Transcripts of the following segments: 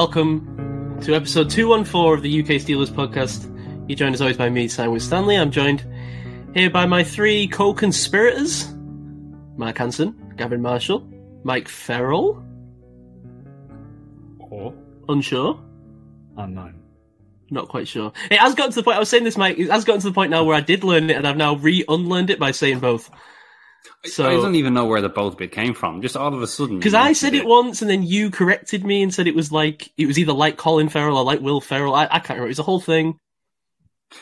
Welcome to episode 214 of the UK Steelers podcast. You're joined as always by me, Simon Stanley. I'm joined here by my three co conspirators Mark Hanson, Gavin Marshall, Mike Farrell. Or Unsure. unknown. Not quite sure. It has gotten to the point, I was saying this, Mike, it has gotten to the point now where I did learn it and I've now re unlearned it by saying both. I don't even know where the both bit came from. Just all of a sudden. because I said it once and then you corrected me and said it was like, it was either like Colin Farrell or like Will Ferrell. I, I can't remember. It was a whole thing.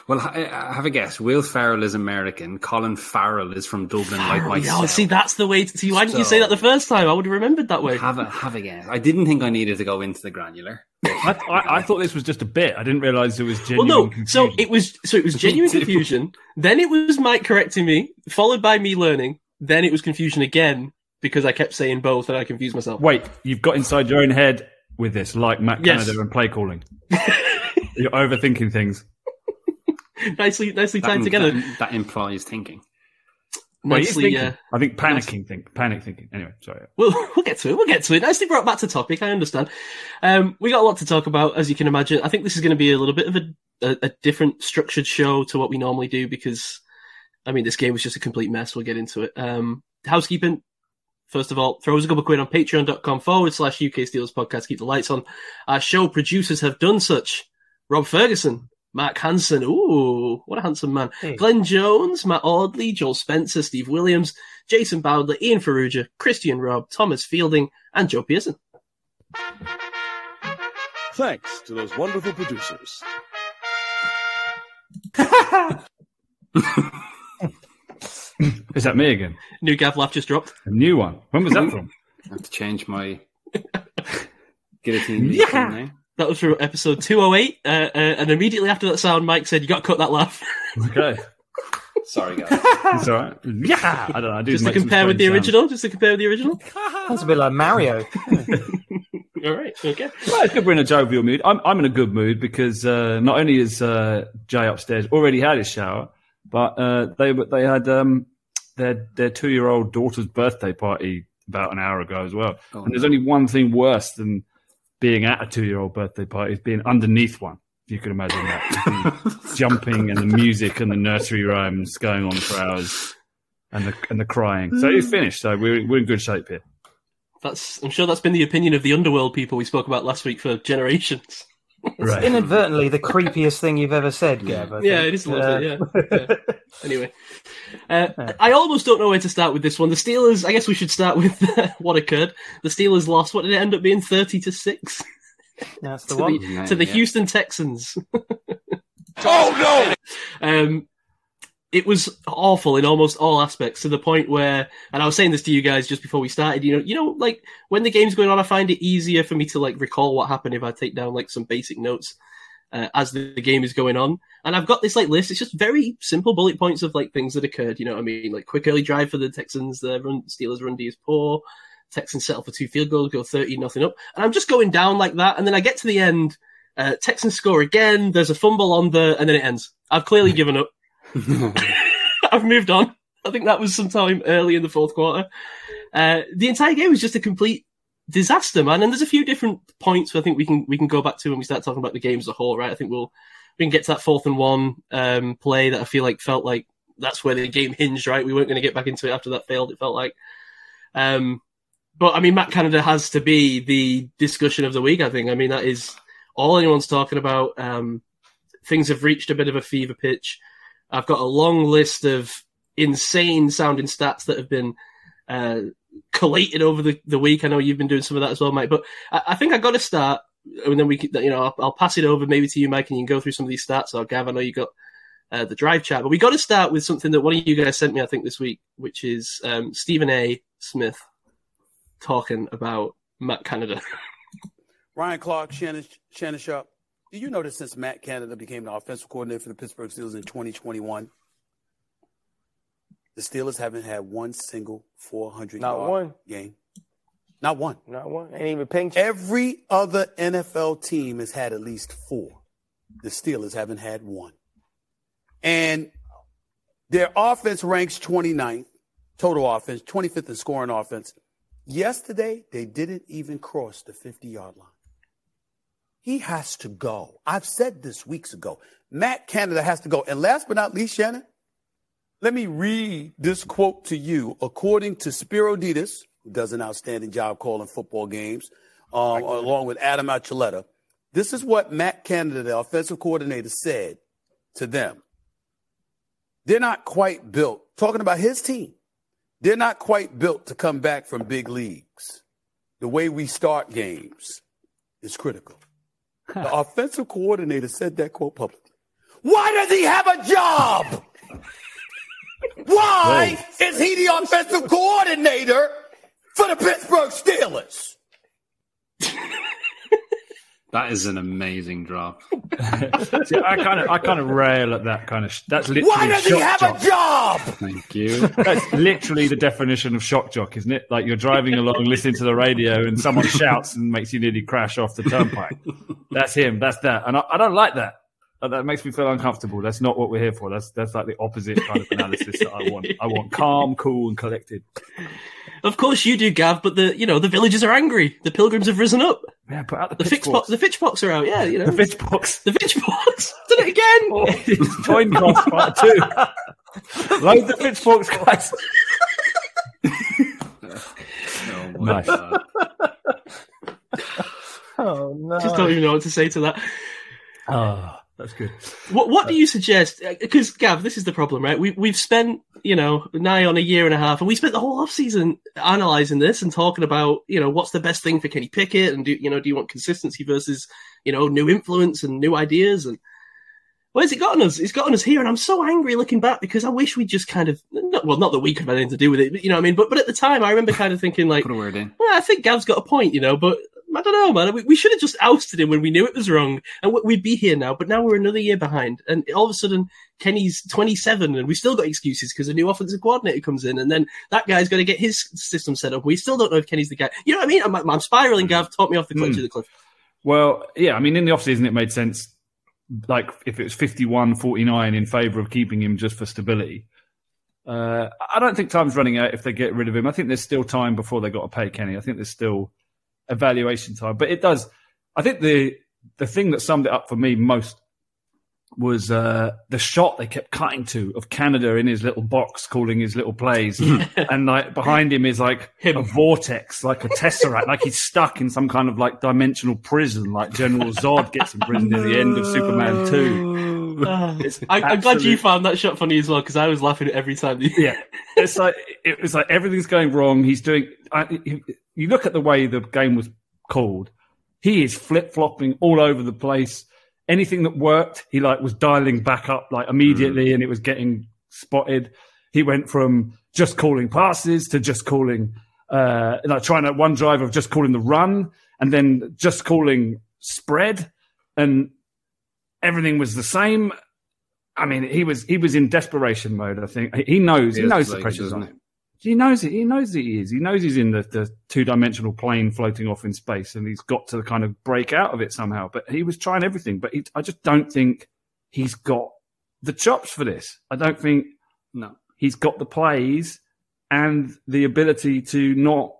Well, I, I have a guess. Will Ferrell is American. Colin Farrell is from Dublin, like Oh, myself. see, that's the way. To, see, why didn't you say that the first time? I would have remembered that way. have a have a guess. I didn't think I needed to go into the granular. I, I, I thought this was just a bit. I didn't realize it was genuine. Well, genuine. no. So it was. So it was genuine confusion. Then it was Mike correcting me, followed by me learning. Then it was confusion again because I kept saying both and I confused myself. Wait, you've got inside your own head with this, like Matt Yes. Canada and play calling. You're overthinking things. nicely, nicely That, tied together. that, that implies thinking. Well, nicely. thinking. Uh, I think panicking, think panic thinking. Anyway, sorry. We'll, we'll get to it. We'll get to it. Nicely brought back to topic. I understand. Um, we got a lot to talk about, as you can imagine. I think this is going to be a little bit of a, a, a different structured show to what we normally do because, I mean, this game was just a complete mess. We'll get into it. Um, housekeeping. First of all, throw us a couple of quid on patreon.com forward slash UK Steelers podcast. Keep the lights on. Our show producers have done such. Rob Ferguson, Mark Hanson. Ooh, what a handsome man. Glenn Jones, Matt Audley, Joel Spencer, Steve Williams, Jason Bowdler, Ian Ferrugia, Christian Robb, Thomas Fielding, and Joe Pearson. Thanks to those wonderful producers. Is that me again? New Gav laugh just dropped. A new one. When was that from? I have to change my guillotine. Yeah. thing. That was from episode 208. Uh, uh, and immediately after that sound, Mike said, You got to cut that laugh. Okay, Sorry, guys. it's all right. Yeah, I don't know. I do just to compare with the strange sounds. original. Just to compare with the original. That's a bit like Mario. All right. Okay. Well, it's good we're in a jovial mood. I'm I'm in a good mood because uh, not only is uh, Jay upstairs already had his shower, but uh, they they had um, their their two year old daughter's birthday party about an hour ago as well. Oh, and there's only one thing worse than being at a two year old birthday party is being underneath one. If you can imagine that, jumping and the music and the nursery rhymes going on for hours, and the and the crying. So it's finished. So we're we're in good shape here. That's. I'm sure that's been the opinion of the underworld people we spoke about last week for generations. It's inadvertently the creepiest thing you've ever said, Gav. I Yeah, think. it is a little Uh, bit, yeah. yeah. Anyway, uh, I almost don't know where to start with this one. The Steelers, I guess we should start with what occurred. The Steelers lost. What did it end up being? 30 to 6 That's the to one. the, Yeah, to the yeah. Houston Texans. Oh no! Um, it was awful in almost all aspects to the point where, and I was saying this to you guys just before we started, you know, you know, like when the game's going on, I find it easier for me to like recall what happened if I take down like some basic notes uh, as the, the game is going on. And I've got this like list. It's just very simple bullet points of like things that occurred. You know what I mean? Like quick early drive for the Texans. The run, Steelers run D is poor. Texans settle for two field goals, go 30 nothing up. And I'm just going down like that. And then I get to the end. Uh, Texans score again. There's a fumble on the, and then it ends. I've clearly given up. I've moved on. I think that was sometime early in the fourth quarter. Uh, the entire game was just a complete disaster, man. And there's a few different points where I think we can we can go back to when we start talking about the game as a whole, right? I think we'll we can get to that fourth and one um, play that I feel like felt like that's where the game hinged, right? We weren't going to get back into it after that failed. It felt like. Um, but I mean, Matt Canada has to be the discussion of the week. I think. I mean, that is all anyone's talking about. Um, things have reached a bit of a fever pitch. I've got a long list of insane sounding stats that have been uh, collated over the, the week. I know you've been doing some of that as well, Mike. But I, I think I've got to start, and then we, can, you know, I'll, I'll pass it over maybe to you, Mike, and you can go through some of these stats. Or Gav, I know you got uh, the drive chat, but we got to start with something that one of you guys sent me, I think, this week, which is um, Stephen A. Smith talking about Matt Canada. Ryan Clark, Shannon, Shannon Sharpe. Do you know that since Matt Canada became the offensive coordinator for the Pittsburgh Steelers in 2021, the Steelers haven't had one single 400 Not yard one. game? Not one. Not one. Ain't even pink. Every other NFL team has had at least four. The Steelers haven't had one. And their offense ranks 29th, total offense, 25th in scoring offense. Yesterday, they didn't even cross the 50 yard line. He has to go. I've said this weeks ago. Matt Canada has to go. And last but not least, Shannon, let me read this quote to you. According to Spero Dedes, who does an outstanding job calling football games, um, along with Adam Archuleta, this is what Matt Canada, the offensive coordinator, said to them. They're not quite built, talking about his team, they're not quite built to come back from big leagues. The way we start games is critical. The offensive coordinator said that quote publicly. Why does he have a job? Why is he the offensive coordinator for the Pittsburgh Steelers? That is an amazing drop. See, I kind of, I kind of rail at that kind of. Sh- that's literally. Why does he have jock. a job? Thank you. That's literally the definition of shock jock, isn't it? Like you're driving along, listening to the radio, and someone shouts and makes you nearly crash off the turnpike. That's him. That's that. And I, I don't like that. That makes me feel uncomfortable. That's not what we're here for. That's that's like the opposite kind of analysis that I want. I want calm, cool, and collected. Of course you do, Gav, but the you know the villagers are angry. The pilgrims have risen up. Yeah, put out the, The pitchforks. Fitchbox, the Fitchbox are out. Yeah, you know the pitch box. the Fitchbox. Did it again. It's Coin cross part two. Load the pitchforks, guys. Oh my Nice. God. Oh no! Just don't even know what to say to that. Oh, that's good. What What do uh, you suggest? Uh, because Gav, this is the problem, right? We we've spent you know nigh on a year and a half, and we spent the whole off season analyzing this and talking about you know what's the best thing for Kenny Pickett, and do you know do you want consistency versus you know new influence and new ideas, and where's it gotten us? It's gotten us here, and I'm so angry looking back because I wish we just kind of not, well, not that we could have anything to do with it, but, you know what I mean. But but at the time, I remember kind of thinking like, Put a word in. well, I think Gav's got a point, you know, but I don't know, man. We, we should have just ousted him when we knew it was wrong, and we- we'd be here now. But now we're another year behind, and all of a sudden Kenny's 27, and we still got excuses because a new offensive coordinator comes in, and then that guy's going to get his system set up. We still don't know if Kenny's the guy. You know what I mean? I'm, I'm spiraling. Gav talk me off the cliff Mm. to the cliff. Well, yeah, I mean, in the offseason, it made sense. Like, if it was 51 49 in favour of keeping him just for stability. Uh, I don't think time's running out if they get rid of him. I think there's still time before they got to pay Kenny. I think there's still evaluation time. But it does. I think the the thing that summed it up for me most was uh, the shot they kept cutting to of Canada in his little box calling his little plays. and like behind him is like Him. a vortex, like a tesseract, like he's stuck in some kind of like dimensional prison, like General Zod gets imprisoned in the end of Superman 2. I, I'm glad you found that shot funny as well because I was laughing every time. You... yeah, it's like it was like everything's going wrong. He's doing. I, you- you look at the way the game was called. He is flip flopping all over the place. Anything that worked, he like was dialing back up like immediately, and it was getting spotted. He went from just calling passes to just calling, uh, like trying to one drive of just calling the run, and then just calling spread, and everything was the same. I mean, he was he was in desperation mode. I think he knows he Feels knows the pressure's on him. He knows it. He knows that he is. He knows he's in the, the two dimensional plane floating off in space, and he's got to kind of break out of it somehow. But he was trying everything. But he, I just don't think he's got the chops for this. I don't think No. he's got the plays and the ability to not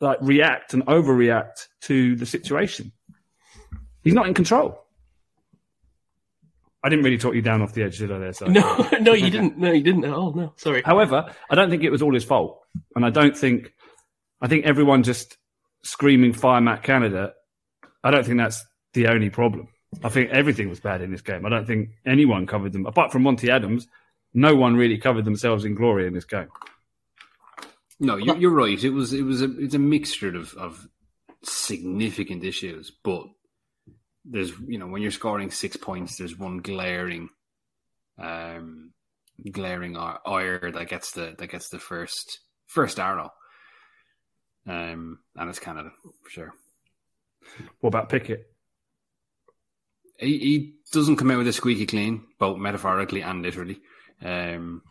like react and overreact to the situation. He's not in control. I didn't really talk you down off the edge, did I? There, so. No, no, you didn't. No, you didn't at all. No, sorry. However, I don't think it was all his fault, and I don't think I think everyone just screaming "Fire Matt Canada." I don't think that's the only problem. I think everything was bad in this game. I don't think anyone covered them apart from Monty Adams. No one really covered themselves in glory in this game. No, you're, you're right. It was it was a it's a mixture of of significant issues, but there's you know when you're scoring six points, there's one glaring, um, glaring ire that gets the that gets the first first arrow, um, and it's Canada for sure. What about Pickett? He, he doesn't come out with a squeaky clean, both metaphorically and literally. Um,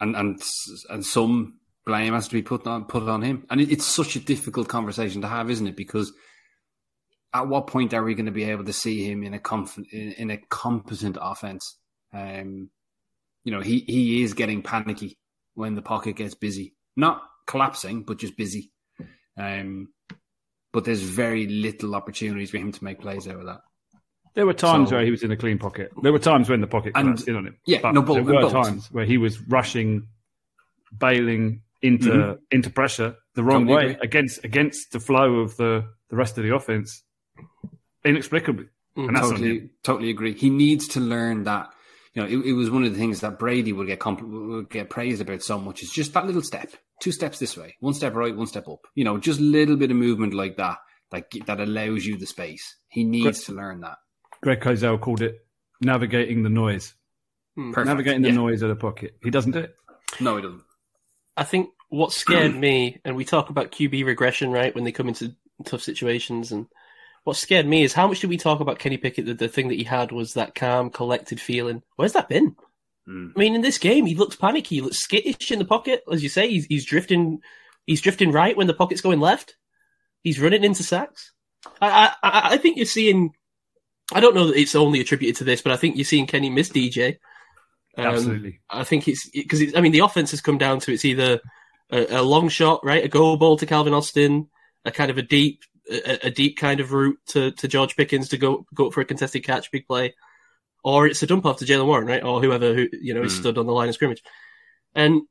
and and and some blame has to be put on put on him. And it, it's such a difficult conversation to have, isn't it? Because at what point are we going to be able to see him in a conf- in, in a competent offense? Um, you know, he he is getting panicky when the pocket gets busy, not collapsing, but just busy. Um, but there's very little opportunities for him to make plays out of that. There were times So- where he was in a clean pocket. There were times when the pocket And- in on him. yeah, but no, but- there were but- times where he was rushing, bailing into Mhm. into pressure the wrong Totally way agree. against against the flow of the the rest of the offense, inexplicably. Mm, And that's totally, totally agree. He needs to learn that. You know, it, it was one of the things that Brady would get compl- would get praised about so much. Is just that little step, two steps this way, one step right, one step up. You know, just a little bit of movement like that, that ge- that allows you the space. He needs to learn that. Greg Cosell called it navigating the noise, mm. Perfect. navigating the Yeah. noise of the pocket. He doesn't do it. No, he doesn't. I think what scared me, and we talk about QB regression, right, when they come into tough situations, and what scared me is how much did we talk about Kenny Pickett? That the thing that he had was that calm, collected feeling. Where's that been? Mm. I mean, in this game, he looks panicky. He looks skittish in the pocket, as you say. He's, he's drifting. He's drifting right when the pocket's going left. He's running into sacks. I, I, I I think you're seeing. I don't know that it's only attributed to this, but I think you're seeing Kenny miss DJ. Um, Absolutely. I think it's because I mean the offense has come down to it's either a, a long shot, right, a goal ball to Calvin Austin, a kind of a deep, a, a deep kind of route to, to George Pickens to go go for a contested catch, big play, or it's a dump off to Jaylen Warren, right, or whoever who you know is Mm. stood on the line of scrimmage, and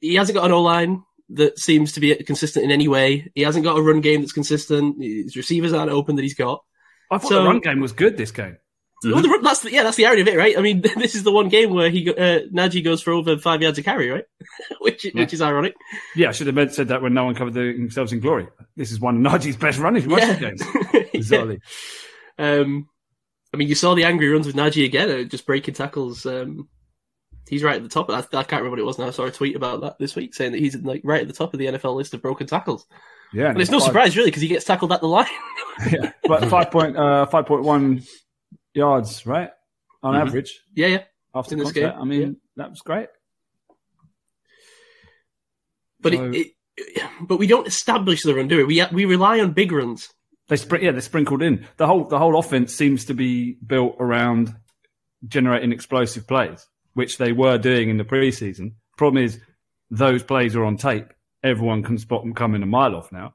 he hasn't got an O line that seems to be consistent in any way. He hasn't got a run game that's consistent. His receivers aren't open that he's got. I thought so- the run game was good this game. Well, the, that's the, yeah, that's the irony of it, right? I mean, this is the one game where he uh, Najee goes for over five yards of carry, right? which which is ironic. Yeah, I should have meant- said that when no one covered the, themselves in glory. This is one of Najee's best running rushing games. Yeah. Bizarrely. Um, I mean, you saw the angry runs with Najee again, uh, just breaking tackles. Um, he's right at the top. I, I can't remember what it was now. I saw a tweet about that this week saying that he's like right at the top of the NFL list of broken tackles. Yeah, And it's no five- surprise really because he gets tackled at the line. Yeah, but five point uh, five point one yards, right, on Mhm. average yeah, yeah. after In this game, I mean, yeah. that was great. But So- it, it, but we don't establish the run, do we? We we rely on big runs. They spr- yeah, they sprinkled in the whole the whole offense seems to be built around generating explosive plays, which they were doing in the preseason. Problem is, those plays are on tape. Everyone can spot them coming a mile off now.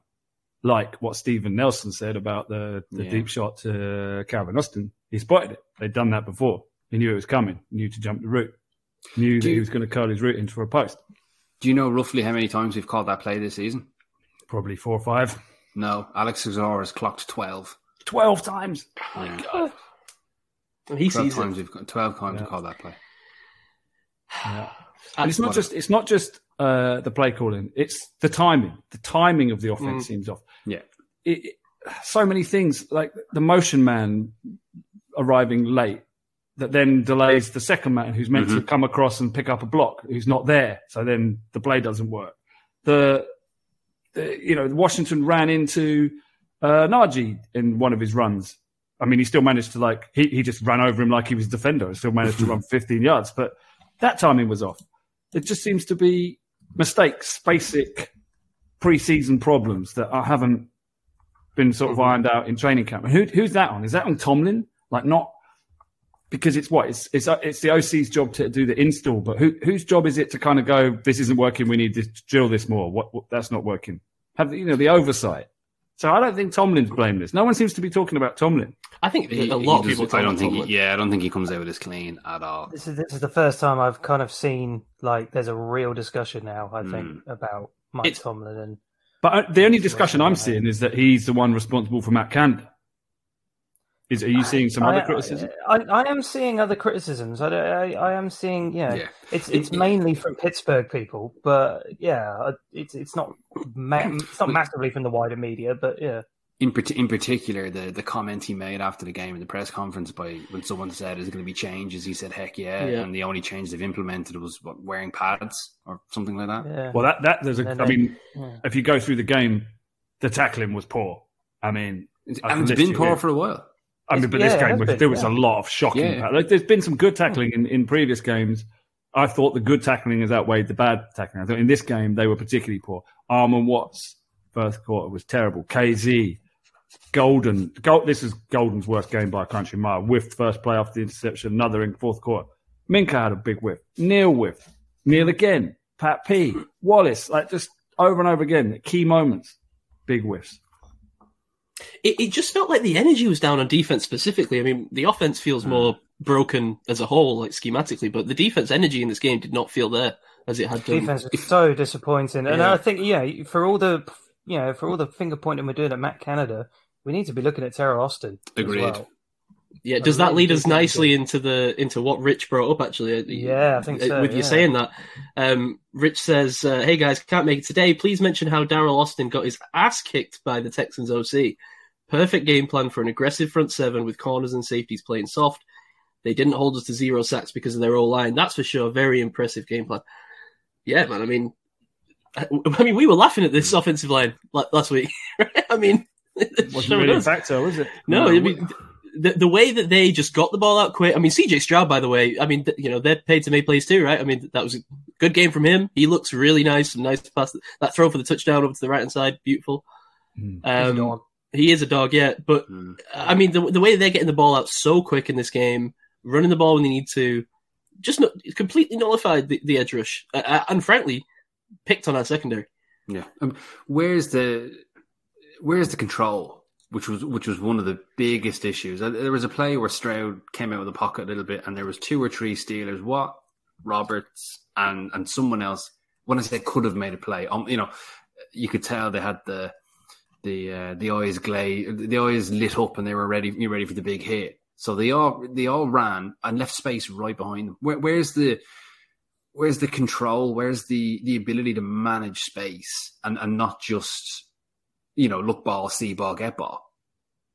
Like what Steven Nelson said about the, the Yeah. deep shot to Calvin Austin. He spotted it. They'd done that before. He knew it was coming. Knew to jump the route. Knew that Do he was going to curl his route into a post. Do you know roughly how many times we've called that play this season? Probably four or five. No, Alex Azar has clocked twelve. Twelve times. Yeah. And he Twelve sees times it. we've got twelve times Yeah. we've called that play. And it's not just it's not just uh, the play calling; it's the timing. The timing of the offense Mm. seems off. Yeah. It, it- so many things like the motion man arriving late that then delays the second man who's meant to Mhm. come across and pick up a block who's not there. So then the play doesn't work. The, the you know Washington ran into uh, Najee in one of his runs. I mean, he still managed to like he, he just ran over him like he was a defender and still managed to run 15 yards, but that timing was off. It just seems to be mistakes, basic preseason problems that I haven't been sort of mm-hmm. ironed out in training camp. Who, who's that on? Is that on Tomlin? Like not because it's what it's it's it's the OC's job to do the install, but who whose job is it to kind of go? This isn't working. We need to drill this more. What, what that's not working. Have you know the oversight. So I don't think Tomlin's blameless. No one seems to be talking about Tomlin. I think He- a lot of does- people. I don't think. He, yeah, I don't think he comes out with this clean at all. This is this is the first time I've kind of seen like there's a real discussion now. I think about Mike It's- Tomlin and But uh, the only discussion I'm seeing is that he's the one responsible for Matt Canada. Is are you seeing some other I, criticism? I, I am seeing other criticisms. I, I, I am seeing, yeah, Yeah. it's it's It- mainly from Pittsburgh people, but yeah, it's it's not ma- it's not massively from the wider media, but yeah, In, in particular, the, the comment he made after the game in the press conference by when someone said, "Is it going to be changes?" He said, "Heck yeah!" Yeah. And the only change they've implemented was what, wearing pads or something like that. yeah. Well, that that there's a. And I mean, yeah. if you go through the game, the tackling was poor. I mean, I can and it's list been poor here. for a while. I mean, but yeah, this game was been, there was yeah. a lot of shocking. Yeah. Like, there's been some good tackling in, in previous games. I thought the good tackling has outweighed the bad tackling. I thought in this game they were particularly poor. Armon Watts first quarter was terrible. Kazee, Golden. Gold, this is Golden's worst game by a country mile. Whiffed first play after the interception. Another in fourth quarter. Minkah had a big whiff. Neil whiffed. Neil again. Pat P. Wallace. Like just over and over again. Key moments. Big whiffs. It, it just felt like the energy was down on defense specifically. I mean, the offense feels more broken as a whole, like schematically, but the defense energy in this game did not feel there as it had done. Defense was so disappointing, and Yeah. I think yeah, for all the you know for all the finger pointing we're doing at Matt Canada, we need to be looking at Teryl Austin. as Agreed. well. Yeah, does that lead us nicely into the into what Rich brought up? Actually, Uh, Yeah, I think uh, so, With you saying that, um, Rich says, uh, "Hey guys, can't make it today. Please mention how Daryl Austin got his ass kicked by the Texans OC. Perfect game plan for an aggressive front seven with corners and safeties playing soft. They didn't hold us to zero sacks because of their old line. That's for sure. Very impressive game plan. Yeah, man. I mean, I, I mean, we were laughing at this offensive line last week. right? I mean, it Wasn't showed really a us. factor, was it? No, I mean the the way that they just got the ball out quick. I mean, CJ Stroud, by the way. I mean, th- you know, they're paid to make plays too, right? I mean, that was a good game from him. He looks really nice. Some nice pass. That throw for the touchdown over to the right hand side, beautiful. He's a Um, dog. He is a dog, yeah. But Hmm. I mean, the the way they're getting the ball out so quick in this game, running the ball when they need to, just not, completely nullified the, the edge rush, uh, uh, and frankly, picked on our secondary. Yeah. Um, where's the where's the control? Which was which was one of the biggest issues. Uh, There was a play where Stroud came out of the pocket a little bit, and there was two or three Steelers. What Roberts and and someone else. When I say could have made a play, um, you know, you could tell they had the the uh, the eyes glay, the eyes lit up, and they were ready. You ready for the big hit. So they all they all ran and left space right behind them. Where, where's the where's the control? Where's the the ability to manage space and and not just you know look ball, see ball, get ball?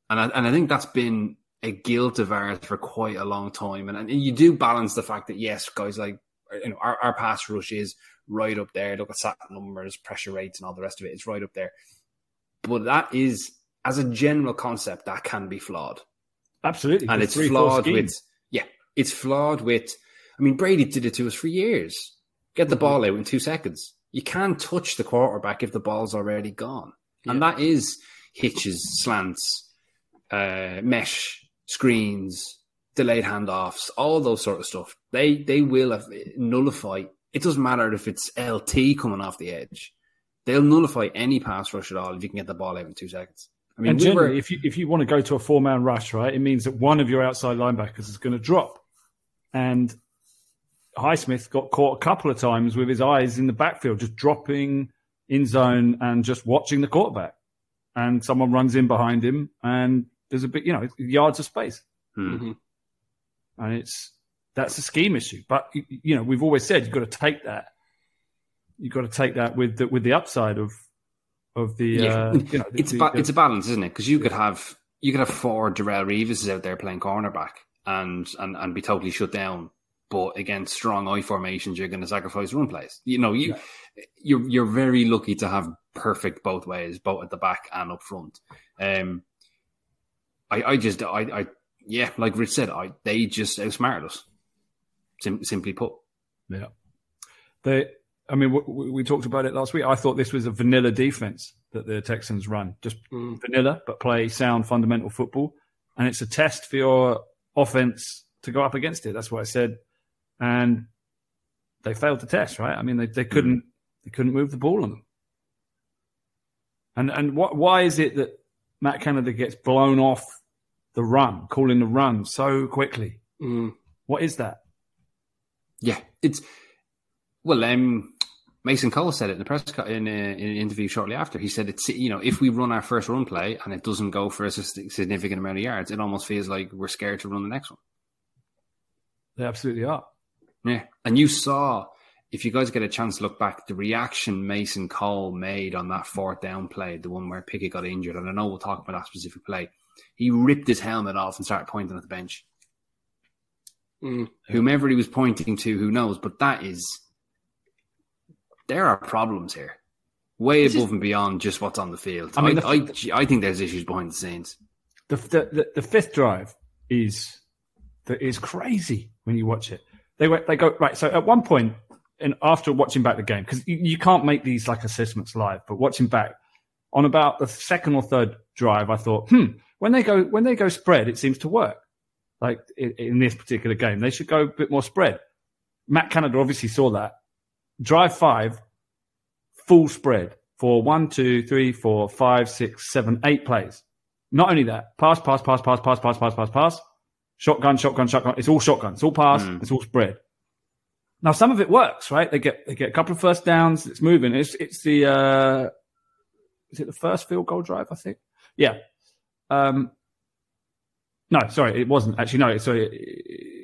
And I, and I think that's been a guilt of ours for quite a long time. And, and you do balance the fact that yes, guys like you know our, our pass rush is right up there. Look at sack numbers, pressure rates, and all the rest of it. It's right up there. But that is as a general concept that can be flawed Absolutely. and it's 3-4 flawed with yeah, it's flawed with. I mean, Brady did it to us for years. Get the ball out in two seconds. You can't touch the quarterback if the ball's already gone, and that is hitches, slants, uh, mesh, screens, delayed handoffs, all those sort of stuff. They they will have nullify. It doesn't matter if it's LT coming off the edge. They'll nullify any pass rush at all if you can get the ball out in two seconds. I mean, and we were, if you if you want to go to a four man rush, right, it means that one of your outside linebackers is going to drop. And Highsmith got caught a couple of times with his eyes in the backfield, just dropping in zone and just watching the quarterback. And someone runs in behind him, and there's a bit, you know, yards of space. Hmm. Mhm. and it's that's a scheme issue. But you- you know, we've always said you've got to take that. You've got to take that with the, with the upside of of the Yeah. uh, you know the- it's the- ba- the- it's a balance, isn't it? Because you could have you could have four Darrelle Revis out there playing cornerback and and and be totally shut down. But against strong I formations, you're going to sacrifice run plays. You know, you you're you're very lucky to have perfect both ways, both at the back and up front. Um, I I just I I yeah, like Rich said, I they just outsmarted us. Sim- simply put, Yeah. They, I mean, w- w- we talked about it last week. I thought this was a vanilla defense that the Texans run, just Mm. vanilla, but play sound fundamental football. And it's a test for your offense to go up against it. That's what I said. And they failed the test, right? I mean, they, they couldn't, they couldn't move the ball on them. And, and what, why is it that Matt Canada gets blown off the run, calling the run so quickly? Mm. What is that? Yeah, it's well. Um, Mason Cole said it in the press co- in, uh, in an interview shortly after. He said it's you know if we run our first run play and it doesn't go for a significant amount of yards, it almost feels like we're scared to run the next one. They absolutely are. Yeah, and you saw if you guys get a chance to look back, the reaction Mason Cole made on that fourth down play, the one where Pickett got injured, and I know we'll talk about that specific play. He ripped his helmet off and started pointing at the bench. Mm. whomever he was pointing to, who knows? But that is, there are problems here, way above and beyond just what's on the field. I I mean, I, the- I, think there's issues behind the scenes. the, the, the, the fifth drive is that is crazy when you watch it. They went, they go right. So at one point, and after watching back the game, because you, you can't make these like assessments live, but watching back on about the second or third drive, I thought, hmm, when they go when they go spread, it seems to work. Like in, in this particular game, they should go a bit more spread. Matt Canada obviously saw that. Drive five, full spread for one, two, three, four, five, six, seven, eight plays Not only that, pass, pass, pass, pass, pass, pass, pass, pass, pass. Shotgun, shotgun, shotgun. It's all shotgun. It's all pass. It's all spread. Now some of it works, right? They get they get a couple of first downs. It's moving. It's it's the uh, is it the first field goal drive? I think. Yeah. Um, no, sorry, it wasn't actually. No, sorry.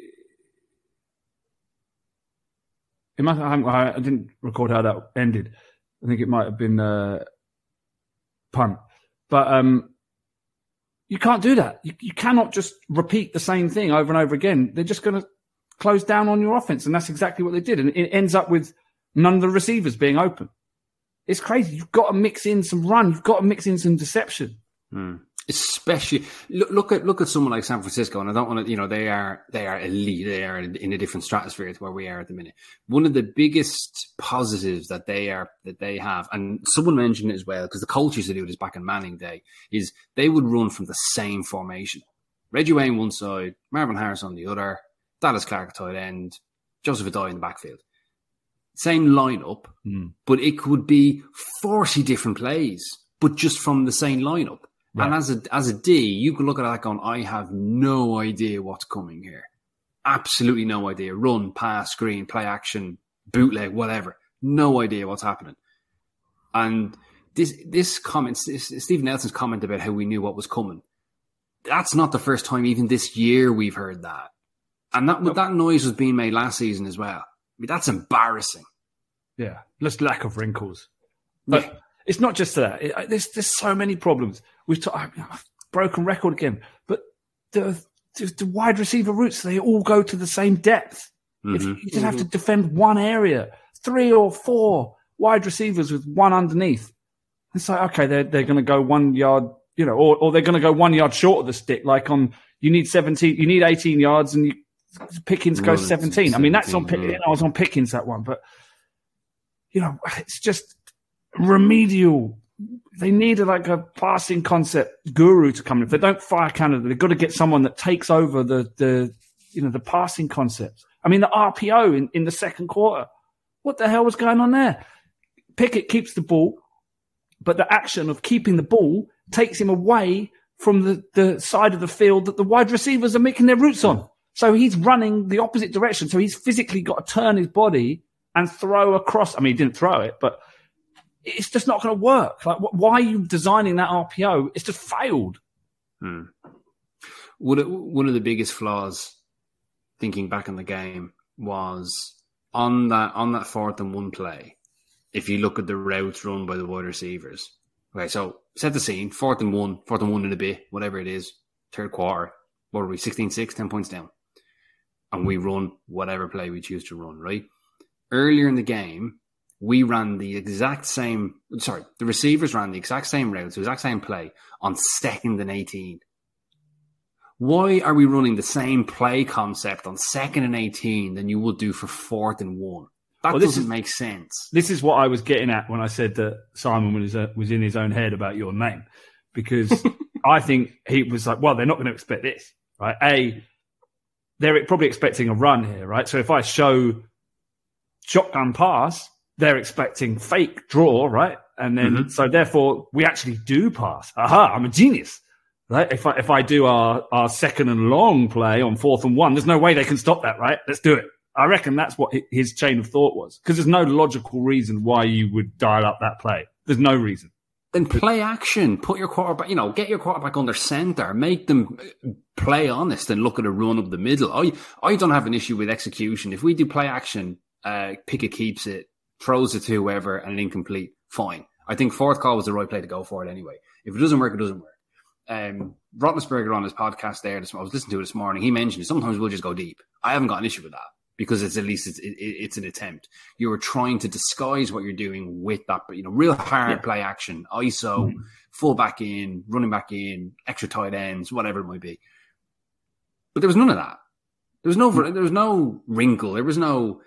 It must, I, I didn't record how that ended. I think it might have been uh, punt, but um, you can't do that. You, you cannot just repeat the same thing over and over again. They're just going to close down on your offense, and that's exactly what they did. And it ends up with none of the receivers being open. It's crazy. You've got to mix in some run. You've got to mix in some deception. Especially look, look at look at someone like San Francisco, and I don't want to, you know, they are they are elite. They are in a different stratosphere to where we are at the minute. One of the biggest positives that they are that they have, and someone mentioned it as well, because the used to do this back in Manning Day, is they would run from the same formation. Reggie Wayne one side, Marvin Harris on the other, Dallas Clark at tight end, Joseph Addai in the backfield. Same lineup, hmm. but it could be 40 different plays, but just from the same lineup. And as a as a D, you can look at that going, I have no idea what's coming here. Absolutely no idea. Run, pass, screen, play action, bootleg, whatever. No idea what's happening. And this this comment, this, Steve Nelson's comment about how we knew what was coming. That's not the first time, even this year, we've heard that. And that that noise was being made last season as well. I mean, that's embarrassing. Yeah, just lack of wrinkles. But it's not just that. It, there's there's so many problems. We've ta- I- I've broken record again, but the, the the wide receiver routes they all go to the same depth. If mm-hmm. you just have to mm-hmm. defend one area, three or four wide receivers with one underneath. It's like okay, they're they're going to go one yard, you know, or or they're going to go one yard short of the stick. Like on you need seventeen, you need eighteen yards, and you, Pickens goes Running seventeen. I mean, that's on 17, Pick- yeah. I was on Pickens that one, but you know, it's just remedial. They need a, like a passing concept guru to come in. If they don't fire Canada, they've got to get someone that takes over the the you know the passing concepts. I mean, the RPO in, in the second quarter. What the hell was going on there? Pickett keeps the ball, but the action of keeping the ball takes him away from the, the side of the field that the wide receivers are making their routes on. So he's running the opposite direction. So he's physically got to turn his body and throw across. I mean, he didn't throw it, but it's just not going to work. Like, wh- why are you designing that RPO? It's just failed. Hmm. One of, one of the biggest flaws, thinking back in the game, was on that on that fourth and one play. If you look at the routes run by the wide receivers, okay, so set the scene: fourth and one, fourth and one in a bit, whatever it is, third quarter. What are we? 16-6, 10 points down, and we run whatever play we choose to run. Right earlier in the game, we ran the exact same. Sorry, the receivers ran the exact same routes, the exact same play on second and eighteen. Why are we running the same play concept on second and 18 than you would do for fourth and one? That Well, doesn't is- make sense. This is what I was getting at when I said that Simon was uh, was in his own head about your name, because I think he was like, well, they're not going to expect this, right? A, they're probably expecting a run here, right? So if I show shotgun pass, they're expecting fake draw, right? And then so therefore we actually do pass. Aha, I'm a genius. Right? If I if I do our, our second and long play on fourth and one, there's no way they can stop that, right? Let's do it. I reckon that's what his chain of thought was. Because there's no logical reason why you would dial up that play. There's no reason. Then play action. Put your quarterback, you know, get your quarterback under center. Make them uh, play honest and look at a run up the middle. I, I don't have an issue with execution. If we do play action, uh, Pickett keeps it, throws it to whoever and an incomplete, fine. I think fourth call was the right play to go for it anyway. If it doesn't work, it doesn't work. Um, Roethlisberger on his podcast there, this, I was listening to it this morning. He mentioned sometimes we'll just go deep. I haven't got an issue with that because it's at least it's, it, it's an attempt. You are trying to disguise what you're doing with that, but you know, real hard play action, ISO, full back in, running back in, extra tight ends, whatever it might be. But there was none of that. There was no, there was no wrinkle. There was no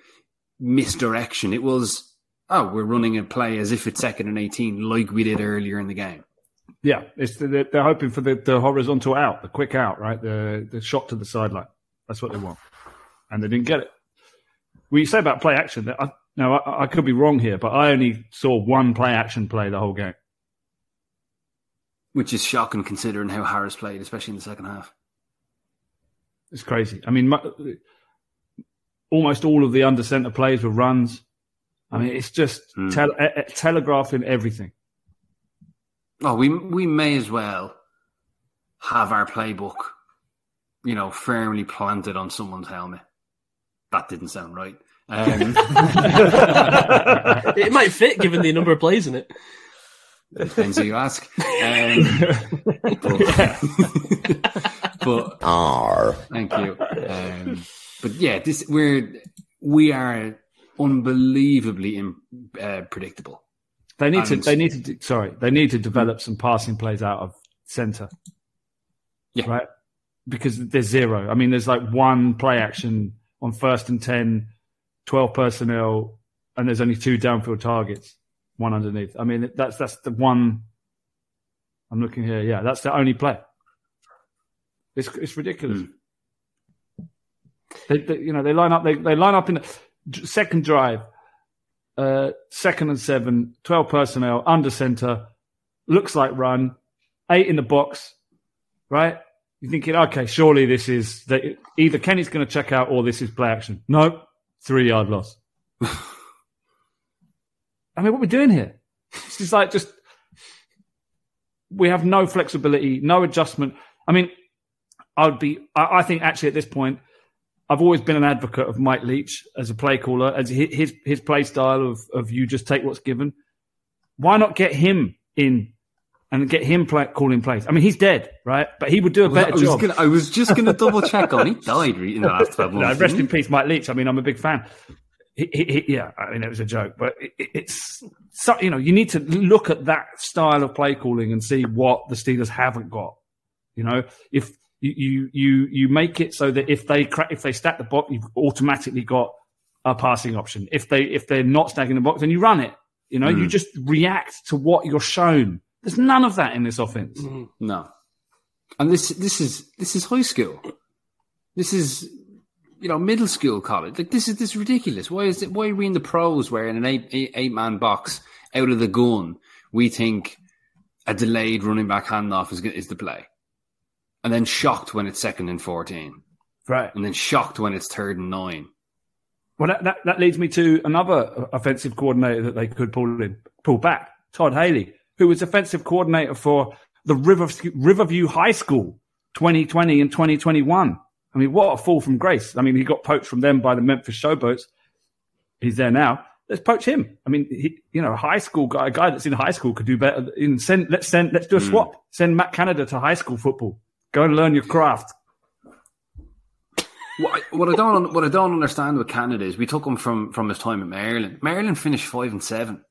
misdirection. It was, oh, we're running a play as if it's second and 18 like we did earlier in the game. Yeah, it's the, they're, hoping for the, the horizontal out, the quick out, right? The the shot to the sideline. That's what they want, and they didn't get it. Well, you say about play action. That I, now I, I could be wrong here, but I only saw one play action play the whole game. which is shocking considering how Harris played, especially in the second half. It's crazy. I mean, almost all of the under centre plays were runs. I mean, it's just Mm. tel- eh, eh, telegraphing everything. Oh, we we may as well have our playbook, you know, firmly planted on someone's helmet. That didn't sound right. Um, It might fit given the number of plays in it. depends who you ask. Um, but, but thank you. Um, but yeah, this we're we are unbelievably im uh, predictable. They need to. They need to. Sorry, they need to develop some passing plays out of centre. Yeah. Right. Because there's zero. I mean, there's like one play action on first and 10, 12 personnel, and there's only two downfield targets, one underneath. I mean, that's that's the one. I'm looking here. Yeah, that's the only play. It's it's ridiculous. They, they, you know, they line up. They they line up in the second drive uh, second and seven, 12 personnel, under center, looks like run, eight in the box, right? You're thinking, okay, surely this is that either Kenny's going to check out or this is play action. No, three yard loss. I mean, what are we doing here? It's just like just, we have no flexibility, no adjustment. I mean, I would be, I, I think actually at this point, I've always been an advocate of Mike Leach as a play caller, as his his play style of of you just take what's given. Why not get him in and get him play, calling plays? I mean, he's dead, right? But he would do a better was, job. gonna, I was just going to double check on. He died in the last twelve No, months. rest in peace, Mike Leach. I mean, I'm a big fan. He, he, he- yeah, I mean, it was a joke, but it, it- it's so, you know you need to look at that style of play calling and see what the Steelers haven't got. You know, if you you you, you make it so that if they crack, if they stack the box, you've automatically got a passing option. If they if they're not stacking the box, then you run it. You know, you mm. just react to what you're shown. There's none of that in this offense. he? No. And this this is this is high school. This is you know middle school college. Like this is this is ridiculous. Why is it? Why are we in the pros where in an eight eight, eight man box out of the gun we think a delayed running back handoff is is the play, and then shocked when it's second and fourteen, Right. and then shocked when it's third and nine. Well, that, that, that leads me to another offensive coordinator that they could pull in, pull back, Todd Haley, who was offensive coordinator for the River, Riverview High School 2020 and 2021. I mean, what a fall from grace. I mean, he got poached from them by the Memphis Showboats. He's there now. Let's poach him. I mean, he, you know, a high school guy, a guy that's in high school could do better. In send, let's send, let's do a hmm. swap. Send Matt Canada to high school football. Go and learn your craft. What I, what I don't what I don't understand with Canada is we took him from from his time at Maryland. Maryland finished five and seven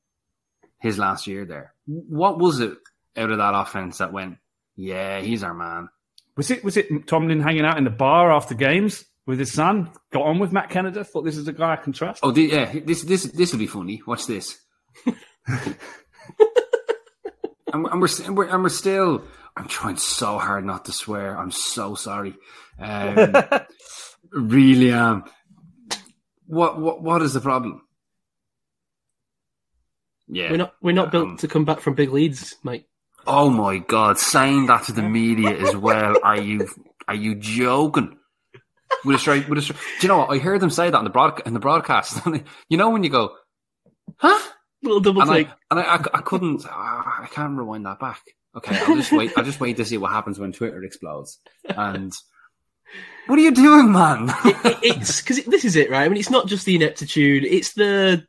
his last year there. What was it out of that offense that went? Yeah, he's our man. Was it was it Tomlin hanging out in the bar after games with his son? Got on with Matt Canada. Thought this is a guy I can trust. Oh, yeah, this this this will be funny. Watch this. and, and, we're, and we're and we're still. I'm trying so hard not to swear. I'm so sorry. Um, really am. What what what is the problem? Yeah, We're not we're not built Um, to come back from big leads, Mike. Oh my god, saying that to the media as well. Are you are you joking? With a straight with a straight, do you know what? I heard them say that in the broad in the broadcast. you know when you go, huh? Little double And take. I and I, I, I couldn't I can't rewind that back. Okay, I'll just wait. I'll just wait to see what happens when Twitter explodes. And what are you doing, man? It- it's because this is it, right? I mean, it's not just the ineptitude; it's the.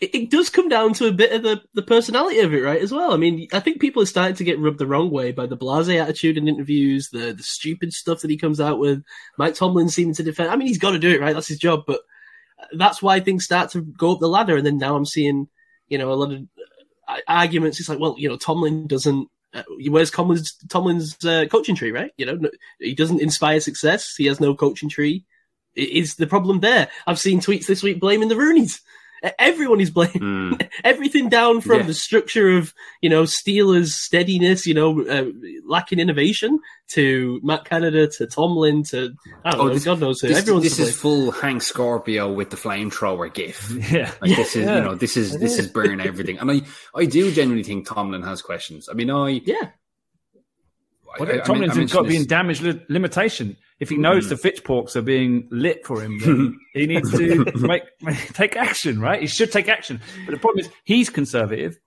It, it does come down to a bit of the, the personality of it, right? As well. I mean, I think people are starting to get rubbed the wrong way by the blase attitude in interviews, the the stupid stuff that he comes out with. Mike Tomlin seeming to defend. I mean, he's got to do it, right? That's his job. But that's why things start to go up the ladder, and then now I'm seeing, you know, a lot of uh, arguments. It's like, well, you know, Tomlin doesn't. Uh, where's Tomlin's Tomlin's uh, coaching tree, right? You know, no, he doesn't inspire success. He has no coaching tree. Is the problem there? I've seen tweets this week blaming the Rooneys. Everyone is blaming Hmm. everything down from Yeah. the structure of you know Steelers steadiness, you know, uh, lacking innovation to Matt Canada to Tomlin to I don't Oh, know, this- God knows who. This, Everyone's this is blame. full Hank Scorpio with the flamethrower gif. Yeah. Like this is, Yeah. you know, this is this is burn everything. And I, I do genuinely think Tomlin has questions. I mean, I yeah. Well, I- I Tomlin's men- I got to be in damage li- limitation. If he knows hmm. the Fitchporks are being lit for him, then he needs to make, take action, right? He should take action. But the problem is, he's conservative.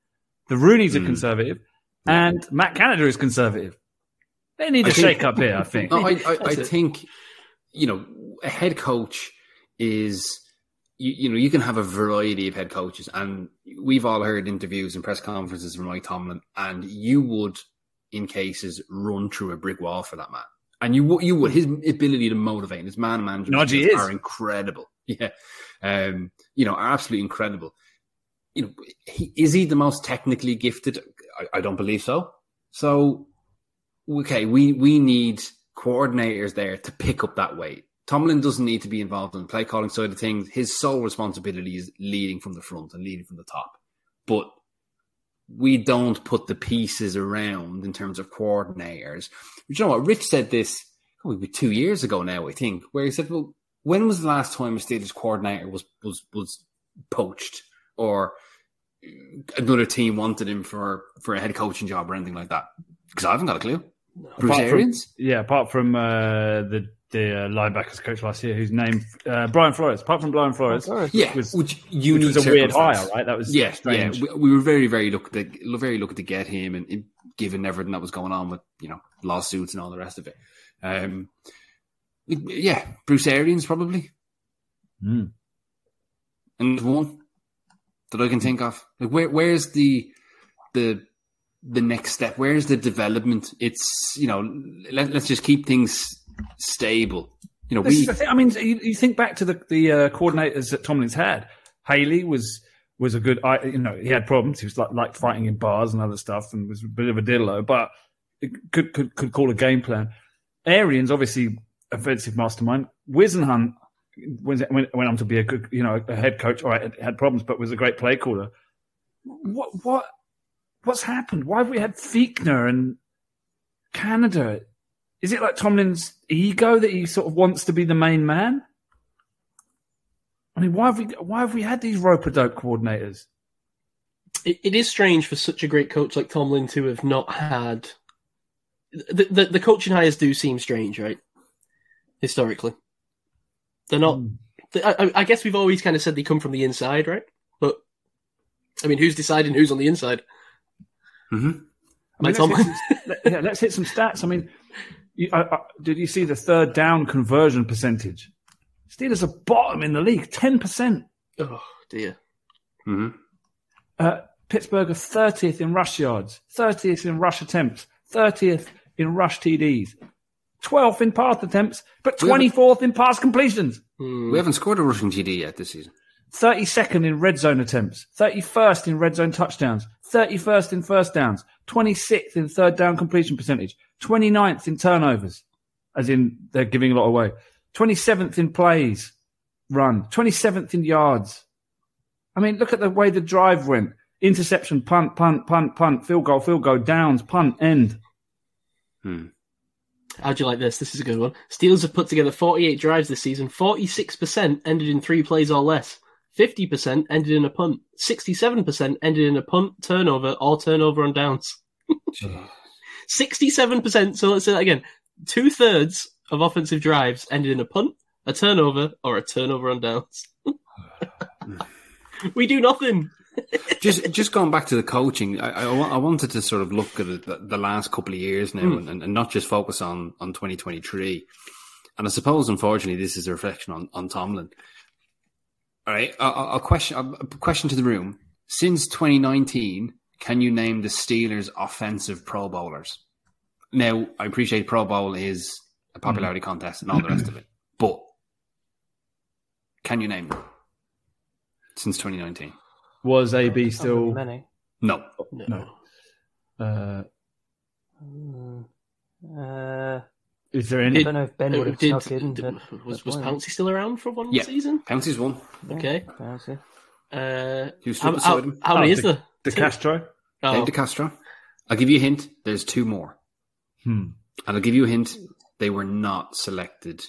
The Rooney's are hmm. conservative, and Matt Canada is conservative. They need a I think- shake up here, I think. No, I, I, I think you know a head coach is you, you know you can have a variety of head coaches, and we've all heard interviews and press conferences from Mike Tomlin, and you would, in cases, run through a brick wall for that man. And you would, you would. His ability to motivate and his man management is. are incredible. Yeah, um, you know, are absolutely incredible. You know, he, is he the most technically gifted? I, I don't believe so. So okay, we we need coordinators there to pick up that weight. Tomlin doesn't need to be involved in the play calling side of things. His sole responsibility is leading from the front and leading from the top. But we don't put the pieces around in terms of coordinators. But you know what? Rich said this probably two years ago now, I think, where he said, "Well, when was the last time a Steelers coordinator was was was poached or another team wanted him for for a head coaching job or anything like that?" Because I haven't got a clue. Bruce Apart from- Yeah, apart from uh, the the uh, linebackers coach last year, whose name uh, Brian Flores. Apart from Brian Flores, Flores. Yeah, was- which which was a weird hire, right? That was Yeah, strange. yeah. We, we were very, very lucky to very lucky to get him, and, and given everything that was going on with you know lawsuits and all the rest of it. Um, yeah, Bruce Arians probably, Mm. and one that I can think of. Like, where where's the the the next step? Where's the development? It's you know let, let's just keep things stable. You know, This we is the thing. I mean, you, you think back to the the uh, coordinators that Tomlin's had. Haley was was a good. I, you know, he had problems. He was like like fighting in bars and other stuff, and was a bit of a diddler, but it could could could call a game plan. Arians obviously offensive mastermind. Whisenhunt went went went on to be a good, you know, a head coach. All right, had problems, but was a great play caller. What what what's happened? Why have we had Fichtner and Canada? Is it like Tomlin's ego that he sort of wants to be the main man? I mean, why have we why have we had these rope a dope coordinators? It, it is strange for such a great coach like Tomlin to have not had. The, the, the coaching hires do seem strange, right? Historically. They're not. I, I- I guess we've always kind of said they come from the inside, right? But, I mean, who's deciding who's on the inside? Mhm. I mean, let's, Tomlin. hit some, let- yeah, let's hit some stats. I mean, you, I, I, did you see the third down conversion percentage? Steelers are bottom in the league, ten percent. Oh, dear. Mhm. Uh, Pittsburgh are thirtieth in rush yards, thirtieth in rush attempts, thirtieth in rush TDs, twelfth in pass attempts, but twenty fourth in pass completions. we haven't scored a rushing TD yet this season. 32nd in red zone attempts, 31st in red zone touchdowns, 31st in first downs, 26th in third down completion percentage, 29th in turnovers, as in they're giving a lot away, 27th in plays run, 27th in yards. I mean, look at the way the drive went. Interception, punt, punt, punt, punt, field goal, field goal, downs, punt, end. Hmm. How'd you like this? This is a good one. Steelers have put together 48 drives this season. 46% ended in three plays or less. 50% ended in a punt. 67% ended in a punt, turnover, or turnover on downs. 67%, so let's say that again. Two thirds of offensive drives ended in a punt, a turnover, or a turnover on downs. we do nothing. just just going back to the coaching, I, I, I wanted to sort of look at the, the last couple of years now hmm. and, and not just focus on, on 2023. And I suppose, unfortunately, this is a reflection on, on Tomlin. All right, I'll, I'll question a question to the room. Since 2019, can you name the Steelers' offensive Pro Bowlers? Now, I appreciate Pro Bowl is a popularity contest and all the rest of it, but can you name them since 2019? Was AB still. many. No. No. Uh, Mm. Uh, is there any? I don't know if Ben would have Did- snuck in. did- was was that's fine. Pouncey still around for one Yeah. season? Pouncey's one. Okay. Pouncey. Uh, He was stood how, beside how, him. how many Oh, is there? De Two? Castro? Oh, Dave DeCastro. I'll give you a hint. There's two more. Hmm. And I'll give you a hint. They were not selected.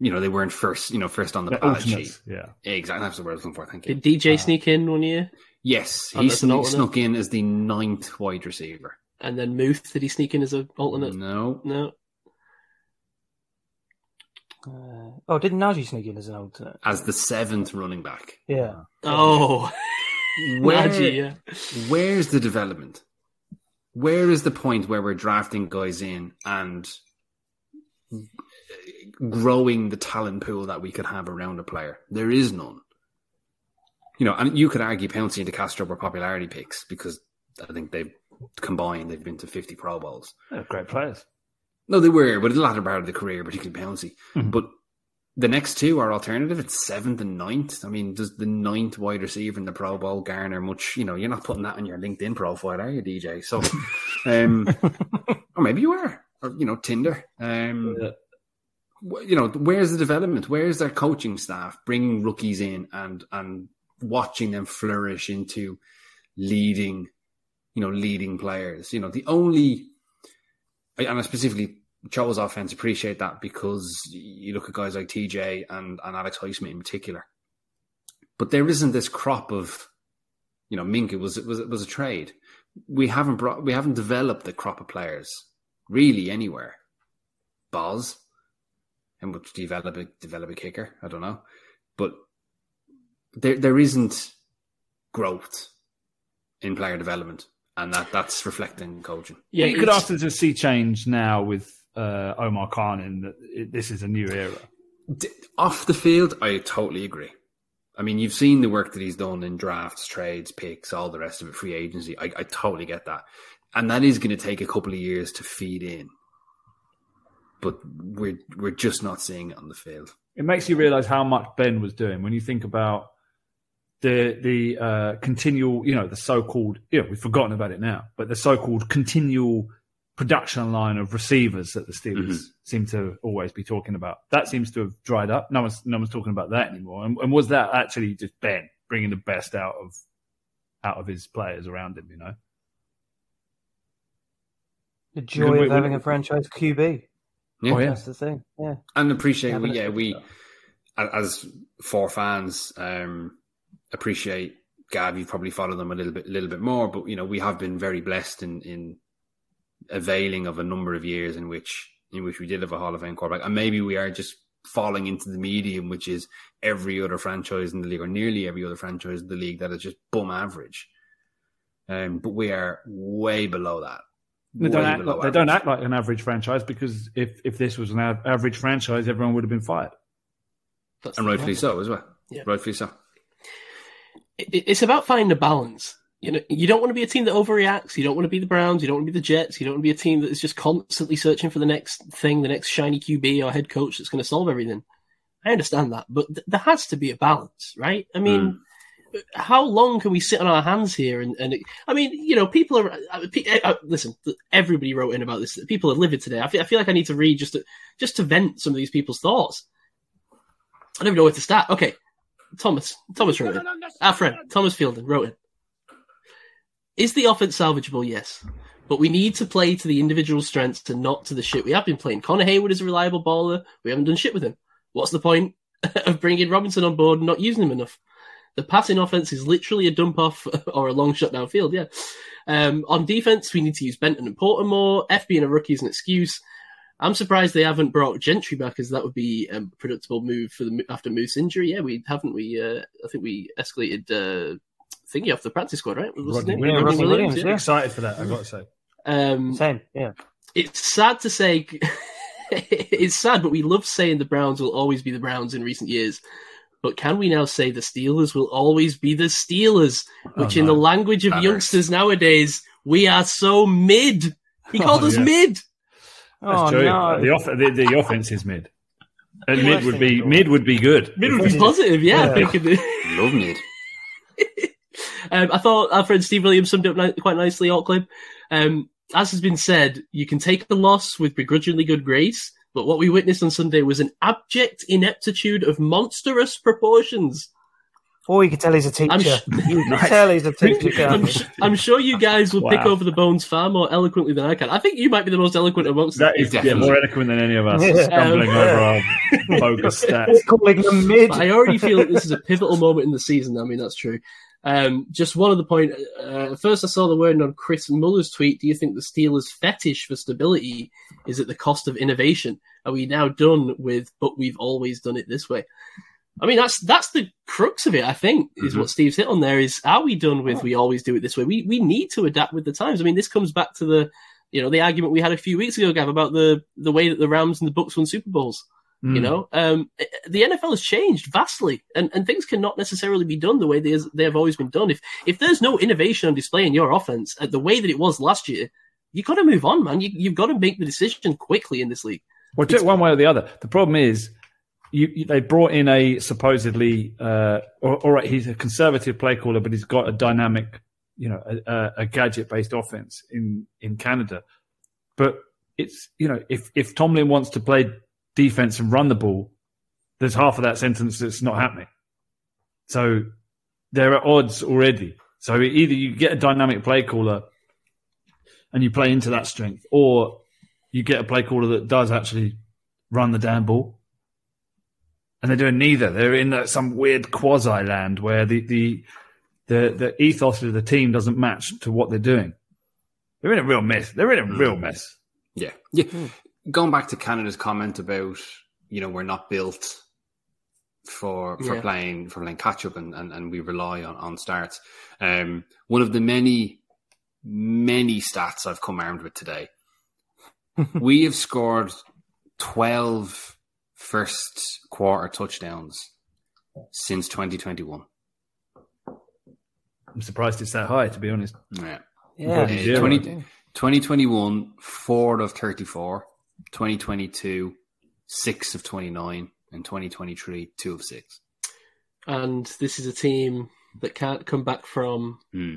You know, they weren't first, you know, first on the The ballot sheet. yeah. Exactly. That's the word I was looking for. Thank you. Did DJ sneak in one year? Yes. He that's an snuck, snuck in as the ninth wide receiver. And then Muth, did he sneak in as an alternate? No. No. Uh, oh, didn't Najee sneak in as an alternate? As the seventh running back. Yeah. Oh, Where, Najee, yeah. Where's the development? Where is the point where we're drafting guys in and growing the talent pool that we could have around a player? There is none. You know, and you could argue Pouncey and DeCastro were popularity picks because I think they've combined, they've been to 50 Pro Bowls. They're great players. No, they were, but the latter part of the career, particularly Pouncey. Mhm. But the next two are alternative. It's seventh and ninth. I mean, does the ninth wide receiver in the Pro Bowl garner much? You know, you're not putting that on your LinkedIn profile, are you, DJ? So, um, or maybe you are, or you know, Tinder. Um, Yeah. you know, where's the development? Where's their coaching staff bringing rookies in and and watching them flourish into leading, you know, leading players? You know, the only, and I specifically chose offense appreciate that because you look at guys like TJ and, and Alex Highsmith in particular. But there isn't this crop of, you know, Mink. It was it was it was a trade. We haven't brought we haven't developed the crop of players really anywhere. Boz, and would develop a develop a kicker. I don't know, but there there isn't growth in player development, and that that's reflecting coaching. Yeah, you could often just see change now with uh, Omar Khan in that it, this is a new era. Off the field, I totally agree. I mean, you've seen the work that he's done in drafts, trades, picks, all the rest of it, free agency. I, I totally get that. And that is going to take a couple of years to feed in. But we're we're just not seeing it on the field. It makes you realize how much Ben was doing when you think about the the uh, continual, you know, the so-called, you know, we've forgotten about it now, but the so-called continual production line of receivers that the Steelers Mhm. seem to always be talking about. That seems to have dried up. No one's no one's talking about that anymore. And, and was that actually just Ben bringing the best out of out of his players around him? You know, The joy we- of having when- a franchise QB. Yeah. Oh, yeah. That's the thing. Yeah. And appreciate, Having we, yeah, we, as four fans, um, appreciate Gav. You've probably followed them a little bit, a little bit more, but you know, we have been very blessed in, in availing of a number of years in which, in which we did have a Hall of Fame quarterback. And maybe we are just falling into the medium, which is every other franchise in the league or nearly every other franchise in the league that is just bum average. Um, but we are way below that. They don't, act like, they don't act like an average franchise because if, if this was an average franchise, everyone would have been fired. That's And the rightfully point. so as well. Yeah. Rightfully so. it- it's about finding a balance. You know, you don't want to be a team that overreacts. You don't want to be the Browns. You don't want to be the Jets. You don't want to be a team that is just constantly searching for the next thing, the next shiny QB or head coach that's going to solve everything. I understand that, but th- there has to be a balance, right? I mean, how long can we sit on our hands here? And, and I mean, you know, people are. Uh, pe- uh, listen, everybody wrote in about this. People are livid today. I feel, I feel like I need to read just to just to vent some of these people's thoughts. I don't even know where to start. Okay, Thomas. Thomas wrote in. Our friend Thomas Fielding wrote in. Is the offense salvageable? Yes. But we need to play to the individual strengths and not to the shit we have been playing. Connor Heyward is a reliable baller. We haven't done shit with him. What's the point of bringing Robinson on board and not using him enough? The passing offense is literally a dump off or a long shut downfield, yeah. Um, on defense, we need to use Benton and Porter more. F being a rookie is an excuse. I'm surprised they haven't brought Gentry back, as that would be a predictable move for the after Moose injury. Yeah, we haven't. We uh, I think we escalated uh, thingy off the practice squad, right? What's his Rodney? Williams. Rodney Williams, yeah. yeah. Excited for that, I've got to say. Um, Same. Yeah. it's sad to say. it's sad, but we love saying the Browns will always be the Browns in recent years. But can we now say the Steelers will always be the Steelers? Which, Oh, in no. the language of That youngsters nowadays, we are so mid. He called Oh, us yeah. mid. That's Oh true. no. The, off- the, the offense is mid. And mid would be mid would be good. Mid would be positive, yeah. Yeah. I. Love mid. Um, I thought our friend Steve Williams summed it up ni- quite nicely, Auckland. Um, as has been said, you can take a loss with begrudgingly good grace, but what we witnessed on Sunday was an abject ineptitude of monstrous proportions. Or you could tell he's a teacher. I'm sh- you can tell he's a teacher. I'm, sh- I'm sure you guys will pick over the bones far more eloquently than I can. I think you might be the most eloquent amongst That them. yeah, Definitely. more eloquent than any of us, Yeah. stumbling Um, over our bogus stats. Calling them mid. But I already feel that this is a pivotal moment in the season. I mean, that's true. Um, just one other point. Uh, first, I saw the word on Chris Mueller's tweet. Do you think the Steelers' fetish for stability is at the cost of innovation? Are we now done with, but we've always done it this way? I mean, that's that's the crux of it. I think is what Steve's hit on there. Is are we done with we always do it this way? We we need to adapt with the times. I mean, this comes back to the you know the argument we had a few weeks ago, Gav, about the the way that the Rams and the Bucks won Super Bowls. Mm. You know, um, the NFL has changed vastly, and, and things cannot necessarily be done the way they, they have always been done. If if there's no innovation on display in your offense at the way that it was last year, you got to move on, man. You, you've got to make the decision quickly in this league. Well, do it one way or the other. The problem is, you, you, they brought in a supposedly, uh, all all right, he's a conservative play caller, but he's got a dynamic, you know, a, a, a gadget-based offense in in Canada. But it's you know, if if Tomlin wants to play defense and run the ball, there's half of that sentence that's not happening. So there are odds already. So either you get a dynamic play caller and you play into that strength, or you get a play caller that does actually run the damn ball. And they're doing neither. They're in that, some weird quasi land where the, the the the ethos of the team doesn't match to what they're doing. They're in a real mess. They're in a real hmm. mess. Yeah. Yeah. Hmm. Going back to Canada's comment about, you know, we're not built for for Yeah. playing for playing catch up and, and, and we rely on, on starts. Um one of the many many stats I've come armed with today. we have scored 12 first quarter touchdowns since 2021. I'm surprised it's that high, to be honest. Yeah. Yeah. Uh, 20, 2021, four of 34. 2022, six of 29. And 2023, two of six. And this is a team that can't come back from Hmm.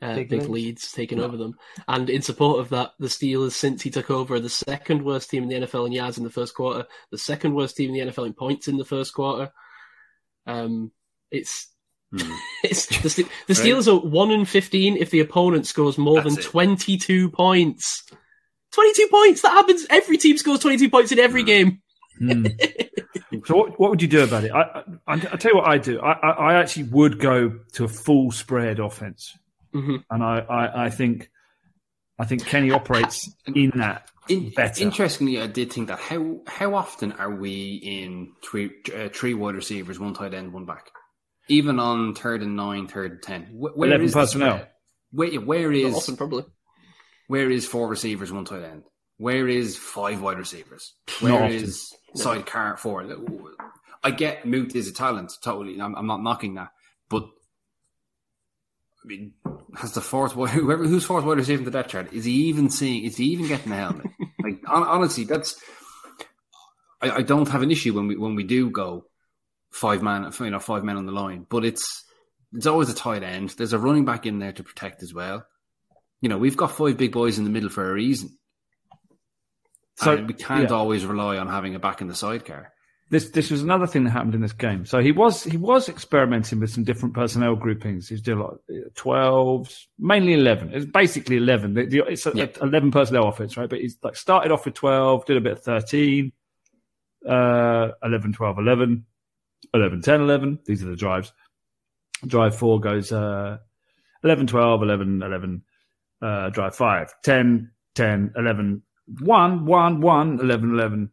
uh, Big big, leads. leads taking over them. And in support of that, the Steelers, since he took over, are the second worst team in the NFL in yards in the first quarter, the second worst team in the NFL in points in the first quarter. Um, it's Hmm. it's the, the Steelers are one and fifteen if the opponent scores more That's than twenty two points. Twenty two points. That happens. Every team scores twenty two points in every Hmm. game. Hmm. so what, what would you do about it? I, I, I tell you what I do. I, I, I actually would go to a full spread offense, Mhm. and I, I, I think I think Kenny operates in that In, better. interestingly, I did think that how how often are we in three uh, three wide receivers, one tight end, one back, even on third and nine, third and ten? Wh- Where 11 is the personnel. spread? Where, where Not often, probably. Where is four receivers, one tight end? Where is five wide receivers? Not Where often. is sidecar four? I get Moot is a talent, totally. I'm, I'm not knocking that, but I mean, has the fourth wide, whoever who's fourth wide receiver in the depth chart? Is he even seeing? Is he even getting the helmet? like hon- honestly, that's. I, I don't have an issue when we when we do go five man, you know, five men on the line, but it's it's always a tight end. There's a running back in there to protect as well. You know, we've got five big boys in the middle for a reason. So, So we can't yeah. always rely on having a back in the sidecar. this this was another thing that happened in this game. So he was he was experimenting with some different personnel groupings. He was doing like twelves, mainly eleven. It's basically eleven. The, the, it's a, Yeah. a eleven personnel offense, right? But he's like started off with twelve, did a bit of 13, uh, 11, 12, 11, 11, 10, 11. These are the drives. Drive four goes uh, 11, 12, 11, 11. Uh, drive five, 10, 10, 11, 1, 1, 1, 11, 11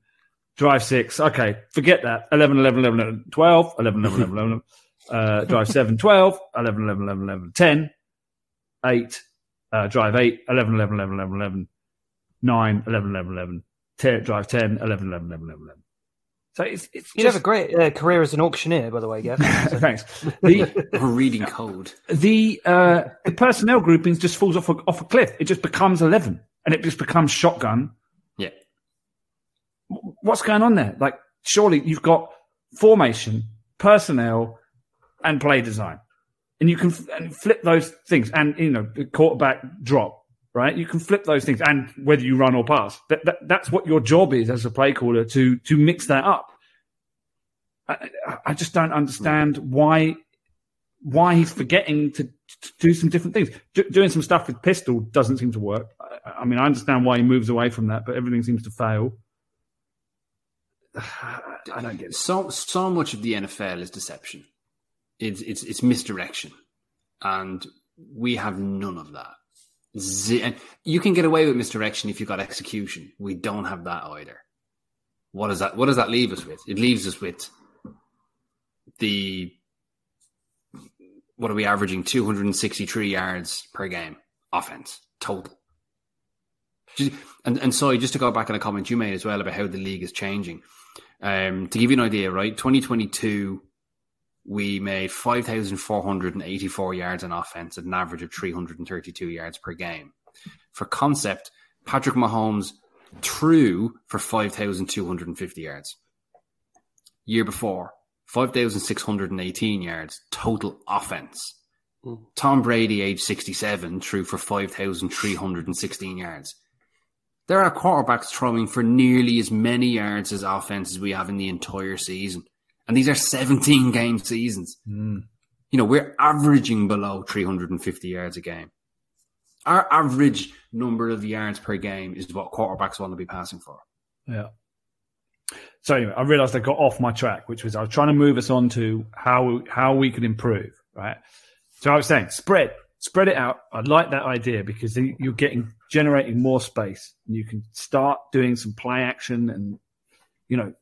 drive six. Okay, forget that. 11, 11, 11, 11 12, 11, 11, 11, 11. Uh, drive seven, 12, 11, 11, 11, 11, 10, 8, uh, drive eight, 11, 11, 11, 11, 11, 9, 11, 11, 11, 10, drive 10, 11, 11, 11, 11, 11. So it's, it's You'd have a great uh, career as an auctioneer, by the way, Gav. So- thanks. The, We're reading code. the, uh, the personnel groupings just falls off a, off a cliff. It just becomes 11 and it just becomes shotgun Yeah. what's going on there? Like, surely you've got formation, personnel, and play design, and you can f- and flip those things. And you know, the quarterback drop, right? You can flip those things, and whether you run or pass, that, that that's what your job is as a play caller to to mix that up. I, I- just don't understand why why he's forgetting to, to do some different things. Do, doing some stuff with pistol doesn't seem to work. I, I mean, I understand why he moves away from that, but everything seems to fail. I don't get it. So so much of the NFL is deception. It's it's it's misdirection, and we have none of that. Z- you can get away with misdirection if you've got execution. We don't have that either. What does that? What does that leave us with? It leaves us with the what are we averaging? Two hundred and sixty-three yards per game offense total. And and sorry, just to go back on a comment you made as well about how the league is changing. Um, to give you an idea, right? Twenty twenty-two, we made five thousand four hundred and eighty-four yards on offense at an average of three hundred and thirty-two yards per game. For concept, Patrick Mahomes threw for five thousand two hundred and fifty yards. Year before, five thousand six hundred and eighteen yards total offense. Hmm. Tom Brady, age 67, threw for 5,316 yards. There are quarterbacks throwing for nearly as many yards as offense as we have in the entire season. And these are 17 game seasons. Mm. You know, we're averaging below 350 yards a game. Our average number of yards per game is what quarterbacks want to be passing for. Yeah. So anyway, I realised I got off my track, which was I was trying to move us on to how how we could improve, right? So I was saying spread, spread it out. I like that idea because you're getting generating more space, and you can start doing some play action, and you know,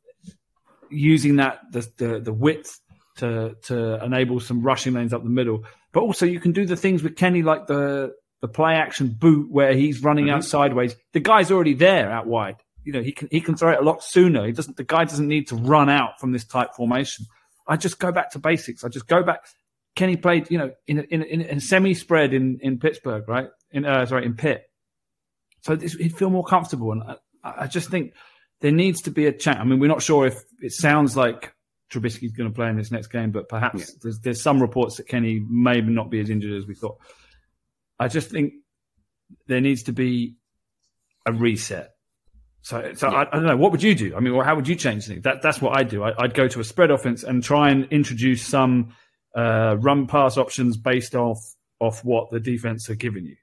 using that the the, the width to to enable some rushing lanes up the middle. But also you can do the things with Kenny like the the play action boot where he's running out sideways. The guy's already there out wide. You know, he can he can throw it a lot sooner. He doesn't the guy doesn't need to run out from this type formation. I just go back to basics. I just go back Kenny played, you know, in a, in a, in a semi spread in, in Pittsburgh, right? In uh, sorry, in Pitt. So this, he'd feel more comfortable, and I, I just think there needs to be a chat. I mean, we're not sure if it sounds like Trubisky's going to play in this next game, but perhaps Yeah. there's there's some reports that Kenny may not be as injured as we thought. I just think there needs to be a reset. So, so I, I don't know. What would you do? I mean, or how would you change things? That, that's what I do. I, I'd go to a spread offense and try and introduce some uh, run pass options based off off what the defense are giving you.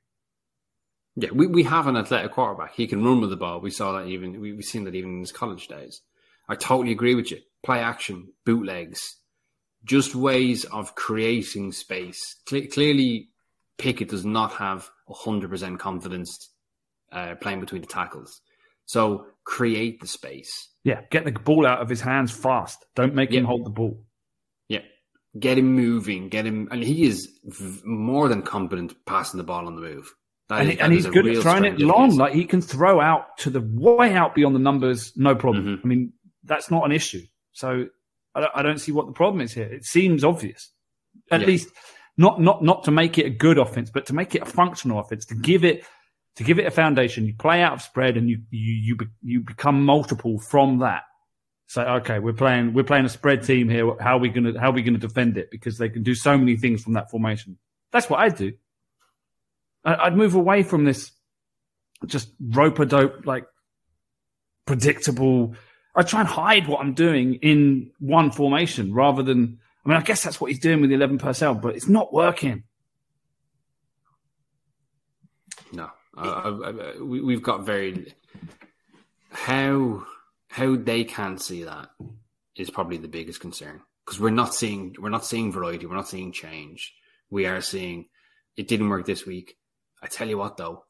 Yeah, we, we have an athletic quarterback. He can run with the ball. We saw that even we, we've seen that even in his college days. I totally agree with you. Play action, bootlegs, just ways of creating space. Cle- clearly, Pickett does not have hundred percent confidence uh, playing between the tackles. So create the space. Yeah, get the ball out of his hands fast. Don't make him hold the ball. Yeah, get him moving. Get him, and he is v- more than competent passing the ball on the move. That And, is- and he's good at throwing it long. Like he can throw out to the way out beyond the numbers, no problem. Mhm. I mean, that's not an issue. So I don't, I don't see what the problem is here. It seems obvious, at Yeah. least not not not to make it a good offense, but to make it a functional offense. To give it to give it a foundation. You play out of spread, and you you you, be, you become multiple from that. Say, okay, we're playing we're playing a spread team here. How are we gonna how are we gonna defend it? Because they can do so many things from that formation. That's what I do. I'd move away from this just rope a dope, like predictable. I try and hide what I'm doing in one formation rather than. I mean, I guess that's what he's doing with the 11 personnel, but it's not working. No, I, we, we've got very how how they can't see that is probably the biggest concern because we're not seeing we're not seeing variety, we're not seeing change. We are seeing it didn't work this week. I tell you what, though,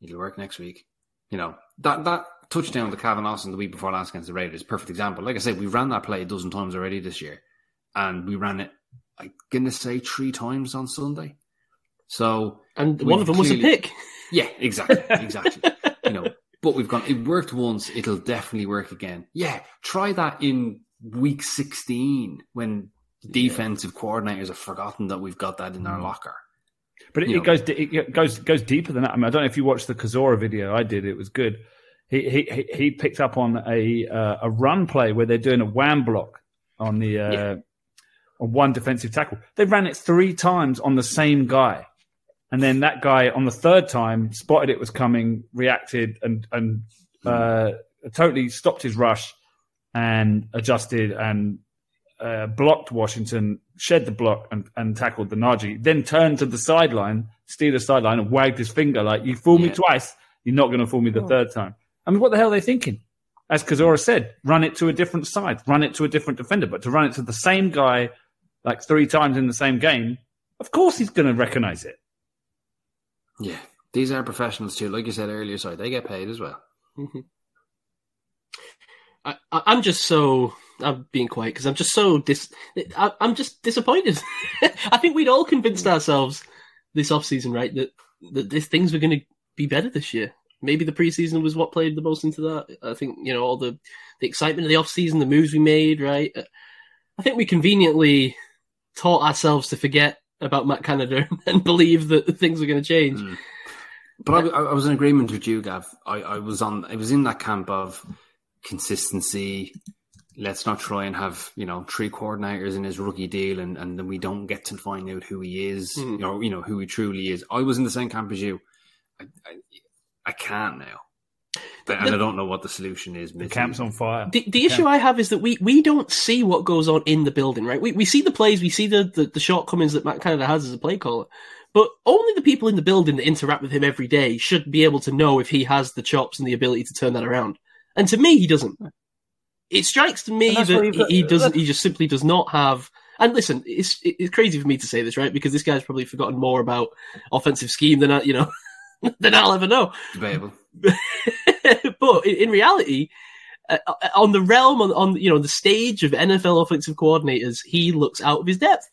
it'll work next week. You know that that touchdown to Calvin Austin the week before last against the Raiders, is a perfect example. Like I said, we ran that play a dozen times already this year, and we ran it. I'm gonna say three times on Sunday. So And one of them was a pick. yeah, exactly, exactly. you know, but we've gone. It worked once. It'll definitely work again. Yeah, try that in week sixteen when defensive coordinators have forgotten that we've got that in our mm. locker. But it, it goes it goes goes deeper than that. I mean, I don't know if you watched the Kozora video. I did. It was good. He he he- he picked up on a uh, a run play where they're doing a wham block on the uh, Yeah. on one defensive tackle. They ran it three times on the same guy, and then that guy on the third time spotted it was coming, reacted, and and uh, totally stopped his rush and adjusted and uh, blocked Washington, shed the block, and, and tackled the Najee. Then turned to the sideline, Steelers sideline, and wagged his finger like, "You fooled me twice. You're not going to fool me the third time." I mean, what the hell are they thinking? As Kozora said, run it to a different side, run it to a different defender, but to run it to the same guy like three times in the same game, of course he's going to recognize it. Yeah, these are professionals too. Like you said earlier, sorry, they get paid as well. I, I, I'm just so I'm being quiet because I'm just so dis. I, I'm just disappointed. I think we'd all convinced ourselves this off season, right, that that things were going to be better this year. Maybe the preseason was what played the most into that. I think you know all the the excitement of the off season, the moves we made, right. I think we conveniently taught ourselves to forget about Matt Canada and believe that things were going to change. Mm. But I, I was in agreement with you, Gav. I, I was on. I was in that camp of consistency. Let's not try and have you know three coordinators in his rookie deal, and, and then we don't get to find out who he is, Mm. or you know who he truly is. I was in the same camp as you. I, I, I can't now, but, and I don't know what the solution is. The camp's on fire. The, the issue I have is that we, we don't see what goes on in the building, right? We, we see the plays, we see the, the, the shortcomings that Matt Canada has as a play caller, but only the people in the building that interact with him every day should be able to know if he has the chops and the ability to turn that around. And to me, he doesn't. It strikes to me that what he, he doesn't. He just simply does not have. And listen, it's it's crazy for me to say this, right? Because this guy's probably forgotten more about offensive scheme than I, you know, than I'll ever know. Debatable. but in, in reality, uh, on the realm, on, on you know the stage of NFL offensive coordinators, he looks out of his depth,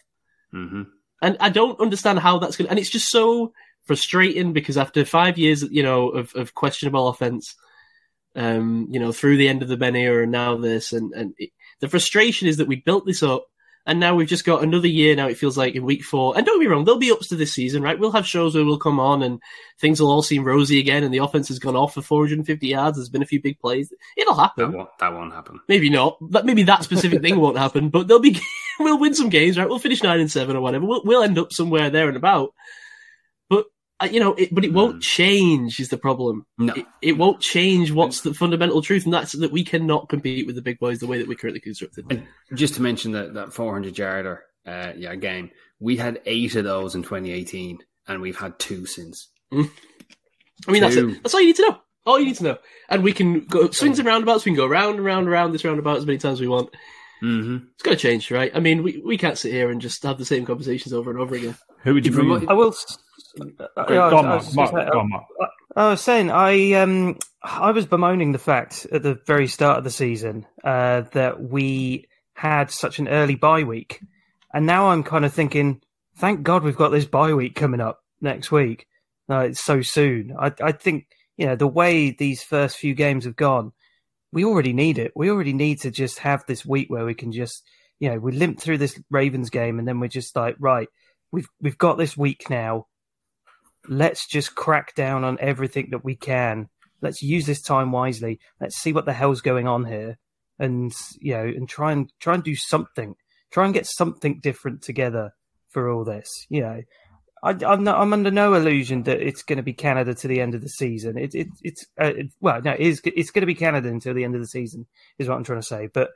hmm and I don't understand how that's going. to And it's just so frustrating because after five years, you know, of, of questionable offense, um, you know, through the end of the Ben era and now this, and and it, the frustration is that we built this up. And now we've just got another year. Now it feels like in week four. And don't be wrong, there'll be ups to this season, right? We'll have shows where we'll come on and things will all seem rosy again, and the offense has gone off for 450 yards. There's been a few big plays. It'll That happen. won't. That won't happen. Maybe not. But maybe that specific thing won't happen. But there'll be. we'll win some games, right? We'll finish nine and seven or whatever. We'll, we'll end up somewhere there and about. But uh, you know, it, but it won't Mm. change. Is the problem? No. It, it won't change what's the fundamental truth, and that's that we cannot compete with the big boys the way that we're currently constructed. And just to mention that that 400 yarder, uh, yeah, game we had eight of those in 2018, and we've had two since. I mean, that's it. That's all you need to know. All you need to know. And we can go swings and roundabouts. We can go round and round and round this roundabout as many times as we want. Mm-hmm. It's got to change, right? I mean, we, we can't sit here and just have the same conversations over and over again. Who would you bring in? I will. S- Go I on, was- Mark. I was Mark, go on, Mark. I was saying I um I was bemoaning the fact at the very start of the season uh, that we had such an early bye week, and now I'm kind of thinking, thank God we've got this bye week coming up next week. No, it's so soon. I I think you know the way these first few games have gone, we already need it. We already need to just have this week where we can just you know we limp through this Ravens game, and then we're just like right, we've we've got this week now let's just crack down on everything that we can. Let's use this time wisely. Let's see what the hell's going on here, and you know, and try and try and do something. Try and get something different together for all this. You know, I, I'm under no illusion that it's going to be Canada to the end of the season. It, it, it's uh, it, well, no, it is, it's going to be Canada until the end of the season, is what I'm trying to say. But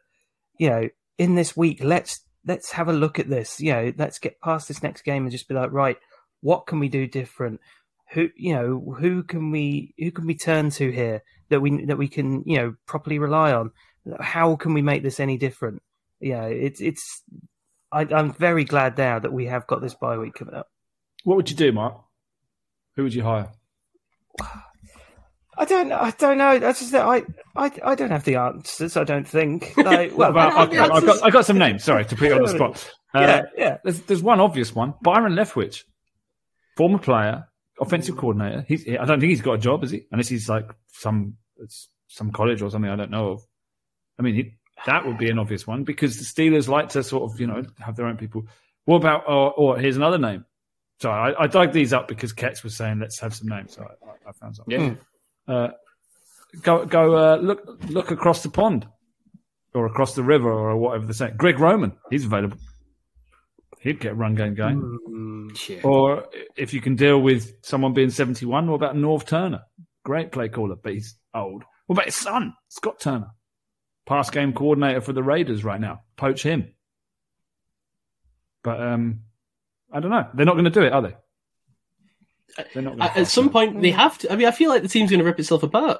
you know, in this week, let's let's have a look at this. You know, let's get past this next game and just be like, right, what can we do different? Who you know, who can we who can we turn to here that we that we can you know properly rely on? How can we make this any different? Yeah, it's it's. I, I'm very glad now that we have got this bye week coming up. What would you do, Mark? Who would you hire? I don't. I don't know. That's just that I. I. I don't have the answers. I don't think. Like, well, Well, I I've, have got. I've got some names. Sorry to put you on the spot. Uh, yeah, yeah. There's, there's one obvious one. Byron Leftwich, former player, offensive coordinator. He's, I don't think he's got a job, is he? Unless he's like some some college or something I don't know of. I mean, he, that would be an obvious one because the Steelers like to sort of you know have their own people. What about? Or, or here's another name. So I, I dug these up because Ketz was saying let's have some names. So I, I found some. Yeah. Uh, go go uh, look look across the pond or across the river or whatever they're saying. Greg Roman, he's available. He'd get a run game going. Mm, yeah. Or if you can deal with someone being 71, what about Norv Turner? Great play caller, but he's old. What about his son, Scott Turner? Pass game coordinator for the Raiders right now. Poach him. But um, I don't know. They're not going to do it, are they? Not. At, at some point, they have to. I mean, I feel like the team's going to rip itself apart.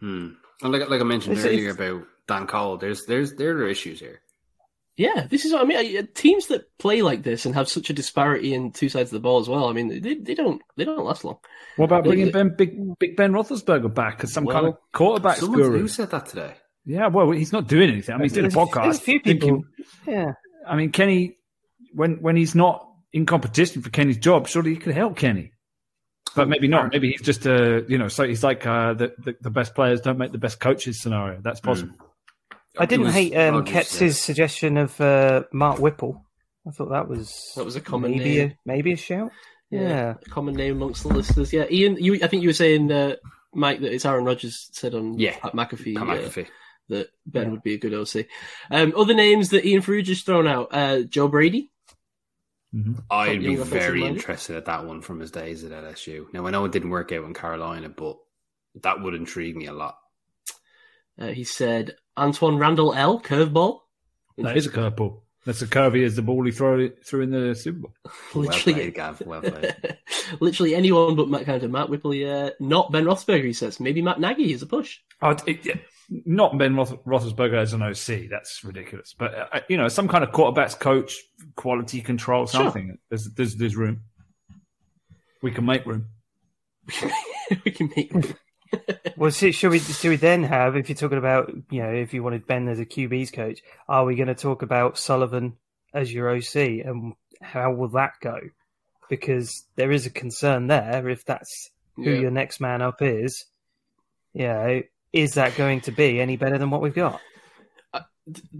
Hmm. And like like I mentioned It's- earlier about Dan Cole, there's there's there are issues here. Yeah, this is what I mean. Teams that play like this and have such a disparity in two sides of the ball as well. I mean, they, they don't they don't last long. What about bringing Ben, Big Big Ben Roethlisberger back as some kind of quarterback guru? who said that today? Yeah, well, he's not doing anything. I mean, he's doing a podcast. A few people. thinking- Yeah. I mean, Kenny, when when he's not in competition for Kenny's job, surely he could help Kenny. But maybe not. Maybe he's just a you know. So he's like uh, the, the the best players don't make the best coaches scenario. That's possible. I didn't was hate um, Ketz's yeah. suggestion of uh, Mark Whipple. I thought that was That was a common maybe name. a maybe a shout. Yeah. a common name amongst the listeners. Yeah, Ian, you I think you were saying uh, Mike that it's Aaron Rodgers said on Yeah. Pat McAfee, Pat uh, that Ben would be a good OC. Um, other names that Ian Ferrugia has thrown out: uh, Joe Brady. I'd be very minded. interested at that one from his days at LSU. Now I know it didn't work out in Carolina, but that would intrigue me a lot. Uh, he said Antwaan Randle El Curveball. That is a curveball. That's a curvy as the ball he threw threw in the Super Bowl. Well Literally, played, Gav. Well played. literally anyone but Matt kind of Matt Whipple. Yeah, not Ben Roethlisberger. He says maybe Matt Nagy is a push. Oh, it, it- not Ben Roth- Roethlisberger as an OC. That's ridiculous. But uh, you know, some kind of quarterbacks coach, quality control, Sure. something. There's, there's there's room. We can make room. we can make. Well, should we should we then have if you're talking about you know if you wanted Ben as a QB's coach, are we going to talk about Sullivan as your OC and how will that go? Because there is a concern there if that's who Yeah. your next man up is. Yeah, is that going to be any better than what we've got?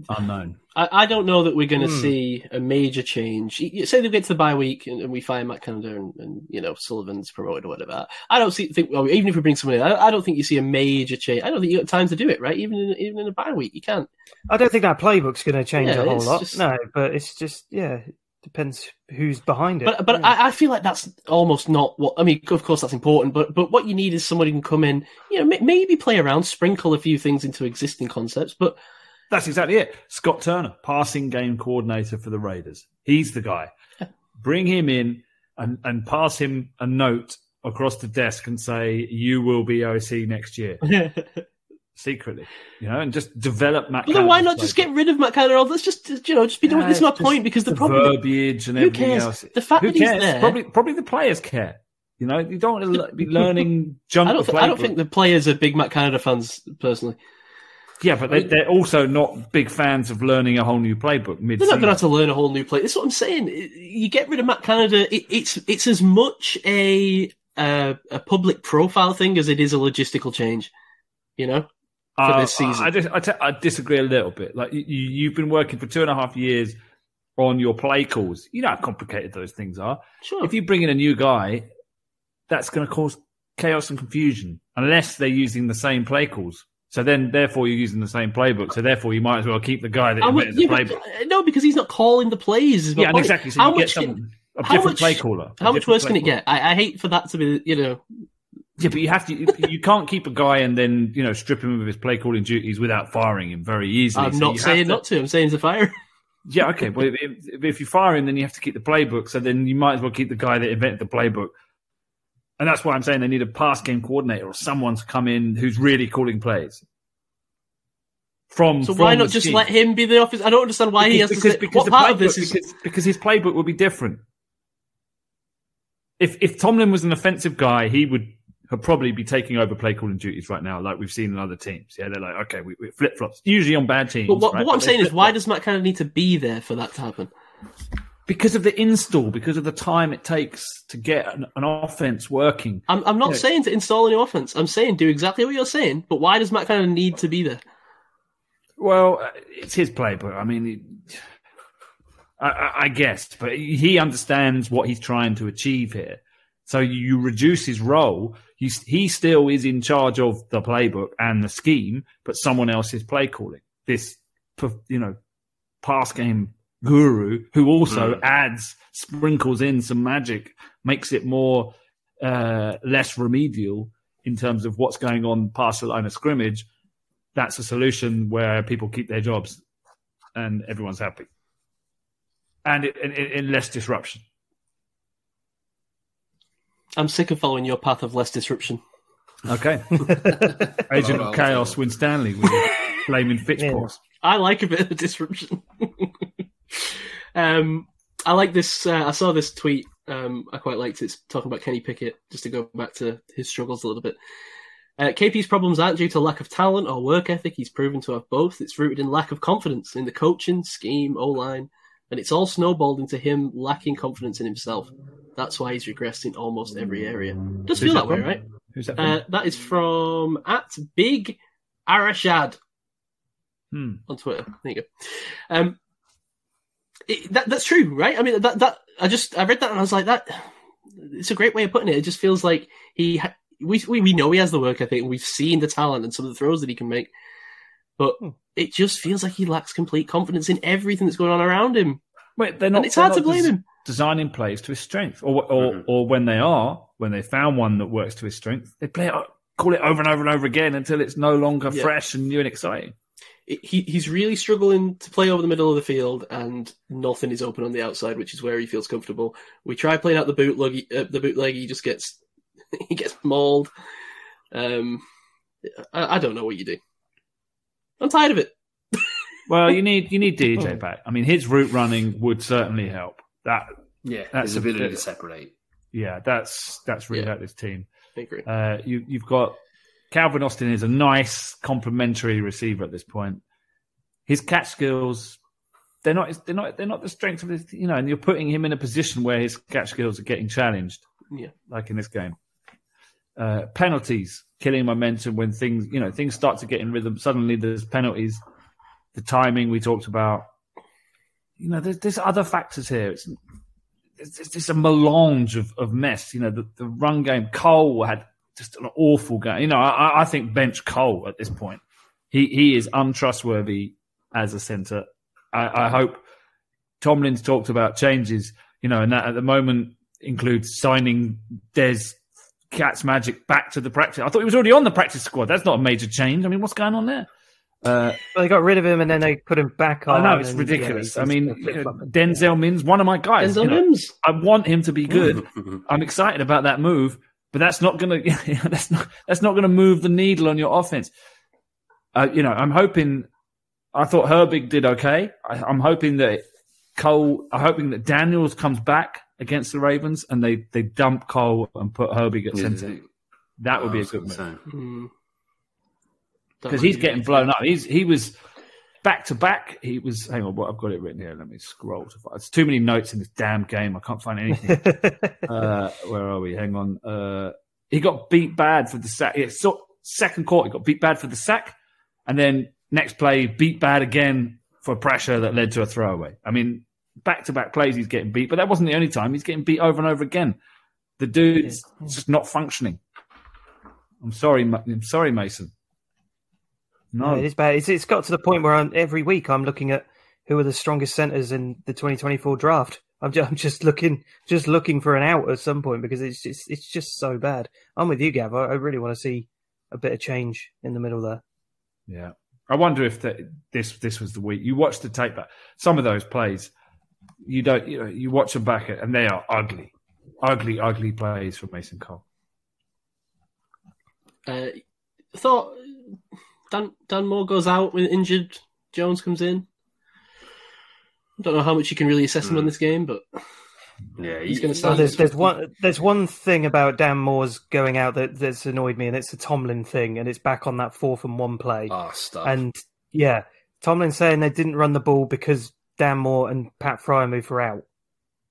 Unknown. I, I don't know that we're going to Hmm. see a major change. Y- y- Say they get to the bye week and, and we fire Matt Canada and, and you know Sullivan's promoted or whatever. I don't see think. Well, even if we bring someone in, I, I don't think you see a major change. I don't think you got time to do it. Right? Even in, even in a bye week, you can't. I don't think that playbook's going to change Yeah, a whole lot. just- No, but it's just yeah, depends who's behind it. But but Yeah. I, I feel like that's almost not what I mean. Of course, that's important. But but what you need is somebody who can come in, you know, m- maybe play around, sprinkle a few things into existing concepts. But That's exactly it. Scott Turner, passing game coordinator for the Raiders. He's the guy. Bring him in and, and pass him a note across the desk and say, you will be OC next year, secretly, you know, and just develop Matt. Then why not just get rid of Matt Canada? Let's just you know just be doing. Yeah, this my point because the the problem. verbiage and everything cares? else. The fact Who that he's cares? there- Probably, probably the players care. You know, you don't want to be learning junk. I don't. Th- I don't think the players are big Matt Canada fans personally. Yeah, but they, they're also not big fans of learning a whole new playbook mid. They're not going to have to learn a whole new play. That's what I'm saying. You get rid of Matt Canada. It, it's it's as much a uh, a public profile thing as it is a logistical change. You know, for this season. Uh, I, dis- I, t- I disagree a little bit. Like you, you've been working for two and a half years on your play calls. You know how complicated those things are. sure. If you bring in a new guy, that's going to cause chaos and confusion unless they're using the same play calls. So then, therefore, you're using the same playbook. So therefore, you might as well keep the guy that invented the playbook. no, because he's not calling the plays. Yeah, exactly. So how you get much? Can, someone, how different much- play caller. how much worse can it get? I, I hate for that to be. You know, Yeah, but you have to. You, can't keep a guy and then you know strip him of his play calling duties without firing him very easily. I'm So not saying to- not to. I'm saying to fire. Yeah, okay. Well, if, if, if you fire him, then you have to keep the playbook. So then you might as well keep the guy that invented the playbook. And that's why I'm saying they need a pass game coordinator or someone to come in who's really calling plays. From So from why not just let him be the office? I don't understand why he has to say. what part of this is? because, because his playbook would be different. If if Tomlin was an offensive guy, he would probably be taking over play calling duties right now, like we've seen in other teams. Yeah, they're like, okay, we, we flip flops. Usually on bad teams. But what, right? but what I'm they saying is, why does Matt Canada need to be there for that to happen? Because of the install, because of the time it takes to get an, an offense working. I'm, I'm not Yeah. saying to install a new offense. I'm saying do exactly what you're saying. But why does Matt Canada need to be there? Well, uh, it's his playbook. I mean, I, I, I guess, but he understands what he's trying to achieve here. So you reduce his role. He, he still is in charge of the playbook and the scheme, but someone else is play calling. This, you know, pass game guru who also adds, sprinkles in some magic, makes it more uh, less remedial in terms of what's going on past the line of scrimmage. That's a solution where people keep their jobs and everyone's happy. and in, in, in less disruption. I'm sick of following your path of less disruption. Okay. Agent of Chaos, Win Stanley, with blaming Fitzpaws. I like a bit of disruption. um, I like this. Uh, I saw this tweet. Um, I quite liked it. It's talking about Kenny Pickett. Just to go back to his struggles a little bit. Uh, KP's problems aren't due to lack of talent or work ethic. He's proven to have both. It's rooted in lack of confidence in the coaching, scheme, O line, and it's all snowballed into him lacking confidence in himself. That's why he's regressed in almost every area. Does feel that that way, right? Who's that? Uh, that is from at Big Arashad Hmm. on Twitter. There you go. Um, it, that that's true, right? I mean, that that I just I read that and I was like, that it's a great way of putting it. It just feels like he ha- we we we know he has the work. I think we've seen the talent and some of the throws that he can make, but Hmm. it just feels like he lacks complete confidence in everything that's going on around him, Wait, they're not. and it's they're hard to blame des- him. Designing plays to his strength, or or, Mhm. or when they are, when they found one that works to his strength, they play it, call it over and over and over again until it's no longer Yeah. fresh and new and exciting. It- He he's really struggling to play over the middle of the field, and nothing is open on the outside, which is where he feels comfortable. We try playing out the bootleg. Uh, the bootleg, he just gets he gets mauled. Um, I, I don't know what you do. I'm tired of it. Well, you need you need DJ back. I mean, his route running would certainly help. That Yeah, That's his ability bit- to separate. yeah, that's that's really Yeah. helped this team. I agree. Uh, you, you've got Calvin Austin is a nice complementary receiver at this point. His catch skills, they're not they're not they're not the strength of his, you know, and you're putting him in a position where his catch skills are getting challenged, Yeah. like in this game. Uh, penalties, killing momentum when things, you know, things start to get in rhythm. Suddenly there's penalties. The timing we talked about. You know, there's, there's other factors here. It's it's, it's just a melange of, of mess. You know, the, the run game. Cole had just an awful game. You know, I, I think bench Cole at this point. He he is untrustworthy as a centre. I, I hope Tomlin's talked about changes. You know, and that at the moment includes signing Des Cat's Magic back to the practice. I thought he was already on the practice squad. That's not a major change. I mean, what's going on there? Uh, Well, they got rid of him and then they put him back I on. know it's and, ridiculous. yeah, I mean, you know, flip-flopping. Denzel Mims, one of my guys. Denzel you know, Mims. I want him to be good. I'm excited about that move, but that's not going to that's not that's not going to move the needle on your offense. Uh, you know, I'm hoping. I thought Herbig did okay. I, I'm hoping that Cole. I'm hoping that Daniels comes back against the Ravens and they they dump Cole and put Herbig at center. That would be a good move Hmm. Because might he's getting blown up. He's he was back to back. He was. Hang on, what I've got it written here. Let me scroll to find. It's too many notes in this damn game. I can't find anything. uh, where are we? Hang on. Uh, he got beat bad for the sack. Yeah, so second quarter, he got beat bad for the sack, and then next play, beat bad again for pressure that led to a throwaway. I mean, back to back plays, he's getting beat, but that wasn't the only time. He's getting beat over and over again. The dude's just not functioning. I'm sorry, I'm sorry, Mason. No, it is bad. It's, it's got to the point where I'm, every week I'm looking at who are the strongest centers in the 2024 draft. I'm just, I'm just looking, just looking for an out at some point because it's just, it's just so bad. I'm with you, Gav. I, I really want to see a bit of change in the middle there. Yeah, I wonder if that this this was the week you watch the tape back. Some of those plays, you don't you know you watch them back and they are ugly, ugly, ugly plays from Mason Cole. Uh, thought Dan Dan Moore goes out with injured. Jones comes in. I don't know how much you can really assess him on this game, but Yeah, He's he- gonna start- there's there's one there's one thing about Dan Moore's going out that that's annoyed me, and it's the Tomlin thing, and it's back on that fourth and one play. Oh, stop. And yeah, Tomlin saying they didn't run the ball because Dan Moore and Pat Freiermuth for out.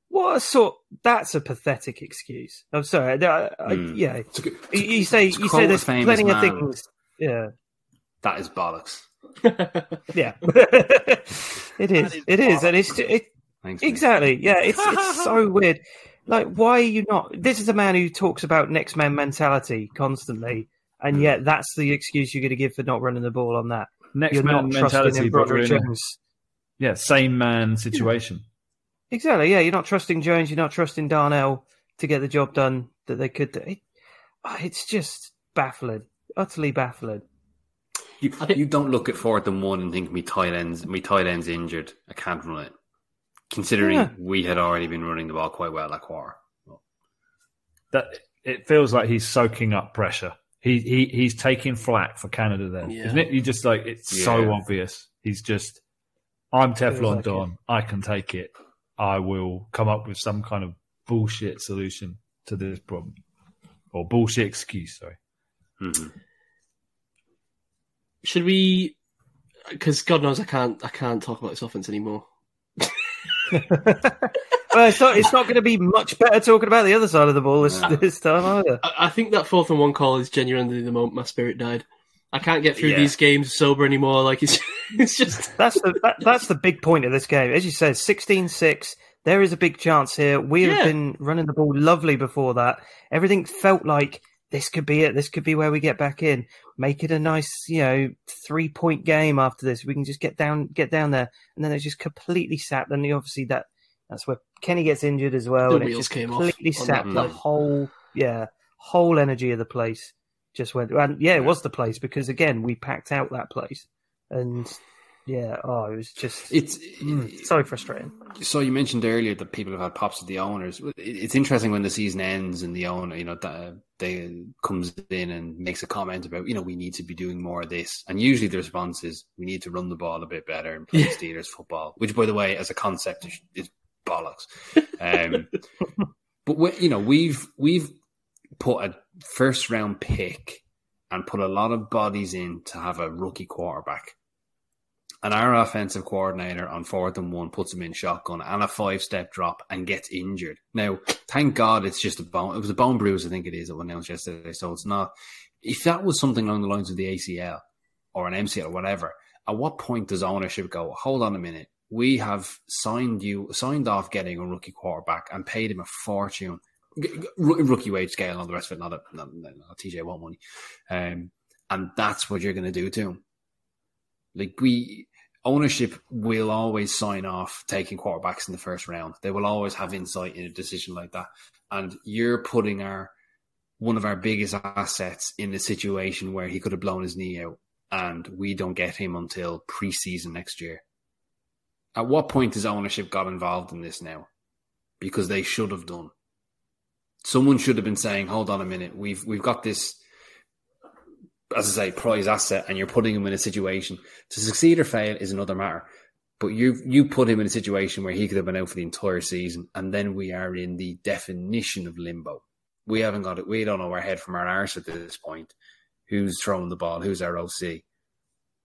What a sort? That's a pathetic excuse. I'm sorry. I, I, Hmm. Yeah, It's a good- you, you say to you say there's plenty of man, things. Yeah, That is bollocks. yeah. it is. It is, and it's it, Thanks. mate. exactly. Yeah, it's it's so weird. Like, why are you not? This is a man who talks about next man mentality constantly, and yet that's the excuse you're going to give for not running the ball on that. Next You're man not mentality, in Broderic in a, Jones. yeah, same man situation. Exactly. Yeah, you're not trusting Jones. You're not trusting Darnell to get the job done that they could do. It, oh, it's just baffling, utterly baffling. You, I think- you don't look at fourth and one and think me tight ends, me tight ends injured. I can't run it. considering Yeah. we had already been running the ball quite well that quarter. That it feels like he's soaking up pressure. He he he's taking flack for Canada then, Yeah. isn't it? You just like it's Yeah. so obvious. He's just I'm Teflon like Don. I can take it. I will come up with some kind of bullshit solution to this problem. Or bullshit excuse, sorry. hmm Should we? Because God knows I can't. I can't talk about this offense anymore. well, it's not. It's not going to be much better talking about the other side of the ball this, this time either. I, I think that fourth and one call is genuinely the moment my spirit died. I can't get through Yeah. these games sober anymore. Like it's, it's just That's the that, that's the big point of this game. As you said, 16-6. There is a big chance here. We have been running the ball lovely before that. Everything felt like this could be it. This could be where we get back in. Make it a nice, you know, three point game after this. We can just get down, get down there, and then it's just completely sapped. And obviously that that's where Kenny gets injured as well, The and it just completely sapped the whole, yeah, whole energy of the place. Just went, and yeah, it was the place because again we packed out that place, and yeah, oh, it was just It's mm, so frustrating. So you mentioned earlier that people have had pops at the owners. It's interesting when the season ends and the owner, you know, that they comes in and makes a comment about, you know, we need to be doing more of this. And usually the response is, we need to run the ball a bit better and play Yeah. Steelers football, which, by the way, as a concept, is, is bollocks. Um, but we, you know, we've we've put a first round pick and put a lot of bodies in to have a rookie quarterback. And our offensive coordinator on fourth and one puts him in shotgun and a five step drop and gets injured. Now, thank God it's just a bone. It was a bone bruise, I think it is, that was announced yesterday. So it's not. If that was something along the lines of the ACL or an MCL or whatever, at what point does ownership go, hold on a minute? We have signed you, signed off getting a rookie quarterback and paid him a fortune, rookie wage scale and all the rest of it, not a, not, not a TJ Watt money. Um, and that's what you're going to do to him. Like we, ownership will always sign off taking quarterbacks in the first round. They will always have insight in a decision like that. And you're putting our one of our biggest assets in a situation where he could have blown his knee out and we don't get him until preseason next year. At what point has ownership got involved in this now? Because they should have done. Someone should have been saying, "Hold on a minute, we've we've got this, as I say, prize asset, and you're putting him in a situation to succeed or fail is another matter. But you you put him in a situation where he could have been out for the entire season, and then we are in the definition of limbo. We haven't got it. We don't know our head from our arse at this point. Who's throwing the ball? Who's our OC?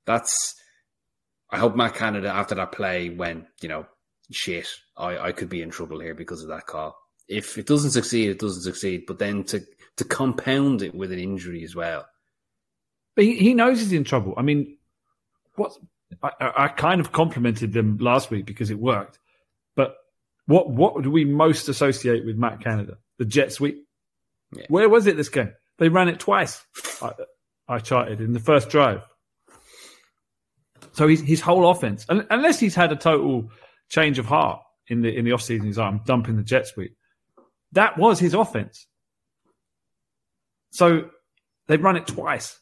That's. I hope Matt Canada after that play went, you know, shit. I, I could be in trouble here because of that call. If it doesn't succeed, it doesn't succeed. But then to to compound it with an injury as well. But he, he knows he's in trouble. I mean, what I, I kind of complimented them last week because it worked. But what what do we most associate with Matt Canada? The jet sweep. Yeah. Where was it this game? They ran it twice. I, I charted in the first drive. So his his whole offense, unless he's had a total change of heart in the in the offseason, he's like, I'm dumping the jet sweep. That was his offense. So they've run it twice.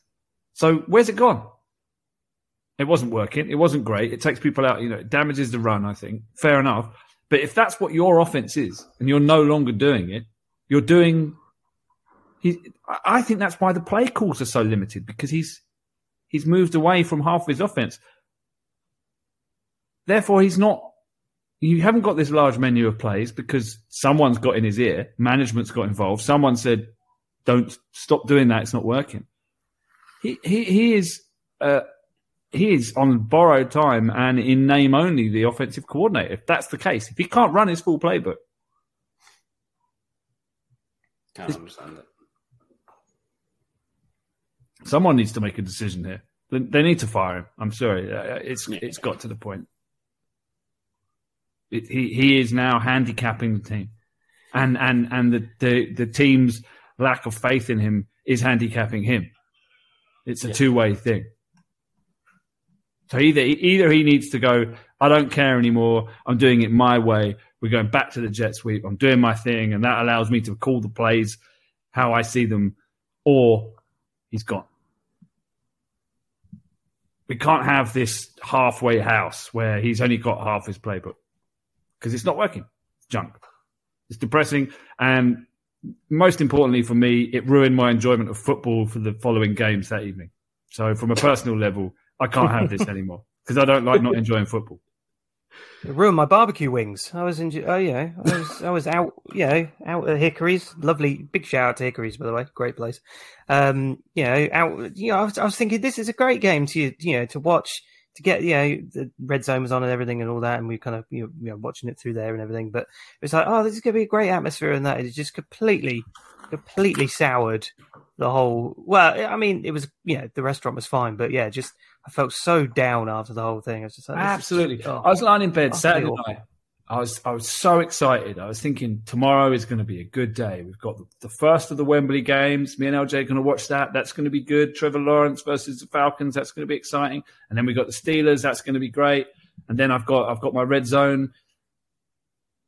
So where's it gone? It wasn't working. It wasn't great. It takes people out. You know, it damages the run. I think fair enough. But if that's what your offense is, and you're no longer doing it, you're doing. He, I think that's why the play calls are so limited because he's he's moved away from half of his offense. Therefore, he's not. You haven't got this large menu of plays because someone's got in his ear. Management's got involved. Someone said, "Don't stop doing that. It's not working." He he he is uh, he is on borrowed time and in name only the offensive coordinator. If that's the case, if he can't run his full playbook, Can't understand it. someone needs to make a decision here. They, they need to fire him. I'm sorry, Uh, it's it's got to the point. It, he he is now handicapping the team, and and and the, the the team's lack of faith in him is handicapping him. It's a Yeah. two way thing. So either either he needs to go. I don't care anymore. I'm doing it my way. We're going back to the jet sweep. I'm doing my thing, and that allows me to call the plays how I see them. Or he's gone. We can't have this halfway house where he's only got half his playbook. because it's not working. It's junk. It's depressing, and most importantly for me, it ruined my enjoyment of football for the following games that evening. So, from a personal level, I can't have this anymore because I don't like not enjoying football. It ruined my barbecue wings. I was in, oh yeah, I was, I was out, you know, out at Hickory's. Lovely, big shout out to Hickory's, by the way, great place. Um, you know, out, you know, I was, I was thinking this is a great game to, you know, to watch, to get, you know, the red zone was on and everything and all that, and we kind of, you know, you know, watching it through there and everything. But it was like, oh, this is going to be a great atmosphere, and that it just completely, completely soured the whole. Well, I mean, it was, you know, the restaurant was fine, but yeah, just I felt so down after the whole thing. I was just like, is- Absolutely. oh. I was lying in bed Saturday night. I was I was so excited. I was thinking tomorrow is going to be a good day. We've got the, first of the Wembley games. Me and LJ are going to watch that. That's going to be good. Trevor Lawrence versus the Falcons. That's going to be exciting. And then we got the Steelers. That's going to be great. And then I've got I've got my red zone.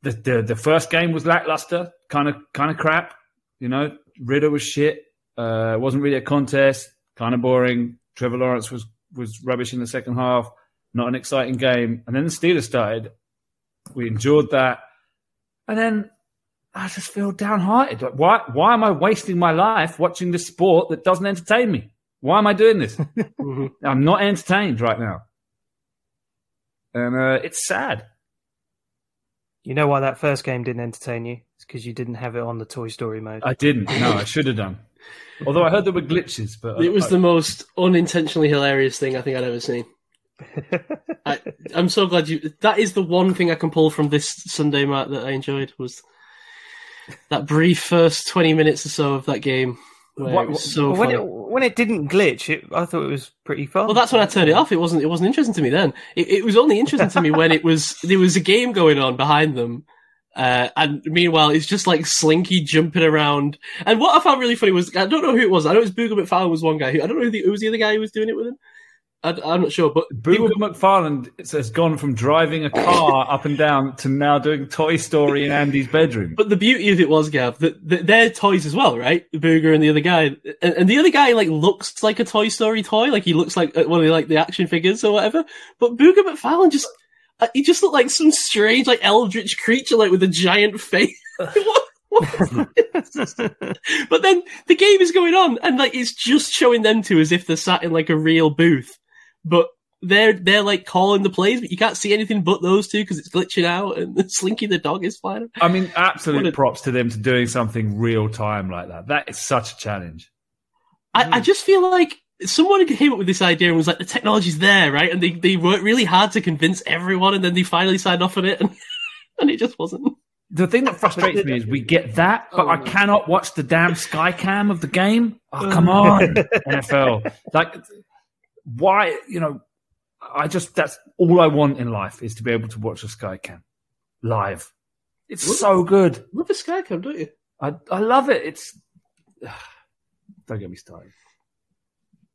The the, the first game was lackluster, kind of kind of crap. You know, Ridder was shit. Uh, it wasn't really a contest. Kind of boring. Trevor Lawrence was was rubbish in the second half. Not an exciting game. And then the Steelers started. We endured that. And then I just feel downhearted. Like, why, why am I wasting my life watching this sport that doesn't entertain me? Why am I doing this? Mhm. I'm not entertained right now. And uh, it's sad. You know why that first game didn't entertain you? It's because you didn't have it on the Toy Story mode. I didn't. No, I should have done. Although I heard there were glitches, but It was I- the most unintentionally hilarious thing I think I'd ever seen. I, I'm so glad you. That is the one thing I can pull from this Sunday, Matt, that I enjoyed was that brief first 20 minutes or so of that game. What- it was so when it when it didn't glitch, it, I thought it was pretty fun. Well, that's when I turned it off. It wasn't. It wasn't interesting to me then. It, it was only interesting to me when it was there was a game going on behind them, uh, and meanwhile it's just like Slinky jumping around. And what I found really funny was I don't know who it was. I know it was Booger McFarland was one guy. Who, I don't know who, the, who was the other guy who was doing it with him. I, am not sure, but they were- Booger McFarland has gone from driving a car up and down to now doing Toy Story in Andy's bedroom. But the beauty of it was, Gav, that, that they're toys as well, right? Booger and the other guy, and, and the other guy like looks like a Toy Story toy, like he looks like uh, one of the, like the action figures or whatever. But Booger McFarland just, uh, he just looked like some strange like eldritch creature, like with a giant face. what? what was that? but then the game is going on, and like it's just showing them two as if they're sat in like a real booth, but. They're they're like calling the plays, but you can't see anything but those two because it's glitching out, and Slinky the dog is flying. I mean, absolute a- props to them to doing something real time like that. That is such a challenge. I, I mm. just feel like someone came up with this idea and was like, the technology's there, right? And they, they worked really hard to convince everyone, and then they finally signed off on it, and, and it just wasn't. The thing that frustrates me is we get that, but oh, I cannot watch the damn sky cam of the game. Oh, come on, NFL. Like, why, you know, I just, that's all I want in life is to be able to watch a sky cam live. It's so good. Love the Skycam, don't you? I, I love it. It's, don't get me started.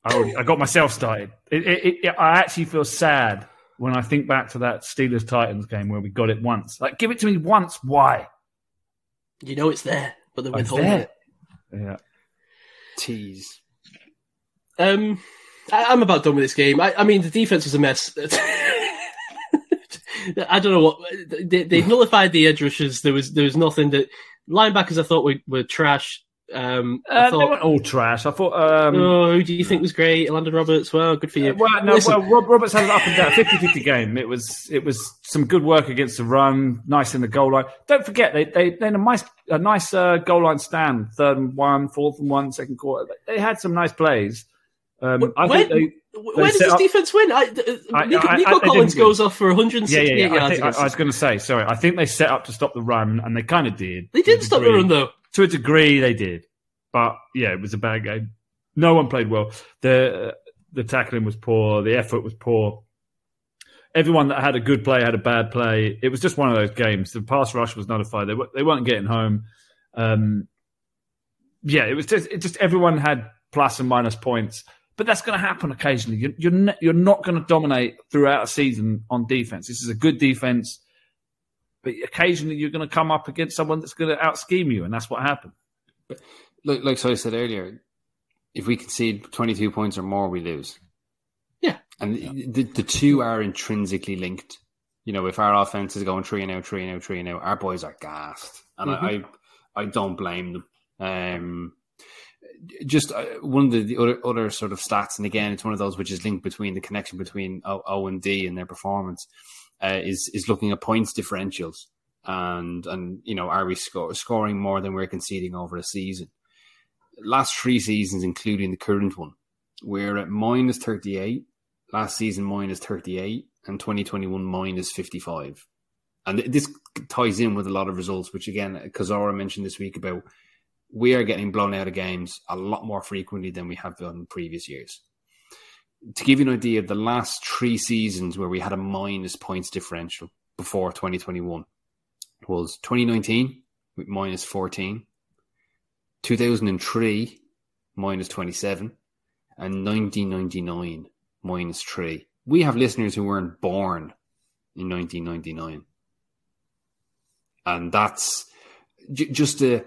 I, already, I got myself started. It, it, it, I actually feel sad when I think back to that Steelers Titans game where we got it once. Like, give it to me once. Why? You know it's there, but they're withholding it. Yeah. Tease. Um, I, I'm about done with this game. I, I mean, the defense was a mess. I don't know what they, they nullified the edge rushers. There was there was nothing that linebackers I thought were, were trash. Um, I Uh, they weren't all trash. I thought. Um, oh, who do you think was great? Landon Roberts. Well, good for you. Uh, well, no, Listen, well, Rob Roberts had an up and down 50-50 game. It was it was some good work against the run, nice in the goal line. Don't forget they they they had a nice a nice uh, goal line stand, third and one, fourth and one, second quarter. They had some nice plays. Um, I When- think they, Where does this up- defense win? I, I- Nico, I- Nico Collins goes off for yeah, 168 yeah, yeah. I, yards. think, I, I was going to say sorry. I think they set up to stop the run, and they kind of did. they did stop the run though. to a degree they did but yeah it was a bad game no one played well the the tackling was poor the effort was poor everyone that had a good play had a bad play it was just one of those games the pass rush was nullified they, they weren't getting home um, yeah it was just it just everyone had plus and minus points but that's going to happen occasionally you're, you're, ne- you're not going to dominate throughout a season on defense this is a good defense but occasionally you're going to come up against someone that's going to out scheme you and that's what happened But Like, like so I said earlier, if we concede 22 points or more, we lose. Yeah. And the, the two are intrinsically linked. You know, if our offense is going three and out, three and out, three and out, our boys are gassed, and Mm-hmm. I, I, I don't blame them. Um, just uh, one of the, the other other sort of stats, and again, it's one of those which is linked between the connection between O, o and D and their performance uh, is is looking at points differentials and and you know are we sco- scoring more than we're conceding over a season? Last three seasons, including the current one, we're at minus thirty eight. Last season minus thirty eight, and twenty twenty one minus fifty five. And th- this ties in with a lot of results, which again, Kozora mentioned this week about we are getting blown out of games a lot more frequently than we have done in previous years. To give you an idea, the last three seasons where we had a minus points differential before 2021 was 2019 with minus 14, 2003 minus 27, and 1999 minus 3. We have listeners who weren't born in 1999. And that's j- just a,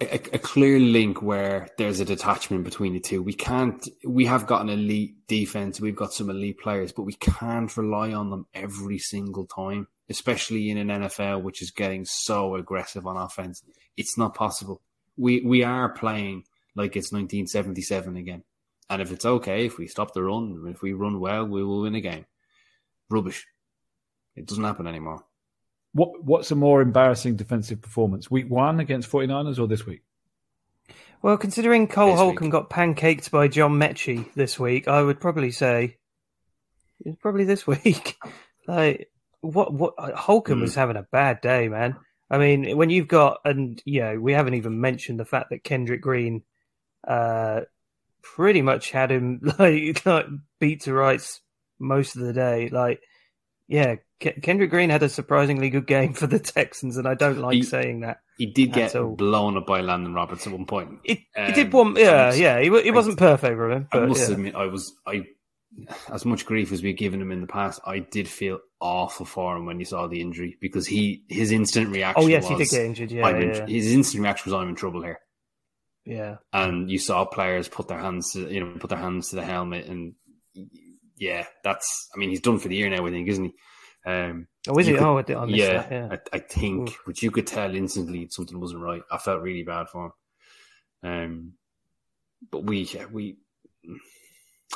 a, a clear link where there's a detachment between the two. We can't, we have got an elite defense, we've got some elite players, but we can't rely on them every single time, especially in an NFL which is getting so aggressive on offense. It's not possible. We, we are playing like it's 1977 again. And if it's okay, if we stop the run, if we run well, we will win a game. Rubbish. It doesn't happen anymore. What What's a more embarrassing defensive performance? Week one against 49ers or this week? Well, considering Cole This Holcomb week. got pancaked by John Metchie this week, I would probably say it's probably this week. like what? What? Holcomb Hmm. was having a bad day, man. I mean, when you've got and you know we haven't even mentioned the fact that Kendrick Green, uh, pretty much had him like, like beat to rights most of the day. Like, yeah, Ke- Kendrick Green had a surprisingly good game for the Texans, and I don't like He- saying that. He did get all. blown up by Landon Roberts at one point. It, Um, it did one, yeah, I- yeah. Wa- it wasn't perfect for him, I must yeah. admit, I was I as much grief as we've given him in the past. I did feel awful for him when he saw the injury because he his instant reaction. Oh yes, he did get injured. Yeah, I'm in, yeah, His instant reaction was, "I'm in trouble here," yeah. and you saw players put their hands, to, you know, put their hands to the helmet, and yeah, that's. I mean, he's done for the year now. I think, isn't he? Um, Oh, is it? could- oh, I, yeah, that. Yeah. I, I think, Oof. but you could tell instantly something wasn't right. I felt really bad for him. Um, but we, yeah, we,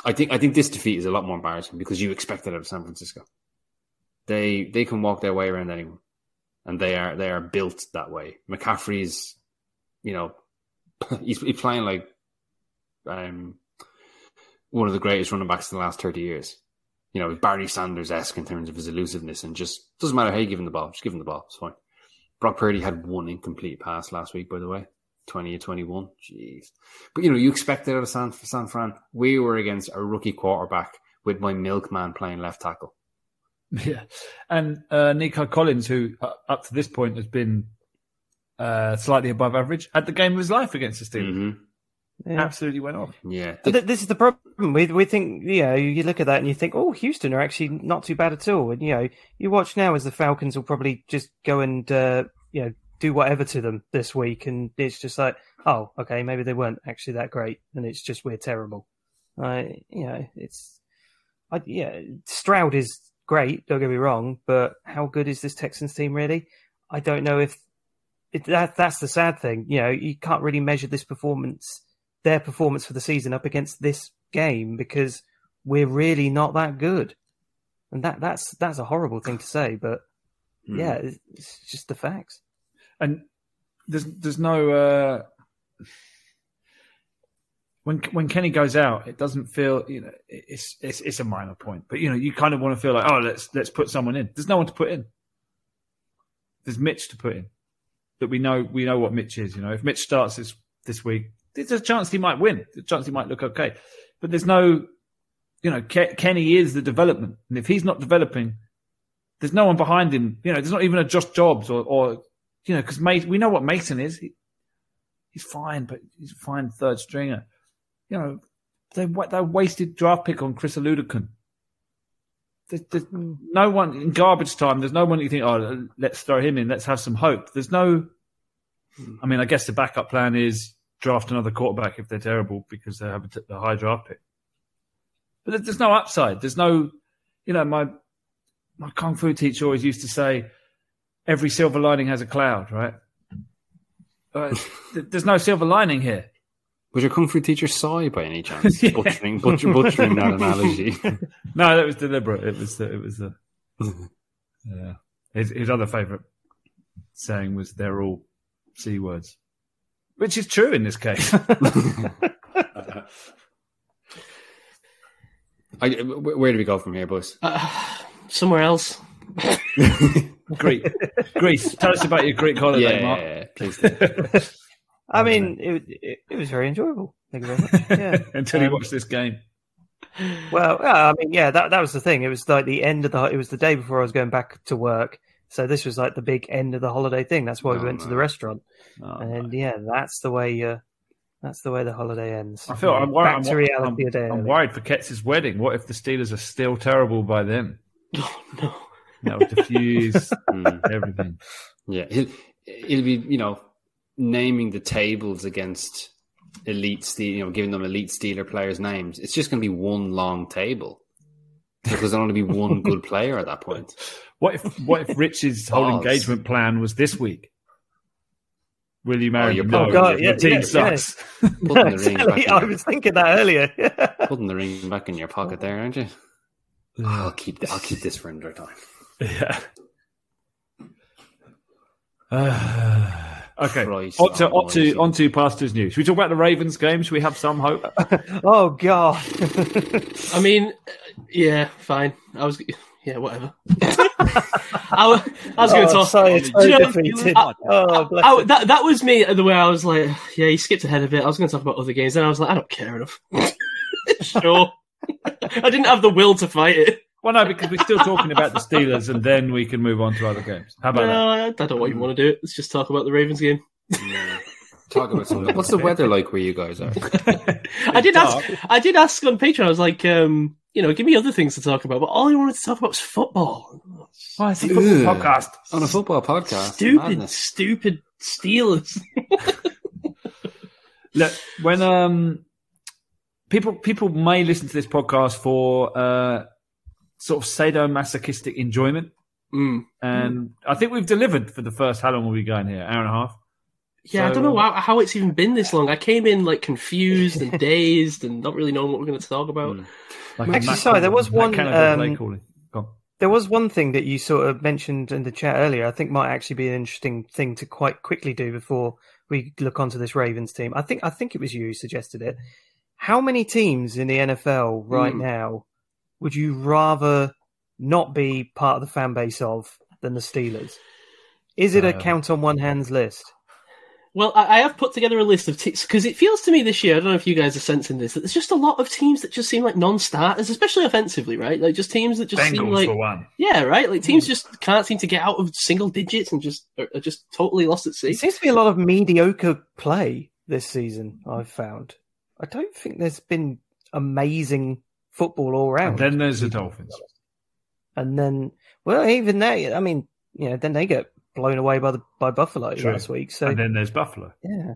I think, I think this defeat is a lot more embarrassing because you expect it out of San Francisco. They, they can walk their way around anyone, and they are, they are built that way. McCaffrey's, you know, he's, he's playing like, um, one of the greatest running backs in the last thirty years you know, Barry Sanders esque in terms of his elusiveness and just doesn't matter how you give him the ball, just give him the ball. It's fine. Brock Purdy had one incomplete pass last week, by the way. 20 or 21. Jeez. But you know, you expect it out of San, San Fran. We were against a rookie quarterback with my milkman playing left tackle. Yeah, and uh, Nico Collins, who uh, up to this point has been uh, slightly above average, had the game of his life against the Steelers. hmm Yeah. Absolutely went off. Yeah. But th- this is the problem. We we think you know you look at that and you think oh Houston are actually not too bad at all. And you know you watch now as the Falcons will probably just go and uh, you know do whatever to them this week, and it's just like oh okay maybe they weren't actually that great, and it's just we're terrible. I you know it's I yeah Stroud is great. Don't get me wrong, but how good is this Texans team really? I don't know if it, that that's the sad thing. You know you can't really measure this performance their performance for the season up against this game because we're really not that good. And that that's that's a horrible thing to say, but Mm. yeah, it's, it's just the facts. And there's there's no uh, when when Kenny goes out, it doesn't feel you know it's it's it's a minor point, but you know you kind of want to feel like oh let's let's put someone in. There's no one to put in. There's Mitch to put in. That we know we know what Mitch is. You know if Mitch starts this this week, there's a chance he might win. A chance he might look okay, but there's no you know Ke- Kenny is the development, and if he's not developing, there's no one behind him. You know there's not even a Josh Dobbs or or you know because we know what Mason is. He, he's fine, but he's a fine third stringer. You know, they they wasted draft pick on Chris Oladokun. There's, there's no one in garbage time. There's no one you think, oh, let's throw him in. Let's have some hope. There's no. I mean, I guess the backup plan is draft another quarterback if they're terrible because they have a, t- a high draft pick. But there's no upside. There's no, you know, my my kung fu teacher always used to say, "Every silver lining has a cloud." Right? Uh, there's no silver lining here. Was your kung fu teacher Sai by any chance? Yeah. Butchering, butcher, butchering that analogy. No, that was deliberate. It was. It was. Uh, yeah. His his other favourite saying was, "They're all c words," which is true in this case. I, where do we go from here, boys? Uh, somewhere else. Greek, Greece. Tell us about your Greek holiday, Mark. yeah, please. do. I mean, it, it, it was very enjoyable. Thank you very much. Yeah. Until you Um, watch this game. Well, yeah, I mean, yeah, that that was the thing. It was like the end of the. It was the day before I was going back to work, so this was like the big end of the holiday thing. That's why we Oh, went to the restaurant, Oh, and yeah, that's the way. Uh, that's the way the holiday ends. I feel I'm worried. Back I'm, to reality I'm- a day. I'm early. worried for Ketz's wedding. What if the Steelers are still terrible by then? Oh, no. That would diffuse Mm, everything. yeah, he'll, he'll be, you know, naming the tables against elite steel, you know, giving them elite Steeler players' names. It's just going to be one long table because there'll only be one good player at that point. What if what if Rich's whole Balls. engagement plan was this week? Will you marry? Oh, you're me? no, God, your yeah, team yeah, sucks. Putting the ring Exactly, back in I your, was thinking that earlier. putting the ring back in your pocket there, aren't you? I'll keep th- I'll keep this for another time. Yeah. Uh, okay. Christ On to, on to, on to Pastors News. Should we talk about the Ravens game? Should we have some hope? oh God! I mean, yeah, fine. I was, yeah, whatever. I, I was going to oh, talk. sorry, Do so you know- defeated. I- oh, bless I- that that was me the way I was like, yeah, you skipped ahead a bit. I was going to talk about other games, then I was like, I don't care enough. sure, I didn't have the will to fight it. Well, no, because we're still talking about the Steelers, and then we can move on to other games. How about No, I I don't want you want to do it. Let's just talk about the Ravens game. Yeah. Talk about something. What's the weather like where you guys are? I did ask. I did ask on Patreon. I was like, um, you know, give me other things to talk about. But all I wanted to talk about was football. Why is it football Ugh. podcast? On a football podcast. Stupid, Madness. stupid Steelers. Look, when um people people may listen to this podcast for uh sort of sadomasochistic enjoyment, Mm. and I think we've delivered for the first. How long will we going here? Hour and a half. Yeah, I don't know how, how it's even been this long. I came in like confused and dazed and not really knowing what we're going to talk about. Mm. Like Actually, sorry, there was one, um, play calling. Go on. There was one thing that you sort of mentioned in the chat earlier. I think might actually be an interesting thing to quite quickly do before we look onto this Ravens team. I think I think it was you who suggested it. How many teams in the NFL right Hmm. now would you rather not be part of the fan base of than the Steelers? Is it a Uh, count on one hand's list? Well, I, I have put together a list of teams because it feels to me this year. I don't know if you guys are sensing this that there's just a lot of teams that just seem like non-starters, especially offensively, right? Like just teams that just seem like for one. yeah, right. Like teams just can't seem to get out of single digits and just are, are just totally lost at sea. It seems to be a lot of mediocre play this season. I've found. I don't think there's been amazing football all And round. then there's the Dolphins. And then, well, even they, I mean, you know, then they get blown away by the by Buffalo True. last week. So And then there's Buffalo. yeah,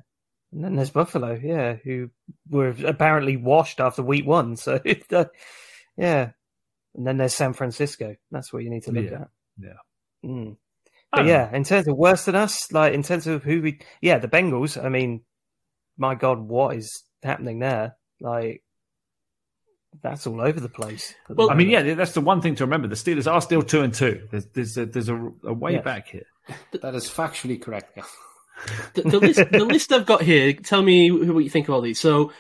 and then there's Buffalo, yeah, who were apparently washed after week one. So yeah, and then there's San Francisco. That's what you need to look Yeah. at. Yeah. Mm. But yeah, in terms of worse than us, like in terms of who we, yeah, the Bengals. I mean, my God, what is happening there? Like, that's all over the place. at the Well, I mean, yeah, that's the one thing to remember. The Steelers are still two and two. There's there's a, there's a, a way Yeah. back here. That is factually correct. Yeah. the, the list the list I've got here. Tell me what you think of all these. So,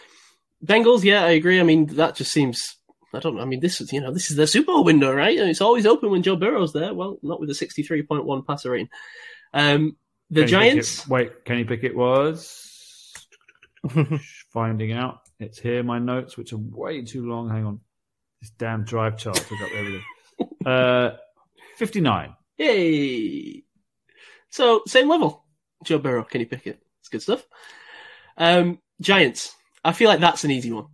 Bengals, yeah, I agree. I mean, that just seems. I don't. I mean, this is you know this is the Super Bowl window, right? And it's always open when Joe Burrow's there. Well, not with a sixty three point one passer rating. Um, the Kenny Giants. Pickett- wait, Kenny Pickett was finding out. It's here, my notes, which are way too long. Hang on. This damn drive chart took up everything. Uh, 59. Yay! So same level. Joe Burrow, Kenny Pickett. It's good stuff. Um, Giants. I feel like that's an easy one.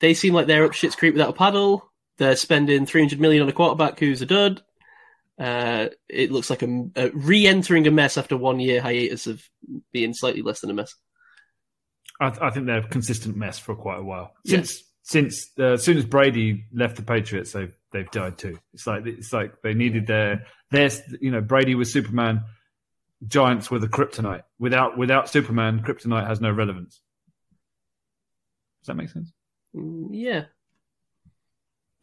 They seem like they're up shit's creek without a paddle. They're spending 300 million on a quarterback who's a dud. Uh, it looks like a, a re-entering a mess after one year hiatus of being slightly less than a mess. I, I think they're a consistent mess for quite a while. Since since uh, as soon as Brady left the Patriots, they've they've died too. It's like it's like they needed their their you know Brady was Superman, Giants were the kryptonite. Without without Superman, kryptonite has no relevance. Does that make sense? Mm, Yeah.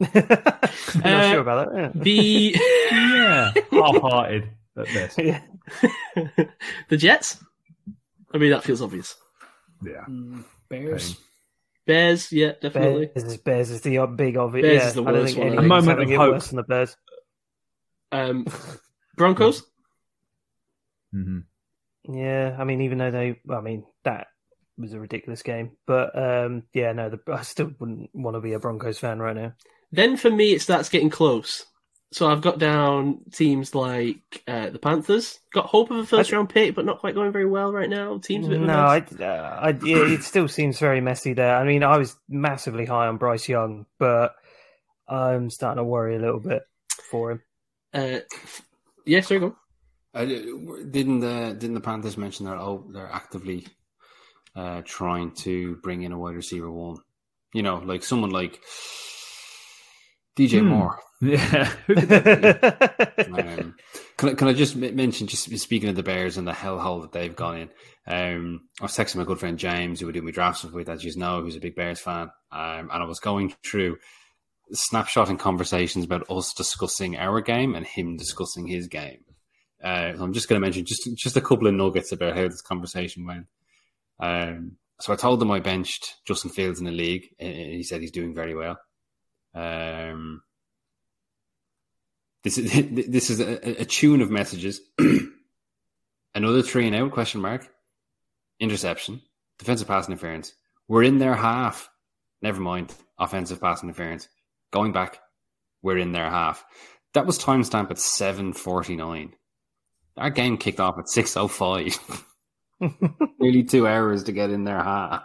I'm not Uh, sure about that. The Yeah, half-hearted at best. Yeah. the Jets. I mean, that feels obvious. Yeah, Bears. Bears, yeah, definitely. Bears is, Bears is the big obvious. Bears yeah, is the I don't worst think one, I anyone's think. A moment of it hope. worse than the Bears. Um, Broncos. mm-hmm. Yeah, I mean, even though they, I mean, that was a ridiculous game, but um, yeah, no, the, I still wouldn't want to be a Broncos fan right now. Then for me, it starts getting close. So I've got down teams like uh, the Panthers. Got hope of a first round pick, but not quite going very well right now. Teams a bit No. I, uh, I, yeah, it still seems very messy there. I mean, I was massively high on Bryce Young, but I'm starting to worry a little bit for him. Uh, yeah, sorry, go. Uh, didn't the didn't the Panthers mention that? Oh, they're actively uh, trying to bring in a wide receiver one. You know, like someone like DJ Hmm. Moore. yeah. Who could that be? Um, can, I, can I just m- mention, just speaking of the Bears and the hellhole that they've gone in? Um, I was texting my good friend James, who we do my draft stuff with, as you know, who's a big Bears fan, um, and I was going through snapshot and conversations about us discussing our game and him discussing his game. Uh, so I'm just going to mention just just a couple of nuggets about how this conversation went. Um, so I told him I benched Justin Fields in the league, and he said he's doing very well. Um, this is this is a, a tune of messages. Another three and out question mark. Interception. Defensive pass interference. We're in their half. Never mind. Offensive pass interference. Going back. We're in their half. That was timestamp at seven forty nine. Our game kicked off at six oh five. Nearly two hours to get in their half.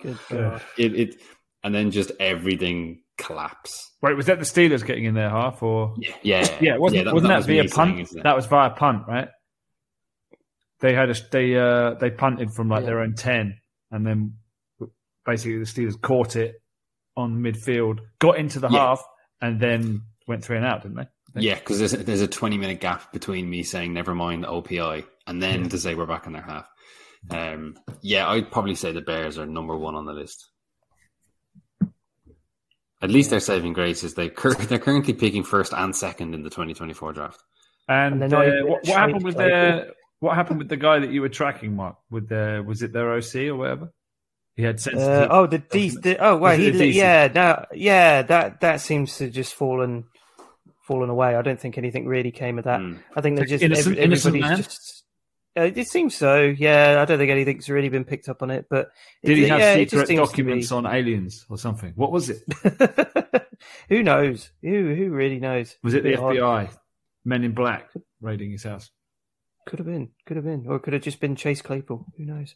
Good God. It it and then just everything collapse. Wait, was that the Steelers getting in their half, or Yeah, yeah, yeah? Wasn't wasn't that, was via me saying punt? That was via punt, right? They had a they uh they punted from like Yeah. their own ten, and then basically the Steelers caught it on midfield, got into the Yeah. half, and then went three and out, didn't they? Yeah, because there's a, there's a 20 minute gap between me saying never mind the OPI and then to say we're back in their half. Um, yeah, I'd probably say the Bears are number one on the list. At least their saving grace is they cur- they're currently picking first and second in the 2024 draft. And, And uh, what, what happened with Claypool. their what happened with the guy that you were tracking, Mark? With their was it their OC or whatever? He had Uh, oh, the D. The, oh, Was wait, he, the yeah, no, yeah, that that seems to just fallen fallen away. I don't think anything really came of that. Hmm. I think they're just Innocent- every- innocent everybody's man? just. Uh, it seems so. Yeah, I don't think anything's really been picked up on it. But Did he have yeah, secret documents on aliens or something? What was it? who knows? Who who really knows? Was it the Bit odd. FBI, Men in Black, raiding his house? Could have been. Could have been. Or it could have just been Chase Claypool. Who knows?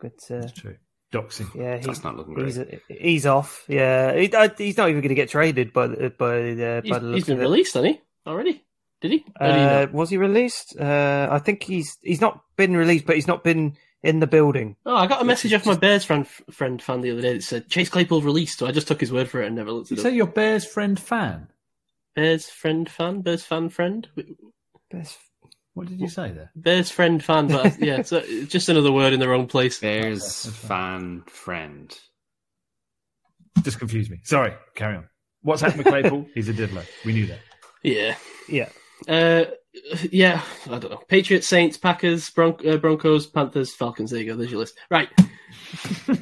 But uh, That's true. Doxing. yeah, he, That's not looking great. he's he's off. Yeah, he, uh, he's not even going to get traded by the by the He's, by the he's looks been of it. released, hasn't he? Already? Did he? Or he Uh, was he released? Uh, I think he's he's not been released, but he's not been in the building. oh, I got a message off my Bears friend friend fan the other day that said Chase Claypool released, so I just took his word for it and never looked You it say your Bears friend fan? Bears friend fan, Bears fan friend, Bears. What did you say there? Bears friend fan, but yeah, so it's just another word in the wrong place. Bears fan friend. Just confused me. Sorry. Carry on. What's happened with Claypool? He's a diddler. We knew that. Yeah. Yeah, Uh, yeah, I don't know. Patriots, Saints, Packers, Bron- uh, Broncos, Panthers, Falcons. There you go. There's your list. Right.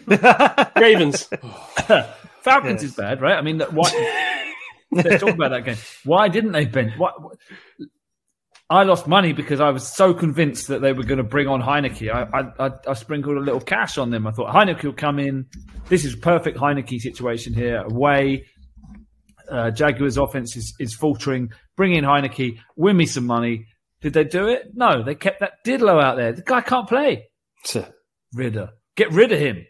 Ravens. Falcons Yes. is bad, right? I mean, that- why? let's talk about that game. Why didn't they bench? What? what- I lost money because I was so convinced that they were going to bring on Heinicke. I, I, I, I sprinkled a little cash on them. I thought Heinicke will come in. This is perfect Heinicke situation here. Away, uh, Jaguars' offense is, is faltering. Bring in Heinicke, win me some money. Did they do it? No, they kept that Didlow out there. The guy can't play. Sir. Ridder, get rid of him.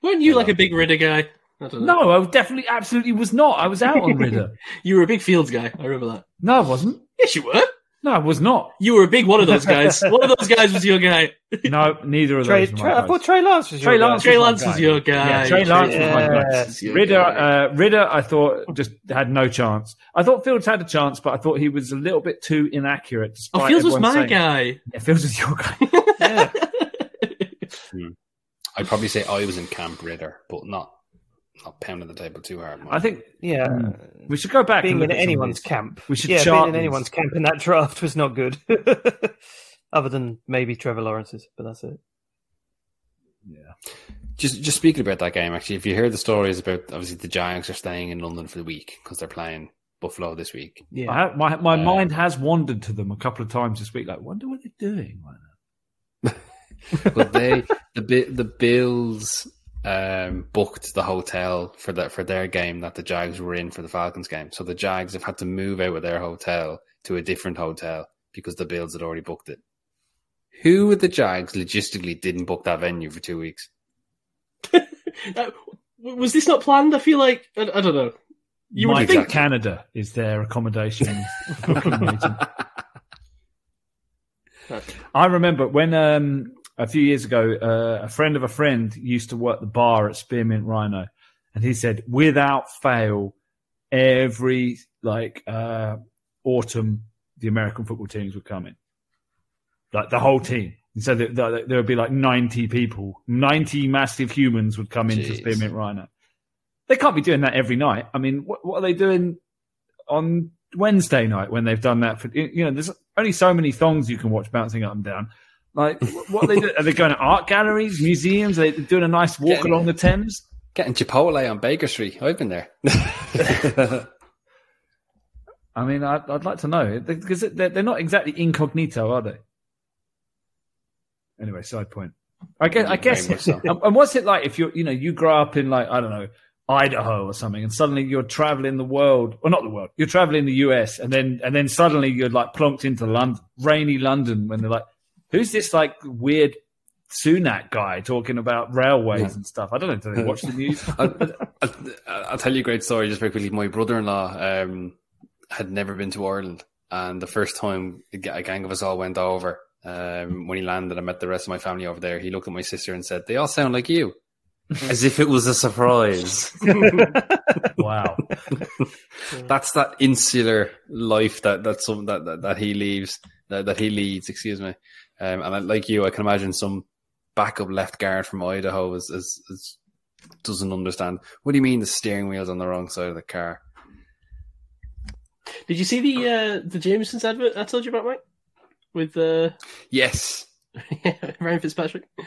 Weren't you like a big Ridder guy? I. No, I definitely, absolutely was not. I was out on Ridder. You were a big Fields guy. I remember that. No, I wasn't. Yes, you were. No, I was not. You were a big one of those guys. one of those guys was your guy. No, neither of Trey, those. were Trey, I thought Trey Lance was your Trey guy. Trey Lance was your guy. Yeah, Trey Lance was my guy. Lance Ridder, uh, Ridder, I thought just had no chance. I thought Fields had a chance, but I thought he was a little bit too inaccurate. Despite Oh, Fields was my saying- guy. Yeah, Fields was your guy. Yeah. I'd probably say I was in Camp Ridder, but not not pounding the table too hard. I think Yeah. we should go back. being and in look at some of anyone's camp. We should yeah, chart being in these. anyone's camp in that draft was not good. Other than maybe Trevor Lawrence's, but that's it. Yeah. Just just speaking about that game, actually, if you hear the stories about obviously the Giants are staying in London for the week because they're playing Buffalo this week. Yeah. I my my Uh, mind has wandered to them a couple of times this week. Like, wonder what they're doing right now. but they the Bi- the Bills um, booked the hotel for that for their game that the Jags were in for the Falcons game. So the Jags have had to move out of their hotel to a different hotel because the Bills had already booked it. Who with the Jags logistically didn't book that venue for two weeks? Was this not planned? I feel like I, I don't know. You would think Canada is their accommodation. I remember when um, a few years ago, uh, a friend of a friend used to work the bar at Spearmint Rhino, and he said, without fail, every like uh, autumn, the American football teams would come in, like the whole team. And so there, would be like ninety people, ninety massive humans would come into Spearmint Rhino. They can't be doing that every night. I mean, what, what are they doing on Wednesday night when they've done that? For you know, there's only so many thongs you can watch bouncing up and down. Like, what are they doing? Are they going to art galleries, museums? Are they doing a nice walk Getting- along the Thames? Getting Chipotle on Baker Street. I've been there. I mean, I'd, I'd like to know because they're, they're not exactly incognito, are they? Anyway, side point. I guess. I guess. so. and, what's it like if you you know you grow up in like I don't know Idaho or something, and suddenly you're traveling the world, or not the world, you're traveling the US, and then and then suddenly you're like plonked into London, rainy London, when they're like, who's this like weird Sunak guy talking about railways and stuff? I don't know. Do they watch the news? I'll, I'll, I'll tell you a great story just very quickly. My brother-in-law um, had never been to Ireland, and the first time a a gang of us all went over, um, when he landed, I met the rest of my family over there. He looked at my sister and said, "They all sound like you," as if it was a surprise. wow. That's that insular life that that's some that, that that he leaves that, that he leads. Excuse me. Um, and I, like you, I can imagine some backup left guard from Idaho is, is, is doesn't understand. What do you mean the steering wheel's on the wrong side of the car? Did you see the uh, the Jameson's advert I told you about, Mike? With uh, Yes. Ryan Fitzpatrick. That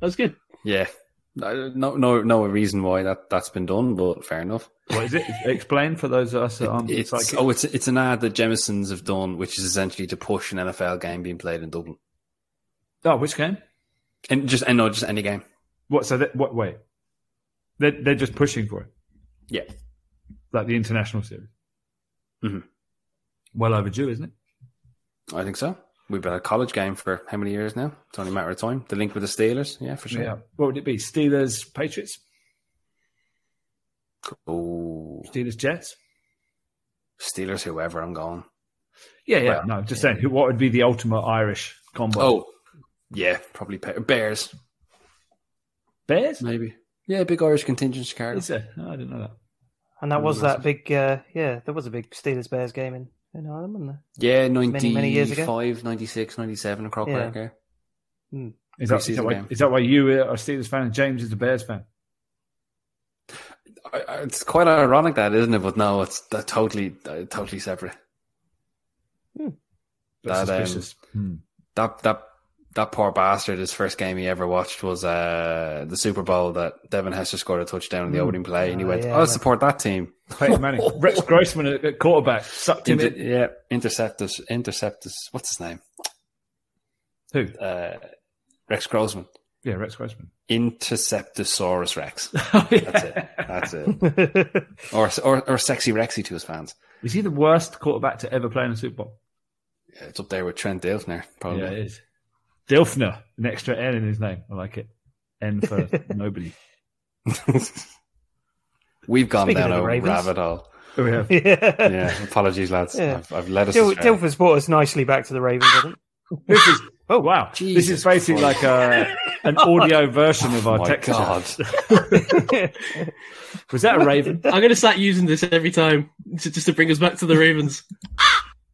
was good. Yeah. No, no, no reason why that that's been done, but fair enough. What is it? Explain for those of us that aren't It's like oh, it's it's an ad that Jameson's have done, which is essentially to push an NFL game being played in Dublin, Oh, which game? and just and no, just any game. What? So that, what? Wait, they're they're just pushing for it, Yeah. like the international series. Mhm. Well overdue, isn't it? I think so. We've been a college game for how many years now? It's only a matter of time. The link with the Steelers, yeah, for sure. Yeah. What would it be? Steelers, Patriots, Oh, Steelers, Jets. Steelers, whoever, I'm going. Yeah, yeah. Well, no, just saying. Who? What would be the ultimate Irish combo? Oh, yeah, probably Pa- Bears, Bears. maybe. Yeah, big Irish contingent Chicago. Is there? No, I didn't know that. And that was that big, uh, yeah, there was a big Steelers Bears game in, in Ireland, wasn't Yeah, Many, many years ago. 96, 97 in Croke Yeah. Park. Yeah. Is that, is, that why, is that why you are a Steelers fan and James is a Bears fan? I, I, it's quite ironic that, isn't it? But no, it's totally, uh, totally separate. That's That, um. Hmm. That that that poor bastard. His first game he ever watched was uh, the Super Bowl that Devin Hester scored a touchdown in the opening play, and he Oh, went, yeah, "I'll support that team." Peyton Manning, Rex Grossman at, quarterback sucked him Inter- in. yeah, interceptors, interceptors. What's his name? Who? Uh, Rex Grossman. Yeah, Rex Grossman. Interceptosaurus Rex. Oh, yeah. That's it. That's it. it? Or, or or sexy Rexy to his fans. Is he the worst quarterback to ever play in a Super Bowl? Yeah, it's up there with Trent Dilfner, probably. Yeah, it is. Dilfner, an extra N in his name. I like it. N for nobody. We've gone Speaking down of a Ravens. rabbit hole. Oh, we have. yeah. Yeah, apologies, lads. Yeah. I've, I've led us Dil- astray. Dilfer's brought us nicely back to the Ravens, I think. This is oh wow! this is basically Christ. like a an audio version of Oh our my text. God. Was that a raven? I'm going to start using this every time to, just to bring us back to the Ravens.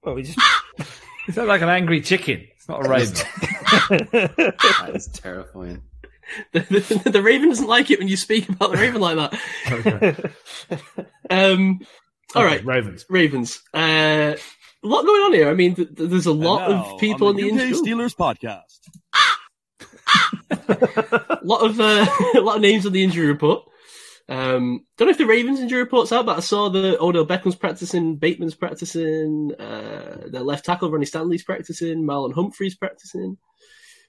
well, we just Is that like an angry chicken? It's not a raven. That is terrifying. The, the, the Raven doesn't like it when you speak about the Raven like that. Okay. Um, all right, Ravens. Ravens. Uh, a lot going on here. I mean, th- th- there's a lot now, of people on in the UK injury. Steelers podcast. A lot of uh, a lot of names on the injury report. Um, don't know if the Ravens injury report's out, but I saw the Odell Beckham's practicing, Bateman's practicing, uh, their left tackle Ronnie Stanley's practicing, Marlon Humphrey's practicing.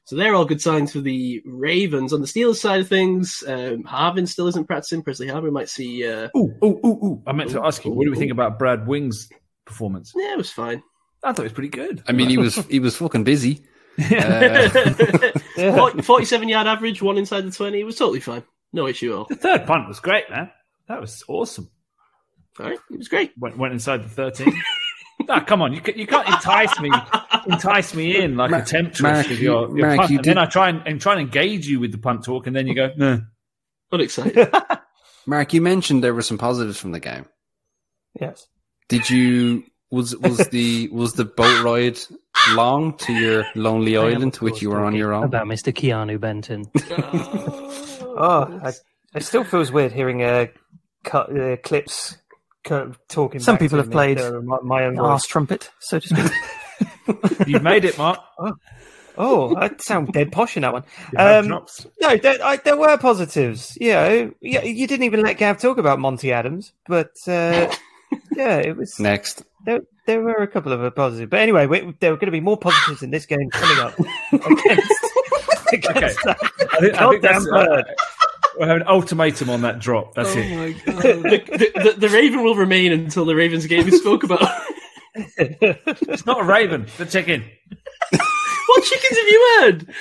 So they're all good signs for the Ravens. On the Steelers side of things, um, Harvin still isn't practicing. Presley Harvin might see. Uh, Ooh, ooh, ooh, ooh. I meant to ask you, what do we think about Brad Wing's performance? yeah, it was fine. I thought it was pretty good. I mean, he was he was fucking busy. Uh, 40 47 yard average, one inside the 20. It was totally fine. No issue at all. The third punt was great, man. That was awesome. All right, it was great. Went, went inside the 13. Ah, come on, you, ca- you can't entice me, entice me in like Mark- a temptress Mark, with your, you- your Mark, punt, you and then I try and, and try and engage you with the punt talk, and then you go, no. Unexcited. Mark, you mentioned there were some positives from the game. yes. Did you was was the was the boat ride long to your lonely island, to which you were on your own? About Mr. Keanu Benton. Oh, I, it still feels weird hearing uh, cut, uh, clips cut, talking. Some back people to have me, played uh, my, my own arse voice. trumpet, so to speak. You've made it, Mark. Oh, I sound dead posh in that one. Um. No, there, I, there were positives. You know, yeah, you didn't even let Gav talk about Monty Adams, but uh, yeah, it was. Next, There, there were a couple of positives, but anyway, we, there were going to be more positives in this game coming up against, against that I think, I think that's, goddamn uh, bird. We'll have an ultimatum on that drop. That's it. my god. the, the, the, the Raven will remain until the Ravens game is spoke about. It's not a raven. The chicken. what chickens have you heard?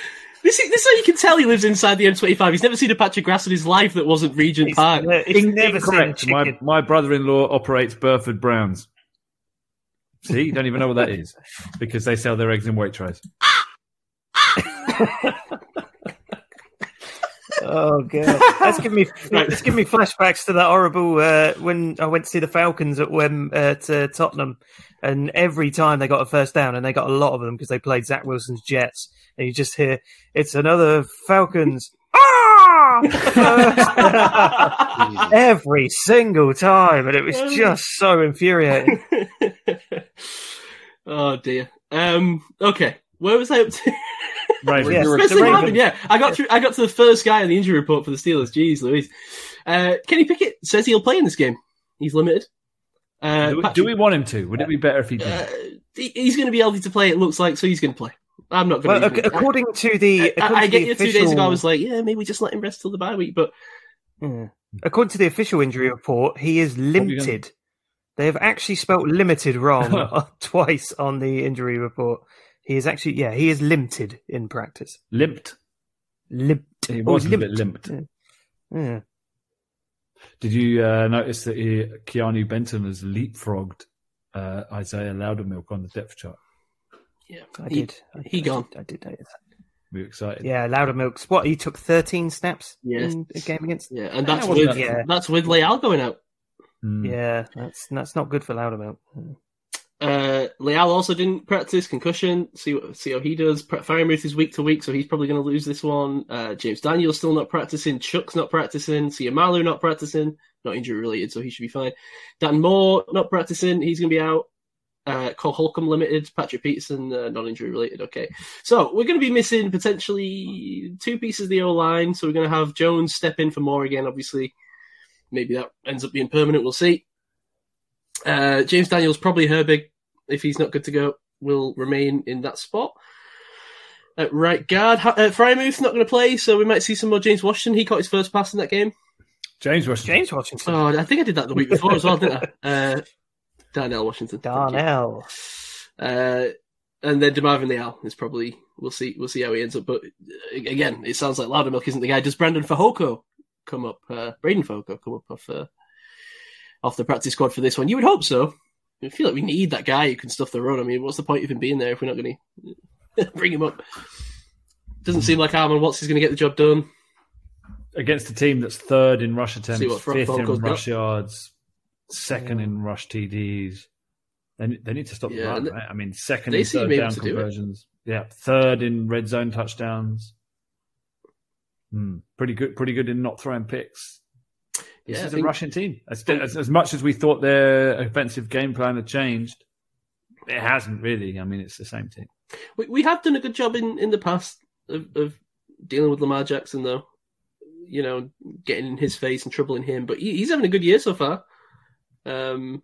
This is, this is how you can tell he lives inside the M25. He's never seen a patch of grass in his life that wasn't Regent He's, Park. uh, he's In- never seen a My, my brother-in-law operates Burford Browns. See, you don't even know what that is because they sell their eggs in weight trays. Oh god, that's giving me that's giving me flashbacks to that horrible uh, when I went to see the Falcons at Wem at uh, Tottenham, and every time they got a first down, and they got a lot of them because they played Zach Wilson's Jets, and you just hear it's another Falcons. Ah! every single time, and it was just so infuriating. oh dear. Um. Okay. Where was I up to? Raven. Yes, Presley the Harvin, Ravens. yeah. I got through, I got to the first guy in the injury report for the Steelers. Jeez, Louise. Uh, Kenny Pickett says he'll play in this game. He's limited. Uh, Do we, Patrick- do we want him to? Would it be better if he uh, did? he- he's going to be able to play. It looks like so. He's going to play. I'm not going Well, to. ac- according to the, I, according I to get the you. Two days ago, I was like, yeah, maybe just let him rest till the bye week. But Yeah. According to the official injury report, he is limited. They have actually spelt limited wrong twice on the injury report. He is actually, yeah, he is limited in practice. Limped. Limped. He Oh, was a bit limped. Yeah. Did you uh, notice that he, Keanu Benton has leapfrogged uh, Isaiah Loudermilk on the depth chart? yeah, I he, did. I, he I gone. Did, I did notice that. We're excited. Yeah, Loudermilk's what? He took 13 snaps Yes. in a game against. Yeah, and that's wasn't with that- Yeah. that's with Leal going out. Mm. Yeah, that's that's not good for Loudermilk. Uh, Leal also didn't practice concussion. See see how he does. Freiermuth is week to week, so he's probably going to lose this one. Uh, James Daniels still not practicing. Chuck's not practicing. Seumalo not practicing. Not injury related, so he should be fine. Dan Moore not practicing. He's going to be out. Uh, Cole Holcomb limited. Patrick Peterson uh, non injury related. Okay, so we're going to be missing potentially two pieces of the O line. So we're going to have Jones step in for Moore again. Obviously, maybe that ends up being permanent. We'll see. Uh, James Daniels probably Herbig if he's not good to go, will remain in that spot. At right guard, Ha- uh, Freiermuth's not going to play, so we might see some more James Washington. He caught his first pass in that game. James Washington. James Washington. Oh, I think I did that the week before as well, didn't I? Uh, Darnell Washington. Thank. Darnell. Uh, and then Demarvin Leal is probably we'll see we'll see how he ends up. But uh, again, it sounds like Loudermilk isn't the guy. Does Brandon Fehoko come up? Uh, Breiden Fehoko come up off uh, off the practice squad for this one. You would hope so. I feel like we need that guy who can stuff the run. I mean, what's the point of him being there if we're not going to bring him up? Doesn't seem like Armon Watts is going to get the job done. Against a team that's third in rush attempts, See fifth in Broncos got. rush yards, second in rush TDs. They, they need to stop the run, right? I mean, second in third down to do conversions. Yeah, third in red zone touchdowns. Hmm, pretty good. Pretty good in not throwing picks. This Yeah, I is a think- Russian team. As, as, as much as we thought their offensive game plan had changed, it hasn't really. I mean, it's the same team. We, we have done a good job in, in the past of, of dealing with Lamar Jackson, though. You know, getting in his face and troubling him. But he, he's having a good year so far. Um,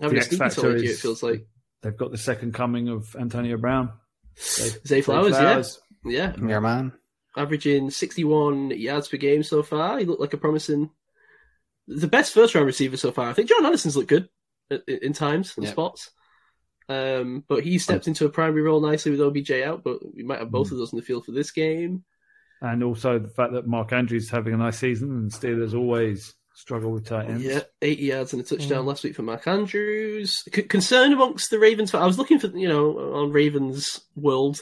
having The a X sneaky factor solid year, it feels like. They've got the second coming of Antonio Brown. Zay- Zay Flowers, yeah. Yeah. Your man. averaging 61 yards per game so far. He looked like a promising, the best first round receiver so far. I think Jordan Addison's looked good in, in times and Yep. spots. Um, but he stepped into a primary role nicely with OBJ out, but we might have both of those in the field for this game. And also the fact that Mark Andrews is having a nice season and Steelers always struggle with tight ends. Yeah, 80 yards and a touchdown last week for Mark Andrews. C- concern amongst the Ravens. I was looking for, you know, on Ravens World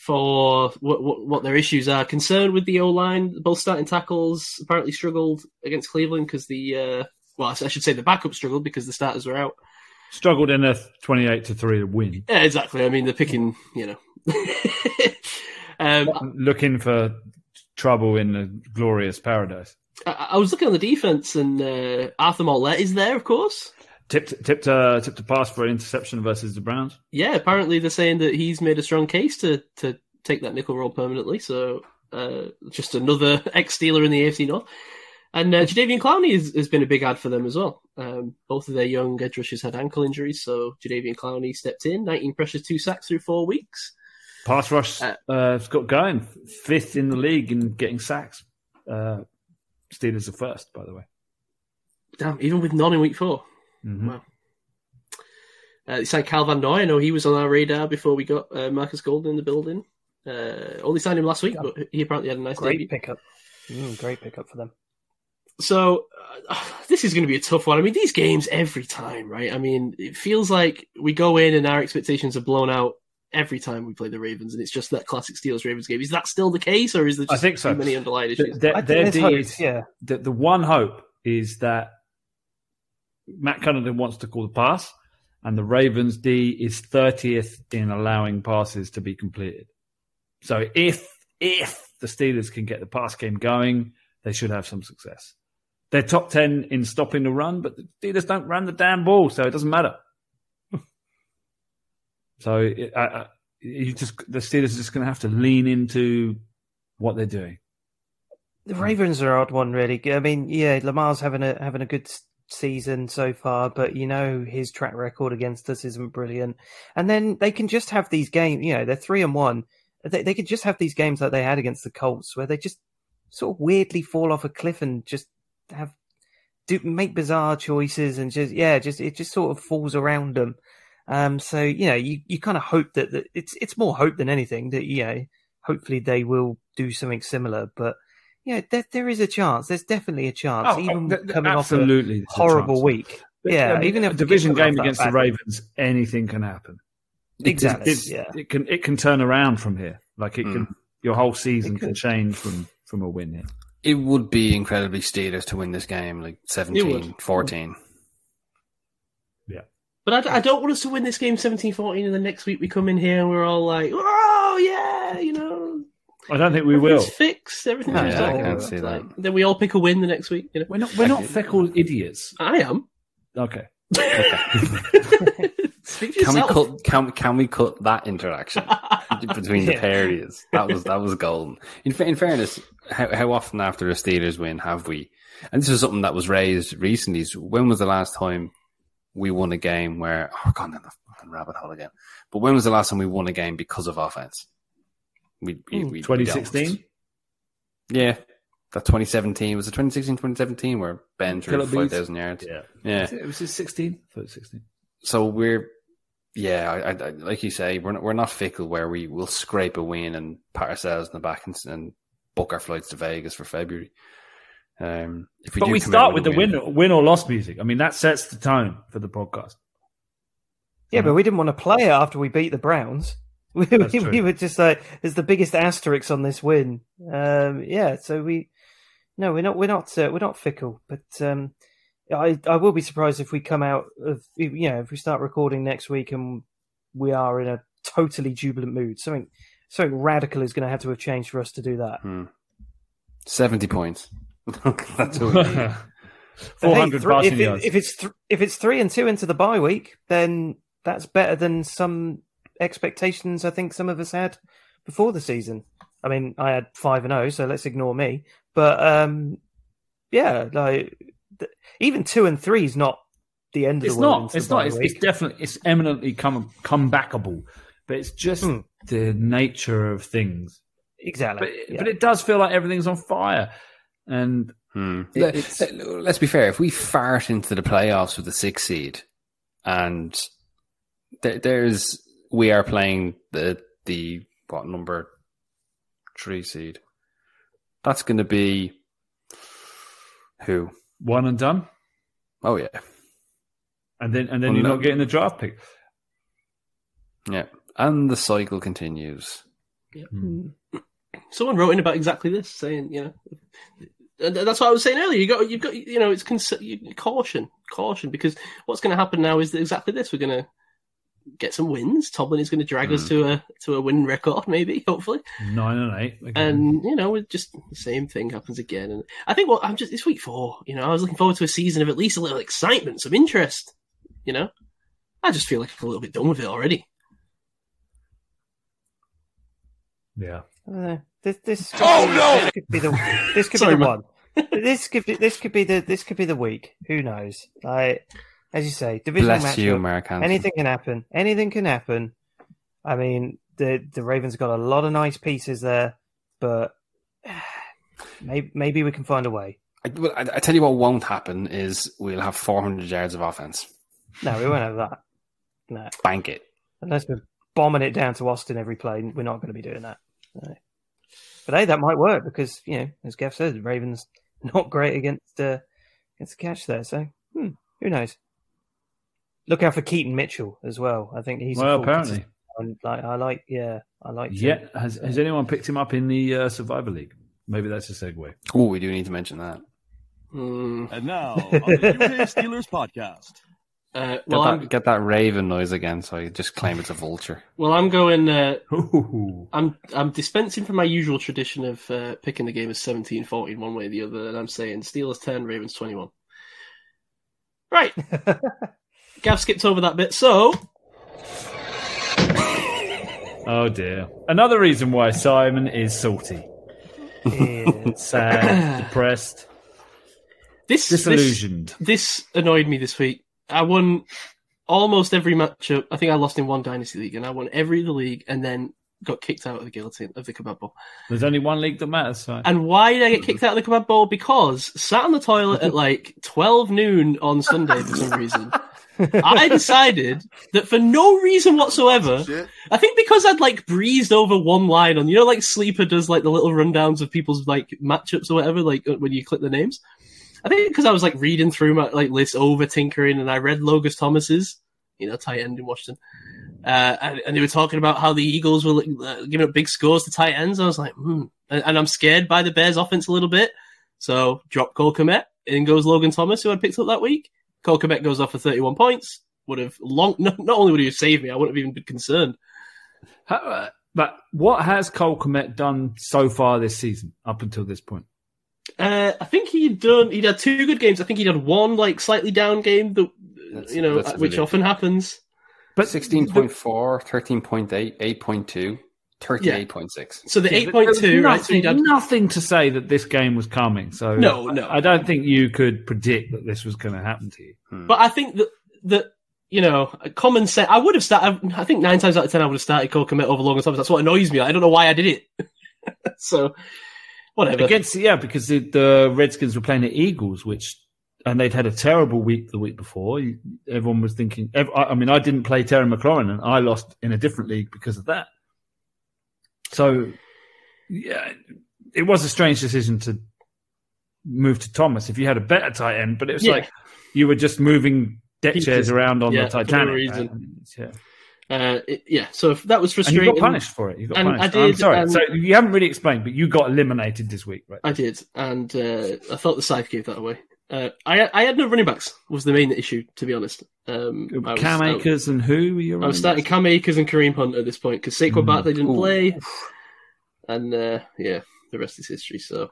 for what, what, what their issues are. Concerned with the O line. Both starting tackles apparently struggled against Cleveland because the, uh, well, I should say the backup struggled because the starters were out. Struggled in a 28 to 3 win. Yeah, exactly. I mean, they're picking, you know. um, Looking for trouble in a glorious paradise. I, I was looking on the defense, and uh, Arthur Maulet is there, of course. Tipped, tipped, uh, tipped a pass for an interception versus the Browns. yeah, apparently they're saying that he's made a strong case to to take that nickel role permanently. So uh, just another ex Steeler in the AFC North. And uh, Jadeveon Clowney has, has been a big ad for them as well. Um, both of their young edge rushers had ankle injuries, so Jadeveon Clowney stepped in, 19 pressures, two sacks through four weeks. Pass rush Uh, uh, has got going. Fifth in the league in getting sacks. Uh, Steelers are first, by the way. Damn, even with none in week 4 Mhm. Wow. Uh, they signed Kyle Van Noy. I know he was on our radar before we got uh, Markus Golden in the building. Uh, only signed him last week, but he apparently had a nice Great debut. pickup. Mm, great pickup for them. So uh, this is going to be a tough one. I mean, these games every time, right? I mean, it feels like we go in and our expectations are blown out every time we play the Ravens, and it's just that classic Steelers Ravens game. Is that still the case, or is there I think so. many underlying issues? their- I think their D is- yeah. the, the one hope is that Matt Cunningham wants to call the pass, and the Ravens D is 30th in allowing passes to be completed. So if if the Steelers can get the pass game going, they should have some success. They're top 10 in stopping the run, but the Steelers don't run the damn ball, so it doesn't matter. so it, I, I, you just the Steelers are just going to have to lean into what they're doing. The Ravens are odd one, really. I mean, yeah, Lamar's having a having a good season so far, but you know his track record against us isn't brilliant. And then they can just have these games. You know, they're three and one. They they could just have these games like they had against the Colts, where they just sort of weirdly fall off a cliff and just have do make bizarre choices and just yeah, just it just sort of falls around them. Um, so you know, you, you kind of hope that, that it's it's more hope than anything that you know, hopefully they will do something similar, but. Yeah, there, there is a chance. There's definitely a chance, Oh, even th- th- coming off a absolutely, there's a horrible chance. week. Yeah, I mean, even if a division game against the Ravens, anything can happen. Exactly. It, yeah. it can it can turn around from here. Like it hmm. can, your whole season can change from from a win here. It would be incredibly Steelers to win this game, like 17 14. Yeah. But I, I don't want us to win this game 17-14 and then next week we come in here and we're all like, oh yeah, you know, I don't think we will. everything's fixed, everything's No, just yeah, I like- can't see that. like- Then we all pick a win the next week. You know, We're not we're not fickle idiots. I am. Okay. Speak for Can we yourself. cut? Can can we cut that interaction between the Yeah. pair of? That was that was golden. In, fa- in fairness, how how often after a Steelers win have we? And this is something that was raised recently. is When was the last time we won a game where? Oh, gone down the fucking rabbit hole again. But when was the last time we won a game because of offense? We, we, we- we Twenty don't. sixteen. Yeah, that 2017 was it 2016, 2017 where Ben threw Killer for bees. 5,000 yards. Yeah. Yeah. It was sixteen. I thought it sixteen. So we're, yeah, I, I, I- like you say, we're not, we're not fickle where we will scrape a win and pat ourselves in the back and, and book our flights to Vegas for February. Um, if we But do we start out with a the win, win or loss music. I mean, that sets the tone for the podcast. Yeah, but we didn't want to play it after we beat the Browns. We, we, we were just like, "There's the biggest asterisk on this win." Um, yeah, so we, no, we're not, we're not, uh, we're not fickle. But um, I, I will be surprised if we come out of, you know, if we start recording next week and we are in a totally jubilant mood. Something, something radical is going to have to have changed for us to do that. Hmm. seventy points. That's what we need. But Four hey, passing if, it- yards. if it's th- if it's three and two into the bye week, then that's better than some expectations I think some of us had before the season. I mean, I had five and zero, so let's ignore me. But um, yeah, like th- even two and three is not the end of it's the world. not. It's not. It's, week. it's definitely. It's eminently come comebackable. But it's just Hmm. the nature of things. exactly. But, yeah. but it does feel like everything's on fire. And Hmm. It- let's be fair. If we fart into the playoffs with the six seed, and there, there's we are playing the the what number three seed, that's going to be who? one and done. Oh yeah, And then and then Well, you're no. not getting the draft pick. yeah, and the cycle continues. Yeah. Hmm. Hmm. Someone wrote in about exactly this, saying, you know, that's what I was saying earlier. You got, you've got, you know, it's cons- caution, caution, because what's going to happen now is that exactly this. We're going to get some wins. Tomlin is going to drag us to a to a win record, maybe, hopefully, Nine and eight. again. and you know, it just the same thing happens again. And I think what I'm just it's week four. You know, I was looking forward to a season of at least a little excitement, some interest. You know, I just feel like I'm a little bit done with it already. yeah. Uh, this this could Oh, be, no! This could be the this could Sorry, be the man. one. this could be this could be the this could be the week. Who knows? Like as you say, divisional Bless matchup. you, Mark Hansen. Anything can happen. Anything can happen. I mean, the the Ravens got a lot of nice pieces there, but maybe maybe we can find a way. I, well, I, I tell you what won't happen is we'll have 400 yards of offense. No, we won't have that. No, Bank it. unless we're bombing it down to Austin every play, we're not going to be doing that. No. But hey, that might work because you know, as Gav said, the Ravens not great against uh, against the catch there. So hmm, who knows? Look out for Keaton Mitchell as well. I think he's a Well, full apparently. Like I like, yeah, I like. him. Yeah. Has Has anyone picked him up in the uh, Survivor League? Maybe that's a segue. Oh, we do need to mention that. Hmm. And now, on the UK Steelers podcast. Uh, Get, that, get that raven noise again, so I just claim it's a vulture. well, I'm going. Uh, I'm I'm dispensing from my usual tradition of uh, picking the game as 17-14 one way or the other, and I'm saying Steelers 10, Ravens 21. Right. Gav skipped over that bit. So, Oh dear. Another reason why Simon is salty, sad, uh, depressed, this, this, disillusioned. this annoyed me this week. I won almost every matchup. I think I lost in one Dynasty League, and I won every other league, and then got kicked out of the guillotine, of the kebab bowl. There's only one league that matters. So. And why did I get kicked out of the kebab bowl? Because sat on the toilet at like 12 noon on Sunday for some reason. I decided that for no reason whatsoever, Shit. I think because I'd like breezed over one line on, you know, like Sleeper does like the little rundowns of people's like matchups or whatever, like uh, when you click the names. I think because I was like reading through my like list over tinkering and I read Logan Thomas's, you know, tight end in Washington. Uh, and, and they were talking about how the Eagles were uh, giving up big scores to tight ends. I was like, hmm. And, and I'm scared by the Bears offense a little bit. So drop Cole Kmet. In goes Logan Thomas, who I picked up that week. Cole Kmet goes off for 31 points. Would have long, not, not only would he have saved me, I wouldn't have even been concerned. How, uh, but what has Cole Kmet done so far this season, up until this point? Uh, I think he'd done. He'd had two good games. I think he'd had one like slightly down game that That's- you know, which really- often happens. But 16.4, 13.8, 8.2, 38.6. So the Yeah, eight but point there was two, right? Nothing, he'd nothing to say that this game was coming. So No, no. I don't think you could predict that this was going to happen to you. Hmm. But I think that that you know, common sense. I would have started. I think nine times out of ten, I would have started Cole Kmet over Logan Thomas. That's what annoys me. I don't know why I did it. so whatever. Against yeah, because the, the Redskins were playing the Eagles, which and they'd had a terrible week the week before. Everyone was thinking. I mean, I didn't play Terry McLaurin, and I lost in a different league because of that. So yeah, it was a strange decision to move to Thomas if you had a better tight end, but it was Yeah. like you were just moving deck chairs around on Yeah, the Titanic. right? Yeah. Uh, it- yeah, so that was And you frustrating. got punished for it. You got And punished. I I'm sorry. and- so you haven't really explained, but you got eliminated this week, right? I did, and uh, I thought the scythe gave that away. Uh, I I had no running backs was the main issue, to be honest. Um, I was, Cam I- Akers and who were you? I was starting Cam Akers and Kareem Hunt at this point because Saquon Mm. Barkley didn't Ooh. play, and uh, yeah, the rest is history. So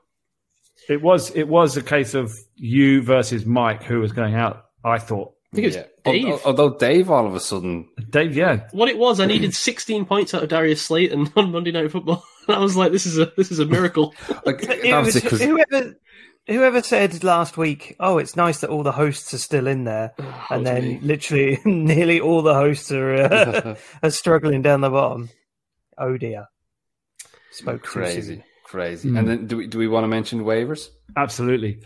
It was it was a case of you versus Mike who was going out. I thought I think it was Yeah. Dave. Al- Although Dave all of a sudden Dave, yeah, What it was, I needed 16 points out of Darius Slayton on Monday Night Football. And I was like, this is a this is a miracle. like It was, whoever whoever said last week, "Oh, it's nice that all the hosts are still in there," That and then me. literally nearly all the hosts are, uh, are struggling down the bottom. Oh dear, spoke crazy, crazy. Mm. And then do we do we want to mention waivers? absolutely.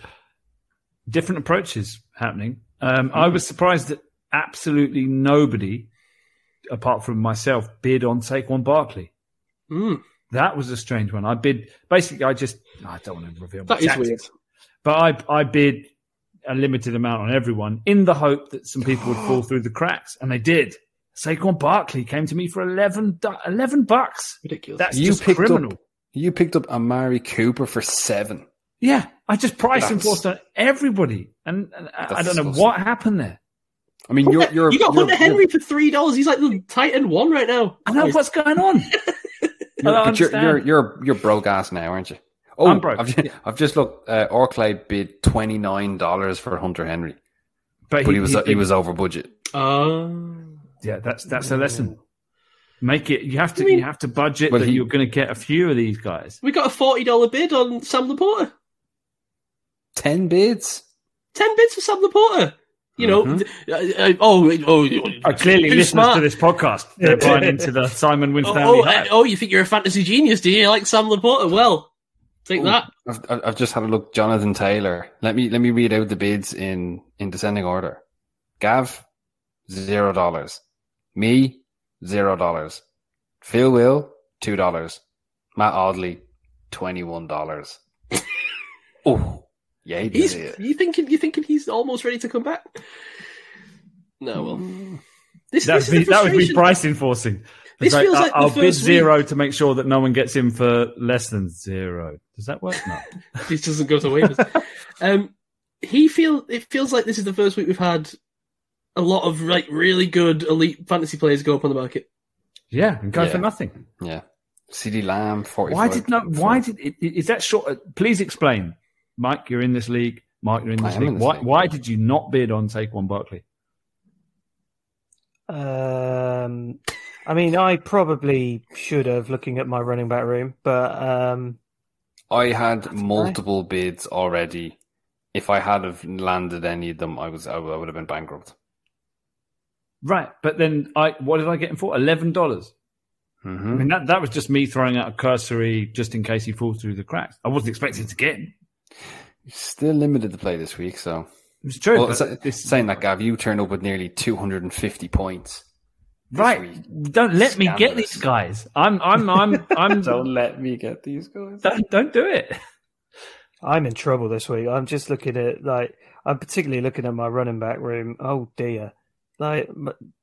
Different approaches happening. Um, I was surprised that absolutely nobody, apart from myself, bid on Saquon Barkley. Mm, That was a strange one. I bid basically. I just I don't want to reveal my that is tactics. weird. But I, I bid a limited amount on everyone in the hope that some people would fall through the cracks, and they did. Saquon Barkley came to me for 11, 11 bucks. Ridiculous. That's You just picked up- criminal. You picked up Amari Cooper for seven. Yeah, I just priced and That's- forced on everybody, and, and I- I don't know disgusting. what happened there. I mean, you're you're you got you're, Hunter Henry for three dollars. He's like the Titan one right now. I know what's going on. You're, I don't but you're, you're you're you're broke ass now, aren't you? Oh, I'm broke. I've just, I've just looked. Uh, Orclay bid twenty nine dollars for Hunter Henry, but he, was he, was over budget. Oh, yeah. That's that's a lesson. Make it. You have to. I mean- you have to budget Well, that he- you're going to get a few of these guys. we got a forty dollar bid on Sam LaPorta. Ten bids. Ten bids for Sam LaPorta. You know, Mhm. th- uh, uh, oh, oh, Uh, clearly, too listeners smart. to this podcast they're buying into the Simon Oh, Winstanley oh, hype. uh, oh, you think you're a fantasy genius, do you? You like Sam LaPorta? Well, take that. I've, I've I've just had a look. Jonathan Taylor. Let me let me read out the bids in in descending order. Gav, zero dollars. Me, zero dollars. Phil Will, two dollars. Matt Audley, twenty one dollars. oh, yeah, he He's it. you thinking you thinking he's almost ready to come back? No, well, mm. this, That this would be, is the that would be price enforcing. This It's feels like the I'll bid first zero to make sure that no one gets in for less than zero. Does that work? No. This doesn't go to waivers. um, he feel it feels like this is the first week we've had a lot of like really good elite fantasy players go up on the market. yeah, and go Yeah. for nothing. Yeah. CeeDee Lamb, forty. Why did not? Why did? i- i- Is that short? uh, Please explain, Mike. You're in this league. Mike, you're in this am league. in this why? league. Why did you not bid on Saquon Barkley? Um, I mean, I probably should have looking at my running back room, but um, I had multiple bids already. If I had have landed any of them, I was I would have been bankrupt. Right, but then I. What did I get him for? Eleven dollars. I Mm-hmm. mean, that that was just me throwing out a cursory just in case he falls through the cracks. I wasn't expecting to get him. Still limited to play this week, so It's true. Well, but sa- this- saying that, Gav, you turned up with nearly 250 points. This right. Don't let me get these guys. I'm. I'm. I'm. I'm. Don't let me get these guys. don't. Don't do it. I'm in trouble this week. I'm just looking at like I'm particularly looking at my running back room. Oh dear, like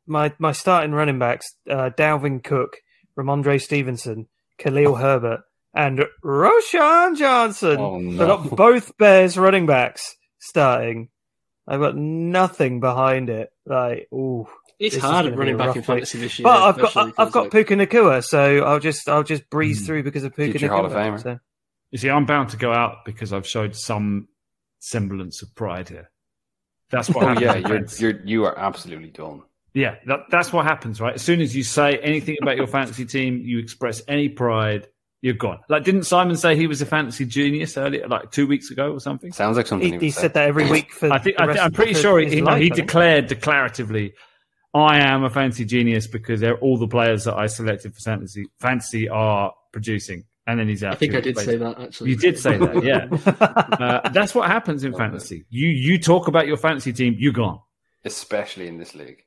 my my starting running backs: uh, Dalvin Cook, Rhamondre Stevenson, Khalil Herbert, and Roschon Johnson. Oh, I no. got both Bears running backs starting. I've got nothing behind it. Like, ooh. It's This hard at running back in rough week. fantasy this year. But I've got I've got feels Puka Nacua, so I'll just I'll just breeze Mm. through because of Puka Future Hall of Famer. So. You see, I'm bound to go out because I've showed some semblance of pride here. That's what Oh happens. yeah, you're you're you are absolutely done. Yeah, that, that's what happens, right? As soon as you say anything about your fantasy team, you express any pride, you're gone. Like, didn't Simon say he was a fantasy genius earlier, like two weeks ago or something? Sounds like something He, would he say. said that every week for. I think, the I rest think I'm pretty sure he, his you know, life, he I think. declared declaratively, "I am a fantasy genius because they're, all the players that I selected for fantasy fantasy are producing." And then he's out. I think I did weeks say that actually. You did say that, yeah. uh, that's what happens in fantasy. You you talk about your fantasy team, you're gone. especially in this league.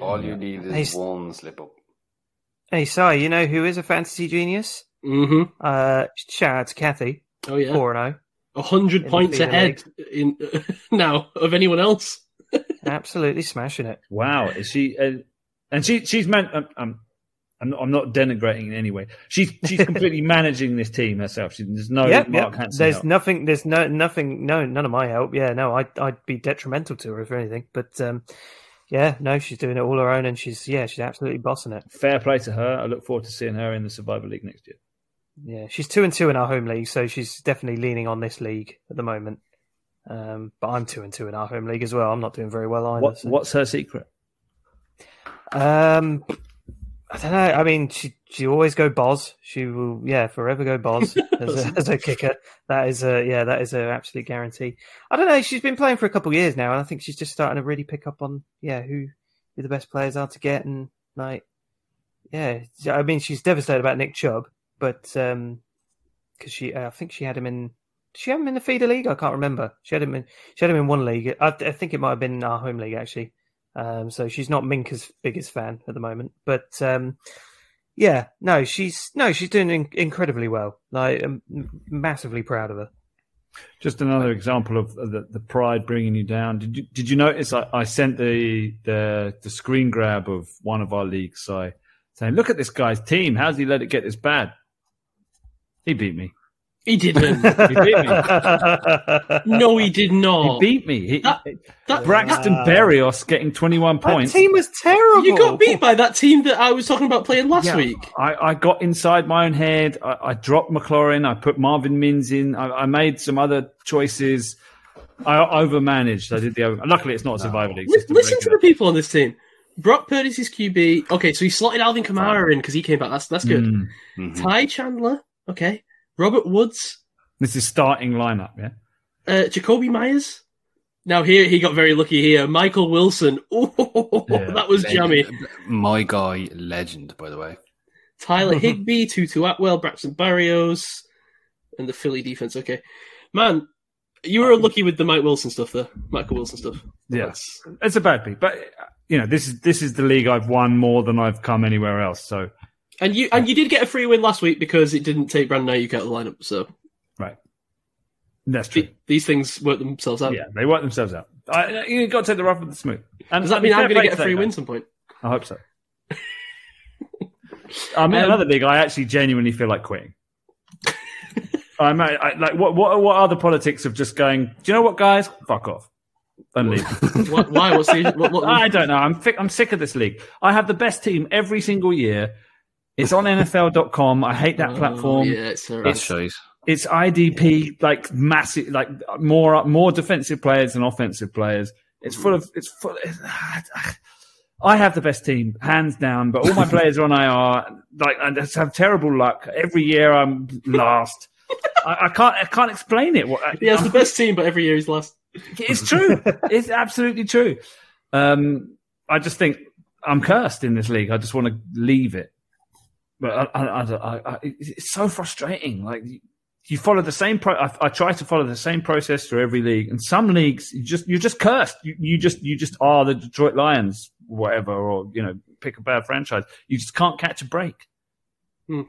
All you need is He's- one slip up. Hey, Si, you know who is a fantasy genius? Mm-hmm. Uh, shout out to Kathy, Oh yeah. 4 0. a hundred points feeder ahead in now of anyone else. Absolutely smashing it. Wow, is she? Uh, and she she's man. Um, um, I'm not, I'm not denigrating in any way. She's she's completely managing this team herself. She, there's no yep, Mark yep. Hansen. There's help. nothing. There's no nothing. No, none of my help. Yeah, no, I'd I'd be detrimental to her if anything. But um, yeah, no, she's doing it all her own, and she's yeah, she's absolutely bossing it. Fair play to her. I look forward to seeing her in the Survivor League next year. Yeah, she's two and two in our home league, so she's definitely leaning on this league at the moment. Um, but I'm two and two in our home league as well. I'm not doing very well either. What so. what's her secret? Um, I don't know. I mean, she she always go Boz. She will, yeah, forever go Boz as, a, as a kicker. That is a yeah, that is a absolute guarantee. I don't know. She's been playing for a couple of years now, and I think she's just starting to really pick up on yeah who who the best players are to get, and like yeah, I mean, she's devastated about Nick Chubb, but um, because she, uh, I think she had him in. She had him in the feeder league? I can't remember. She had him in. She had him in one league. I, I think it might have been our home league actually. Um, so she's not Minkah's biggest fan at the moment, but um, yeah, no, she's no, she's doing in- incredibly well. Like, I'm massively proud of her. Just another example of the, the pride bringing you down. Did you did you notice? I, I sent the, the the screen grab of one of our leagues, so saying, "Look at this guy's team. How's he let it get this bad?" He beat me. He didn't. He beat me. no, he did not. He beat me. He, That- that- Braxton Berrios getting 21 That points. team was terrible. You got beat by that team that I was talking about playing last Yeah. week. I, I got inside my own head. I, I dropped McLaurin. I put Marvin Mims in. I, I made some other choices. I overmanaged. I did the. Over- Luckily, it's not a survivor league. Li- it's just a Listen to the people on this team. Brock Purdy's his QB. Okay, so he slotted Alvin Kamara in because he came back. That's that's good. Mm. Mhm. Ty Chandler. Okay. Robert Woods. This is starting lineup. Yeah. Uh, Jakobi Meyers. Now here he got very lucky here. Michael Wilson. Oh, Yeah. that was jammy. My guy, legend, by the way. Tyler Higbee, Tutu Atwell, Braxton Berrios, and the Philly defense. Okay, man, you were lucky with the Mike Wilson stuff there. Michael Wilson stuff. Yes, it's a bad beat, but you know this is this is the league I've won more than I've come anywhere else. So And you and you did get a free win last week because it didn't take Brandon Aiyuk out of the lineup. So right, that's true. th- these things work themselves out. Yeah, they work themselves out. I, you got to take the rough with the smooth. And Does that mean I'm going to get a free win some point? I hope so. I'm in Um, another league. I actually genuinely feel like quitting. I'm I, I- like, what, what, what are the politics of just going? Do you know what, guys? Fuck off and leave. Why? why? What's the, what, what, I don't know. I'm fi- I'm sick of this league. I have the best team every single year. It's on NFL.com. I hate that Oh, platform. yeah, it's. That's. It's IDP, like massive, like more more defensive players than offensive players. It's full of it's full. I have the best team, hands down, but all my players are on IR. Like I just have terrible luck every year. I'm last. I, I can't I can't explain it. What, He has the best team, but every year he's last. it's true. it's absolutely true. Um, I just think I'm cursed in this league. I just want to leave it. But I, I, I, I, it's so frustrating. Like you- follow the same. Pro- I, I try to follow the same process through every league, and some leagues you just you're just cursed. You, you just you just are the Detroit Lions, whatever, or you know, pick a bad franchise. You just can't catch a break. Hmm.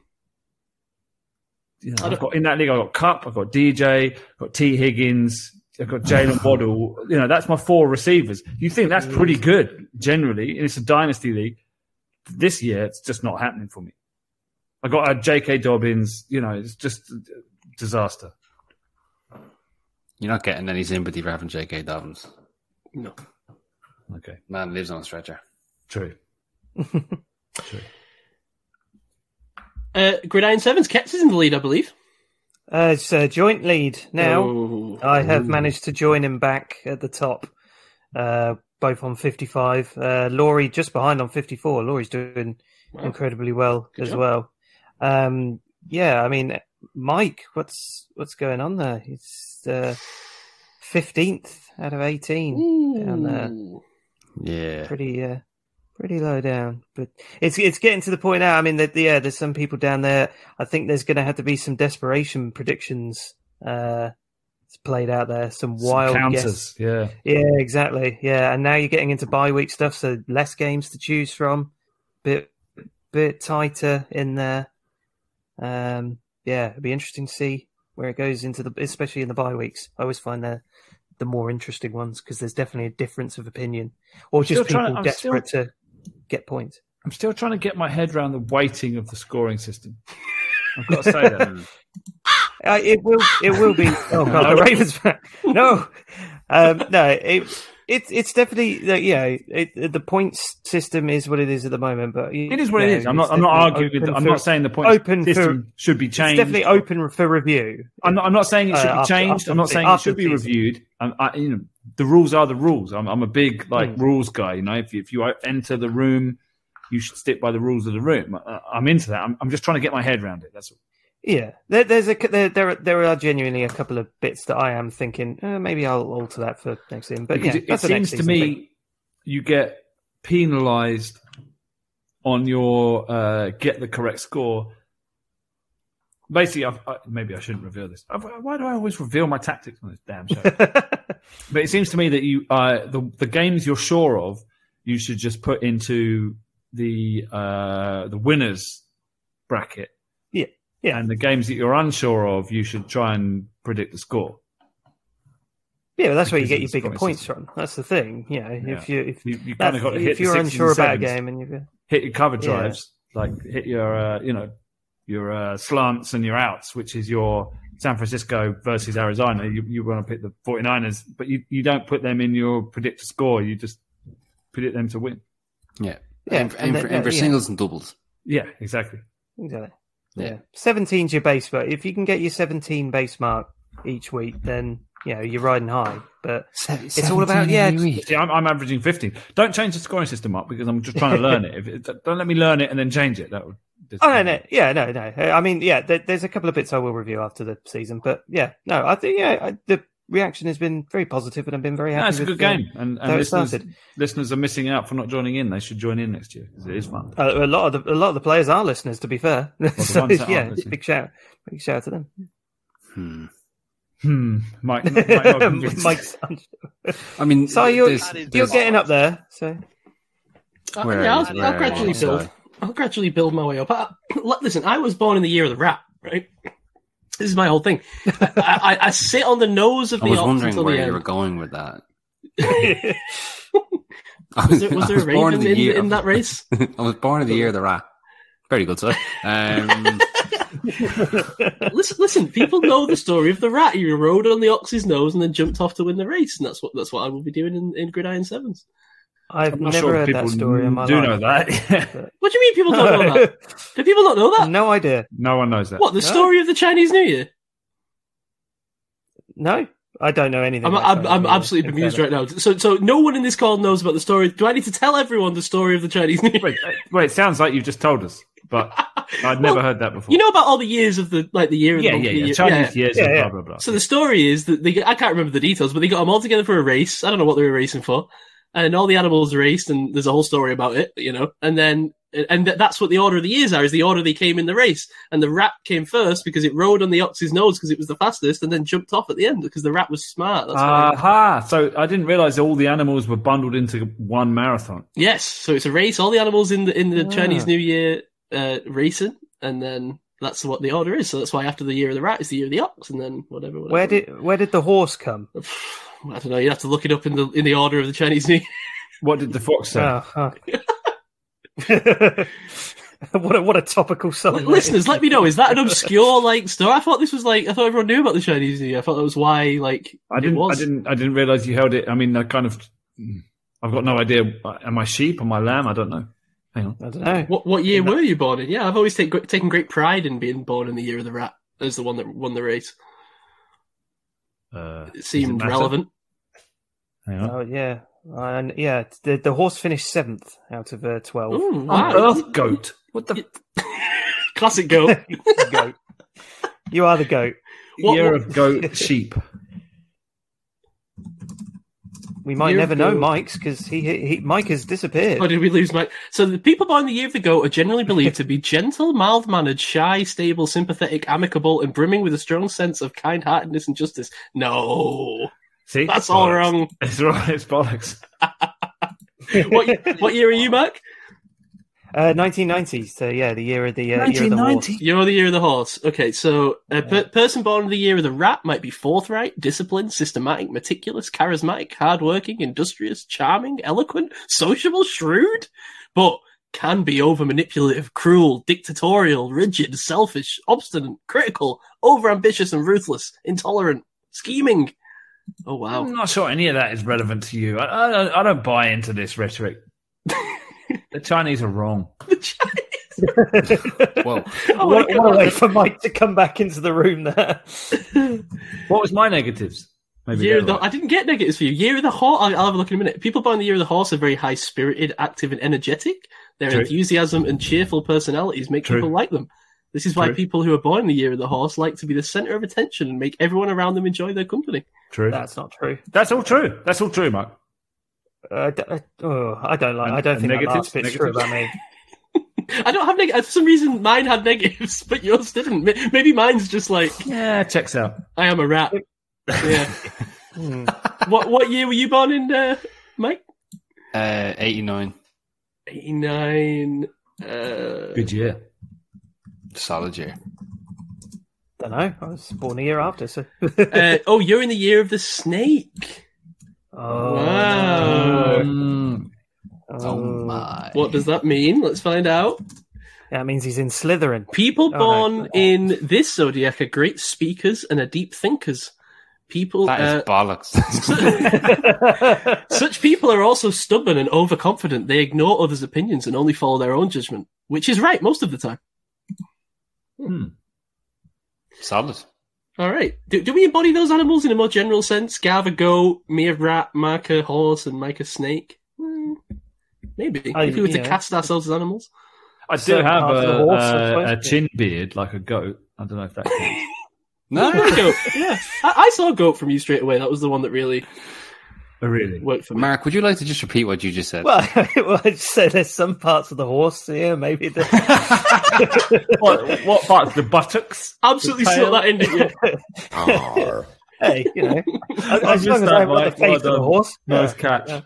You know, I've got in that league. I've got Kupp. I've got DJ. I've got Tee Higgins. I've got Jalen Waddle. You know, that's my four receivers. You think that's pretty good generally, and it's a dynasty league. This year, it's just not happening for me. I got a J.K. Dobbins. You know, it's just a disaster. You're not getting any sympathy for having J.K. Dobbins. No. Okay, Man lives on a stretcher. true. true. Uh, Gridiron Sevens kept us in the lead, I believe. Uh, it's a joint lead now. Oh. I have managed to join him back at the top, uh, both on 55. Uh, Laurie just behind on 54. Laurie's doing Wow. incredibly well Good as job. well. Um, yeah, I mean, Mike, what's what's going on there? He's uh, 15th out of 18. down there. Yeah. Pretty, uh, pretty low down, but it's it's getting to the point now. I mean, that yeah, there's some people down there. I think there's going to have to be some desperation predictions. Uh, played out there. Some Some wild counters. guess. Yeah. Yeah, exactly. Yeah, and now you're getting into bye week stuff, so less games to choose from. Bit bit tighter in there. Um, yeah, it'd be interesting to see where it goes into the, especially in the bye weeks. I always find they're the more interesting ones because there's definitely a difference of opinion, or just still trying- people I'm desperate to get points. I'm still trying to get my head around the weighting of the scoring system. I've got to say that. Uh, it will. It will be. Oh god, the Ravens. no, um, no. It, it's it's definitely know it, the points system is what it is at the moment. But It is what it is. I'm not. I'm not arguing. With, I'm not saying the point open system should be changed. It's definitely open for review. I'm not, I'm not saying it should Uh, be changed. after I'm not saying it should be reviewed. I, you know, the rules are the rules. I'm, I'm a big like Mm. rules guy. You know, if you, if you enter the room, you should stick by the rules of the room. I, I'm into that. I'm, I'm just trying to get my head around it. That's all. Yeah, there, there's a there, there there are genuinely a couple of bits that I am thinking uh, maybe I'll alter that for next season. But because yeah, it, it seems to me thing. you get penalised on your uh, get the correct score. Basically, I've, I, maybe I shouldn't reveal this. I've, why do I always reveal my tactics on this damn show? But it seems to me that you uh, the the games you're sure of, you should just put into the uh, the winners bracket. Yeah, yeah. And the games that you're unsure of, you should try and predict the score. yeah, but that's where you get your bigger scoring points from. That's the thing. You know, if you if You, you kind that- of got to if hit. the you're unsure about a game and you've hit your cover Yeah. drives, like hit your uh, you know your uh, slants and your outs, which is your San Francisco versus Arizona. You you want to pick the 49ers, but you, you don't put them in your predicted score. You just predict them to win. Yeah. Yeah, aim, and aim then- for, aim for yeah. singles and doubles. Yeah, exactly. exactly. Yeah. Yeah, seventeen's your base, but if you can get your seventeen base mark each week, then you know you're riding high. But it's all about yeah. See, I'm, I'm averaging 15. Don't change the scoring system up because I'm just trying to learn it. If it. Don't let me learn it and then change it. That would. Oh no, no, yeah, no, no. I mean, yeah, there, there's a couple of bits I will review after the season, but yeah, no, I think yeah, I, the reaction has been very positive, and I've been very happy. No, it's a good uh, game, and, how and it listeners, listeners are missing out for not joining in. They should join in next year because it is fun. Uh, a lot of the a lot of the players are listeners, to be fair. so, yeah, big shout, big shout out to them. Hmm. Hmm. Mike, Mike, not. Mike's, I mean, so you're there's- you're there's- getting up there. So Uh, yeah, I'll, I'll is gradually it? build. Sorry. I'll gradually build my way up. I, listen, I was born in the year of the rat, right? This is my whole thing. I, I, I sit on the nose of I the was wondering where you end. were going with that. Was there, was I there a born raven the in, year- in that race? I was born in the year of the rat. Very good, sir. Um, listen, listen. People know the story of the rat. He rode on the ox's nose and then jumped off to win the race, and that's what that's what I will be doing in, in Gridiron Sevens. I've I'm never sure heard that story in my do life. know that. What do you mean people don't know that? Do people not know that? no idea. no one knows that. What the No. story of the Chinese New Year? No, I don't know anything. I'm, about I'm, I'm absolutely bemused right now. So, so no one in this call knows about the story. Do I need to tell everyone the story of the Chinese New Year? Wait, wait, it sounds like you've just told us, but I'd never Well, heard that before. You know about all the years of the like the year of yeah, the yeah, yeah. year? Chinese years Yeah, and yeah. blah blah blah. So the story is that they I can't remember the details, but they got them all together for a race. I don't know what they were racing for, and all the animals raced, and there's a whole story about it, you know. And then and that's what the order of the years are: is the order they came in the race. And the rat came first because it rode on the ox's nose because it was the fastest, and then jumped off at the end because the rat was smart. That's why. Aha! So I didn't realize all the animals were bundled into one marathon. Yes, so it's a race. All the animals in the in the Ah. Chinese New Year uh, racing, and then that's what the order is. So that's why after the year of the rat is the year of the ox, and then whatever. whatever. Where did where did the horse come? I don't know. You have to look it up in the in the order of the Chinese New Year. What did the fox say? Oh, huh. what a what a topical song. Listeners, let me know. Is that an obscure like story? I thought this was like I thought everyone knew about the Chinese New Year. I thought that was why like I didn't. It was. I didn't. I didn't realize you held it. I mean, I kind of. I've got no idea. Am I sheep? Am I lamb? I don't know. Hang on. I don't know. What what year were you born in? Yeah, I've always take, taken great pride in being born in the year of the rat as the one that won the race. Uh, It seemed matter? relevant. Hang on. Oh yeah, and yeah. The the horse finished seventh out of uh, twelve. Ooh, Oh, wow. Earth goat. What the? Classic goat. goat. You are the goat. What- year what- of goat sheep. We might Year never know. Mike's because he, he Mike has disappeared. Oh, did we lose Mike? So the people born the year of the goat are generally believed to be gentle, mild-mannered, shy, stable, sympathetic, amicable, and brimming with a strong sense of kind-heartedness and justice. No, See, that's all wrong. It's wrong. It's bollocks. What what year are you, Mark? Uh, 1990s, so yeah, the year of the uh, year of the horse. 1990. You're the year of the horse. Okay, so a per- person born in the year of the rat might be forthright, disciplined, systematic, meticulous, charismatic, hardworking, industrious, charming, eloquent, sociable, shrewd, but can be over manipulative, cruel, dictatorial, rigid, selfish, obstinate, critical, over ambitious and ruthless, intolerant, scheming. Oh wow. I'm not sure any of that is relevant to you. I, I, don't, I don't buy into this rhetoric. the Chinese are wrong. Whoa. Oh my What, what a way for Mike to come back into the room there. What was my negatives? Maybe Year they're of the, right. I didn't get negatives for you. Year of the horse. I'll, I'll have a look in a minute. People born in the year of the horse are very high spirited, active, and energetic. Their True. enthusiasm and cheerful personalities make True. people like them. This is why True. people who are born in the year of the horse like to be the center of attention and make everyone around them enjoy their company. True. That's not true. That's all true. That's all true, Mike. Uh, d- uh, oh, I don't like. And- I don't and think that negatives? last bit's true Negatives? about me. I don't have negatives. For some reason, mine had negatives, but yours didn't. Maybe mine's just like Yeah, checks out. I am a rat. Yeah. What what year were you born in, uh, Mike? Uh, 89. Eighty nine. Uh, Good year. Solid year. Don't know. I was born a year after, so. uh, oh, you're in the year of the snake. oh, Wow. Mm. Oh my. What does that mean? Let's find out. That means he's in Slytherin. People Oh, born no. in this zodiac are great speakers and are deep thinkers. People, That is uh, bollocks. such people are also stubborn and overconfident. They ignore others' opinions and only follow their own judgment, which is right most of the time. Solid. All right. Do, do we embody those animals in a more general sense? Gav a goat, me a rat, Mark a horse, and Mike a snake? Hmm, maybe. I- if we were to cast ourselves as animals. I do Certain have parts a, horse, I a, a chin beard like a goat. I don't know if that counts. No, goat. Yeah. I, I saw a goat from you straight away. That was the one that really oh, really? worked for me. Mark, would you like to just repeat what you just said? well, well, I just said there's some parts of the horse. here, maybe. The, what, what parts? The buttocks? Absolutely The slut tail? that ending. Yeah. hey, you know, as, I've as long missed as I've got the Mike. Well of the horse. Nice yeah. catch. yeah.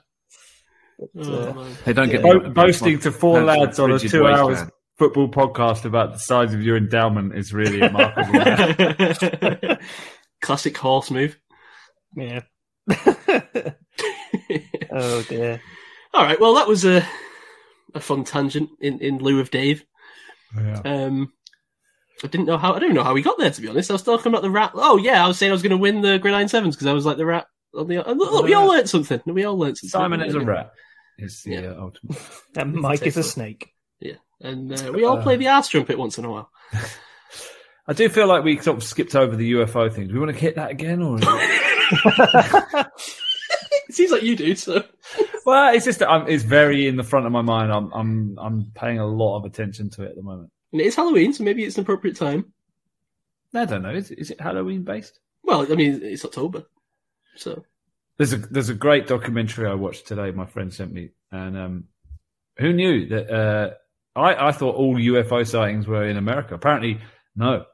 Oh. Uh, they don't get Bo- boasting to four lads on a two hours wasteland. football podcast about the size of your endowment is really remarkable. Classic horse move. Yeah. oh dear. All right. Well, that was a a fun tangent in, in lieu of Dave. Yeah. Um, I didn't know how. I don't even know how we got there. To be honest, I was talking about the rat. Oh yeah, I was saying I was going to win the Gridiron Sevens because I was like the rat. On the, oh, look, we all learned something. We all learned something. Simon is a rat. Is the Yeah. uh, ultimate. And Mike is a snake. Yeah, and uh, we all play the arse trumpet once in a while. I do feel like we sort of skipped over the UFO thing. Do we want to hit that again, or? Seems like you do. So well, it's just that I'm, it's very in the front of my mind. I'm I'm I'm paying a lot of attention to it at the moment. and it is Halloween, so maybe it's an appropriate time. I don't know. Is, is it Halloween based? Well, I mean, it's October, so There's a there's a great documentary I watched today. My friend sent me, and um, who knew that? Uh, I I thought all UFO sightings were in America. Apparently, no.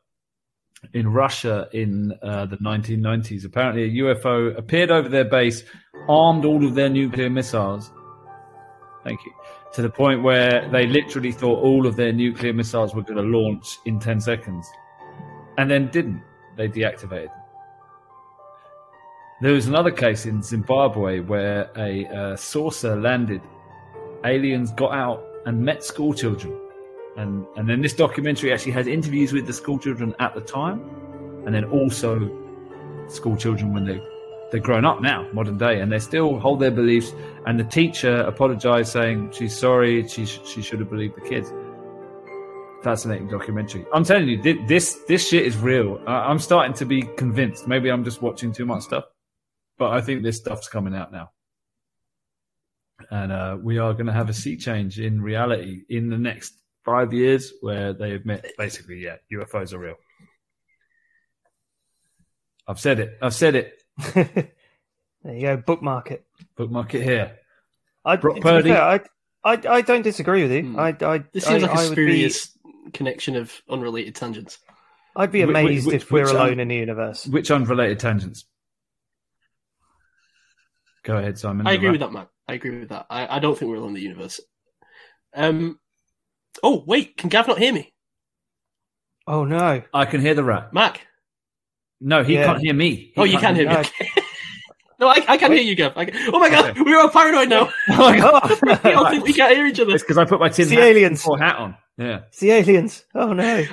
In Russia in uh, the 1990s, apparently a UFO appeared over their base, armed all of their nuclear missiles. Thank you. To the point where they literally thought all of their nuclear missiles were going to launch in 10 seconds, and then didn't. They deactivated them. There was another case in Zimbabwe where a uh, saucer landed. Aliens got out and met school children. And, and then this documentary actually has interviews with the school children at the time, and then also school children when they, they're grown up now, modern day, and they still hold their beliefs. And the teacher apologized, saying she's sorry, she, sh- she should have believed the kids. Fascinating documentary. I'm telling you, this this shit is real. I'm starting to be convinced. Maybe I'm just watching too much stuff but I think this stuff's coming out now. And uh, we are going to have a sea change in reality in the next five years where they admit basically, yeah, UFOs are real. I've said it. I've said it. there you go. Bookmark it. Bookmark it here. I, Brock Purdy. fair, I, I, I don't disagree with you. Hmm. I, I, this seems I, like a I would be, spurious connection of unrelated tangents. I'd be Wh- wh- amazed which- if we're which, alone in the universe. Which unrelated tangents? Go ahead, Simon. I agree with that, Matt. I agree with that. I, I don't think we're alone in the universe. Um, Oh, wait, can Gav not hear me? Oh no. I can hear the rat. Mac? No, he Yeah. can't hear me. He oh, you can hear me. no. okay. no, I, I can hear you, Gav. I can... Oh my god, Okay. we're all paranoid now. Oh my god! Oh. we all think we can't hear each other. It's because I put my tin It's the hat, aliens. tin hat on. Yeah. It's the aliens. Oh no.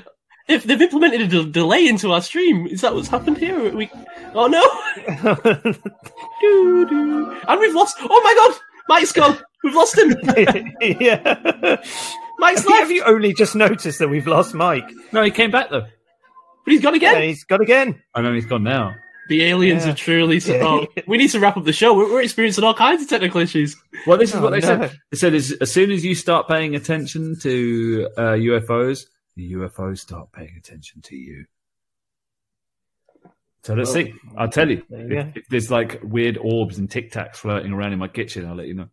They've, they've implemented a de- delay into our stream. Is that what's happened here? We... Oh no! Doo, doo. And we've lost. Oh my god! Mike's gone. We've lost him. yeah. Mike's Have left, you only just noticed that we've lost Mike? No, he came back though. but he's gone Yeah, again. he's gone again. I know he's gone now. The aliens Yeah. are truly. So- Yeah. oh, we need to wrap up the show. We're, we're experiencing all kinds of technical issues. Well, this is Oh, what they no. said. They said as, as soon as you start paying attention to uh, UFOs, the UFOs start paying attention to you. So let's see. I'll tell you. There you. If, if there's like weird orbs and tic tacs floating around in my kitchen, I'll let you know.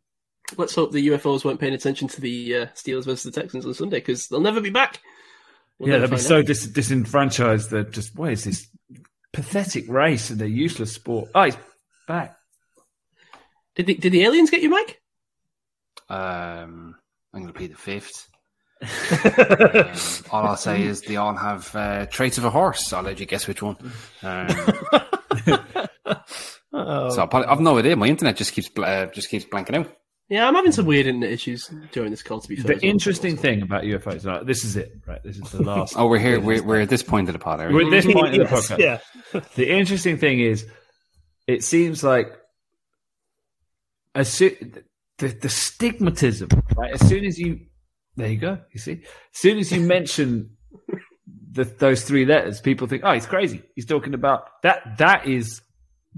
Let's hope the UFOs weren't paying attention to the uh, Steelers versus the Texans on Sunday because they'll never be back. We'll yeah, they'll be find so dis- disenfranchised. They're just, what is this pathetic race and their useless sport? Oh, he's back. Did the, did the aliens get you, Mike? Um, I'm going to plead the fifth. um, all I'll say is they all have uh, traits of a horse. I'll let you guess which one. Um, Oh. so I'll, I've no idea. My internet just keeps uh, just keeps blanking out. Yeah, I'm having some weird internet issues during this call. To be fair, The as well. interesting thing about UFOs, right, this is it, right? This is the last. Oh, we're here. We're, we're at this point of the pod. Are We're at this point in the podcast. yeah. The interesting thing is, it seems like as soo- the, the stigmatism, right? As soon as you, there you go. You see, as soon as you mention the, those three letters, people think, "Oh, he's crazy. He's talking about that." That is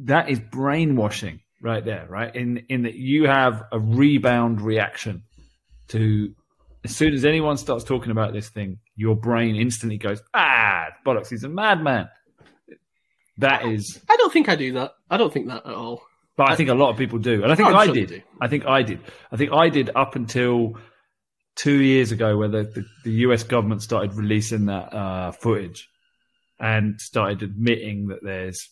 that is brainwashing right there, right? In in that you have a rebound reaction to as soon as anyone starts talking about this thing, your brain instantly goes, "Ah, bollocks! He's a madman." That is I don't think I do that. I don't think that at all. but I think a lot of people do, and I think Oh, I'm sure did. I think I did. I think I did up until two years ago, where the, the, the US government started releasing that uh, footage and started admitting that there's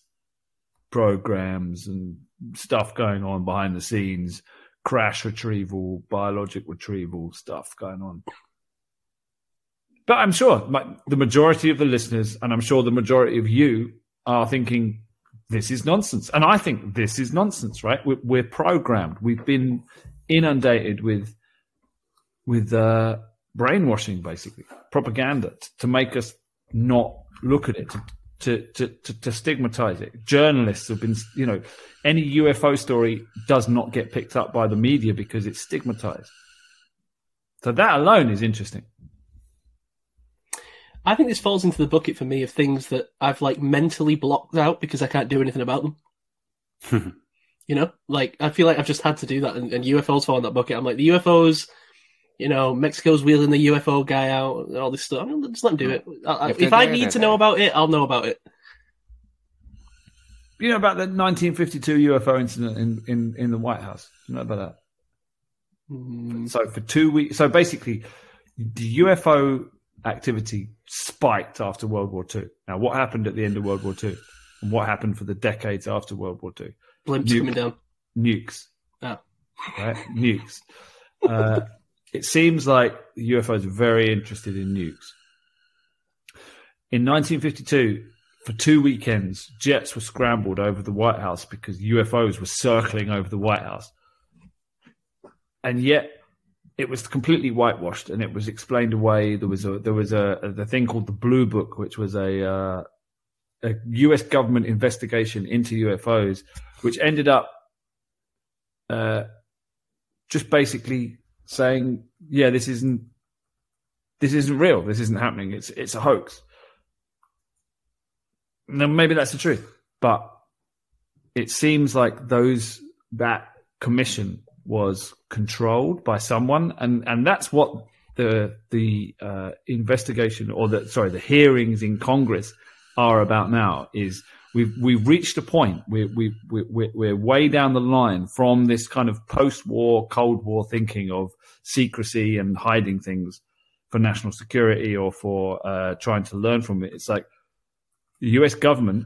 programs and stuff going on behind the scenes, crash retrieval, biologic retrieval stuff going on. But I'm sure my, the majority of the listeners, and I'm sure the majority of you, are thinking this is nonsense. And I think this is nonsense, right? We're, we're programmed. We've been inundated with with uh, brainwashing, basically propaganda t- to make us not look at it, to, to to to to stigmatize it. Journalists have been, you know, any UFO story does not get picked up by the media because it's stigmatized. So that alone is interesting. I think this falls into the bucket for me of things that I've like mentally blocked out because I can't do anything about them. you know, like I feel like I've just had to do that, and, and UFOs fall in that bucket. I'm like the UFOs. You know, Mexico's wheeling the UFO guy out, and all this stuff. I mean, just let them do it. I, I, If if I need they're to know about it, I'll know about it. You know about the 1952 UFO incident in, in, in the White House? Do you know about that? Mm, So for two weeks, so basically, the UFO activity spiked after World War II. Now, what happened at the end of World War II, and what happened for the decades after World War II? blimps You- coming down. Nukes, Oh. right? Nukes. Uh, it seems like the UFOs are very interested in nukes. In 1952, for two weekends, jets were scrambled over the White House because UFOs were circling over the White House. And yet, it was completely whitewashed, and it was explained away. There was a there was a, a the thing called the Blue Book, which was a uh, a U.S. government investigation into UFOs, which ended up uh, just basically saying, "Yeah, this isn't this isn't real. This isn't happening. It's it's a hoax." Now, maybe that's the truth, but it seems like those that commission was controlled by someone, and and that's what the the uh, investigation or the sorry the hearings in Congress are about now. Is we've we've reached a point we we we're, we're way down the line from this kind of post-war Cold War thinking of secrecy and hiding things for national security or for uh, trying to learn from it. It's like the U.S. government,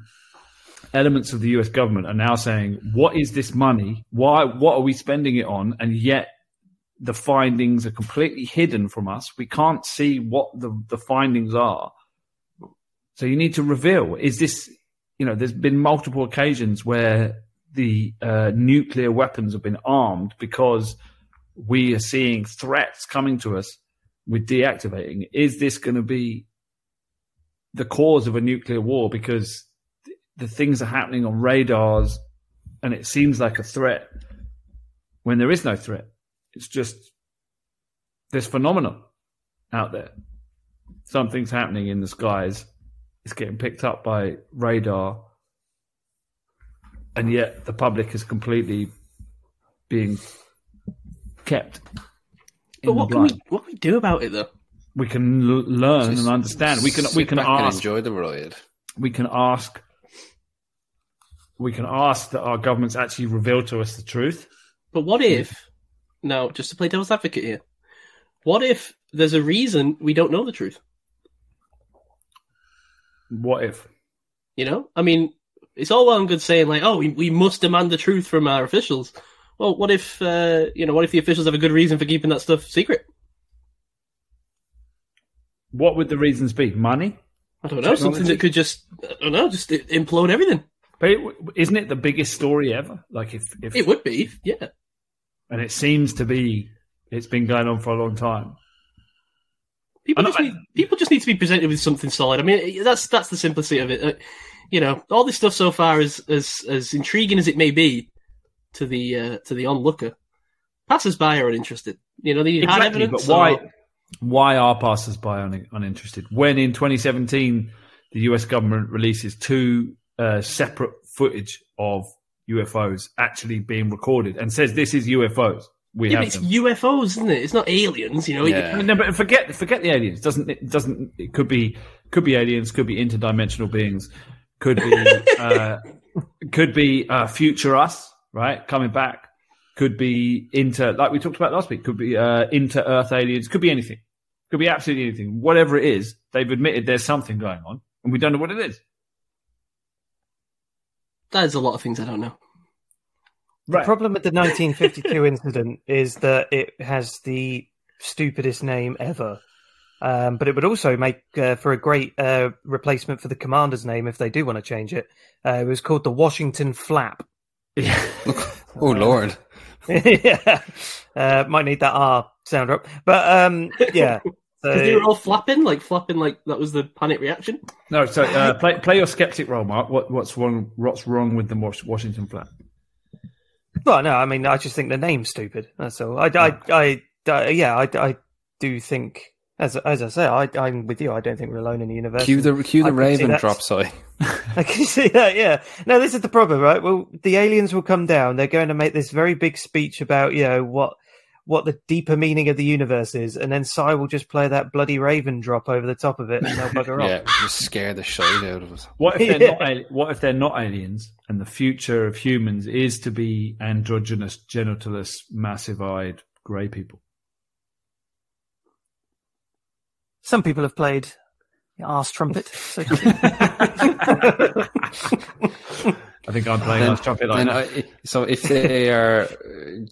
elements of the U.S. government are now saying, "What is this money? Why? What are we spending it on?" And yet, the findings are completely hidden from us. We can't see what the, the findings are. So you need to reveal. Is this, you know, there's been multiple occasions where the uh, nuclear weapons have been armed because we are seeing threats coming to us with deactivating. Is this going to be the cause of a nuclear war because th- the things are happening on radars and it seems like a threat when there is no threat? It's just this phenomenon out there. Something's happening in the skies. It's getting picked up by radar. And yet the public is completely being kept. in But what the can we what can we do about it though? we can l- learn Just and understand. We can we can ask enjoy the ride. we can ask we can ask that our governments actually reveal to us the truth. But what if now, just to play devil's advocate here, what if there's a reason we don't know the truth? What if? You know, I mean, it's all well and good saying like, "Oh, we, we must demand the truth from our officials." Well, what if uh, you know? What if the officials have a good reason for keeping that stuff secret? What would the reasons be? Money? I don't know. Something that could just I don't know, just implode everything. But it, isn't it the biggest story ever? Like if, if It would be, yeah. and it seems to be it's been going on for a long time. People just need people just need to be presented with something solid. I mean, that's that's the simplicity of it. Uh, you know, all this stuff so far is as as intriguing as it may be to the uh, to the onlooker. Passers by are uninterested. You know, they need Exactly, evidence. but why or- why are passers-by un, uninterested? When in 2017 the US government releases two uh, separate footage of UFOs actually being recorded and says this is UFOs. We Yeah, have it's them. UFOs, isn't it? It's not aliens. You know, Yeah. No, but forget forget the aliens. Doesn't it doesn't it could be could be aliens, could be interdimensional beings, could be uh, could be uh, future us, right? Coming back. Could be inter like we talked about last week, could be uh, inter Earth aliens, could be anything. Could be absolutely anything. Whatever it is, they've admitted there's something going on and we don't know what it is. There's a lot of things I don't know. The Right. problem with the 1952 incident is that it has the stupidest name ever. Um, but it would also make uh, for a great uh, replacement for the commander's name if they do want to change it. Uh, it was called the Washington Flap. Yeah. Oh Lord! yeah, uh, might need that R sound up, but um, yeah. So, 'Cause they were all flapping, like flapping, like that was the panic reaction. No, so uh, play play your skeptic role, Mark. What what's wrong what's wrong with the Washington flap? Well, no, I mean, I just think the name's stupid. That's all. I, I, I, I yeah, I, I do think, as as I say, I, I'm with you. I don't think we're alone in the universe. Cue the cue the Raven drop sigh. I can see that, yeah. No, this is the problem, right? Well, the aliens will come down. They're going to make this very big speech about, you know, what what the deeper meaning of the universe is, and then Si will just play that bloody Raven drop over the top of it, and they'll bugger off. Yeah, off. just scare the shit out of us. What if they're Yeah. not? What if they're not aliens, and the future of humans is to be androgynous, genitalous, massive-eyed grey people? Some people have played the arse trumpet. So. I think I'm playing Then- last trumpet then. I- so if they are uh,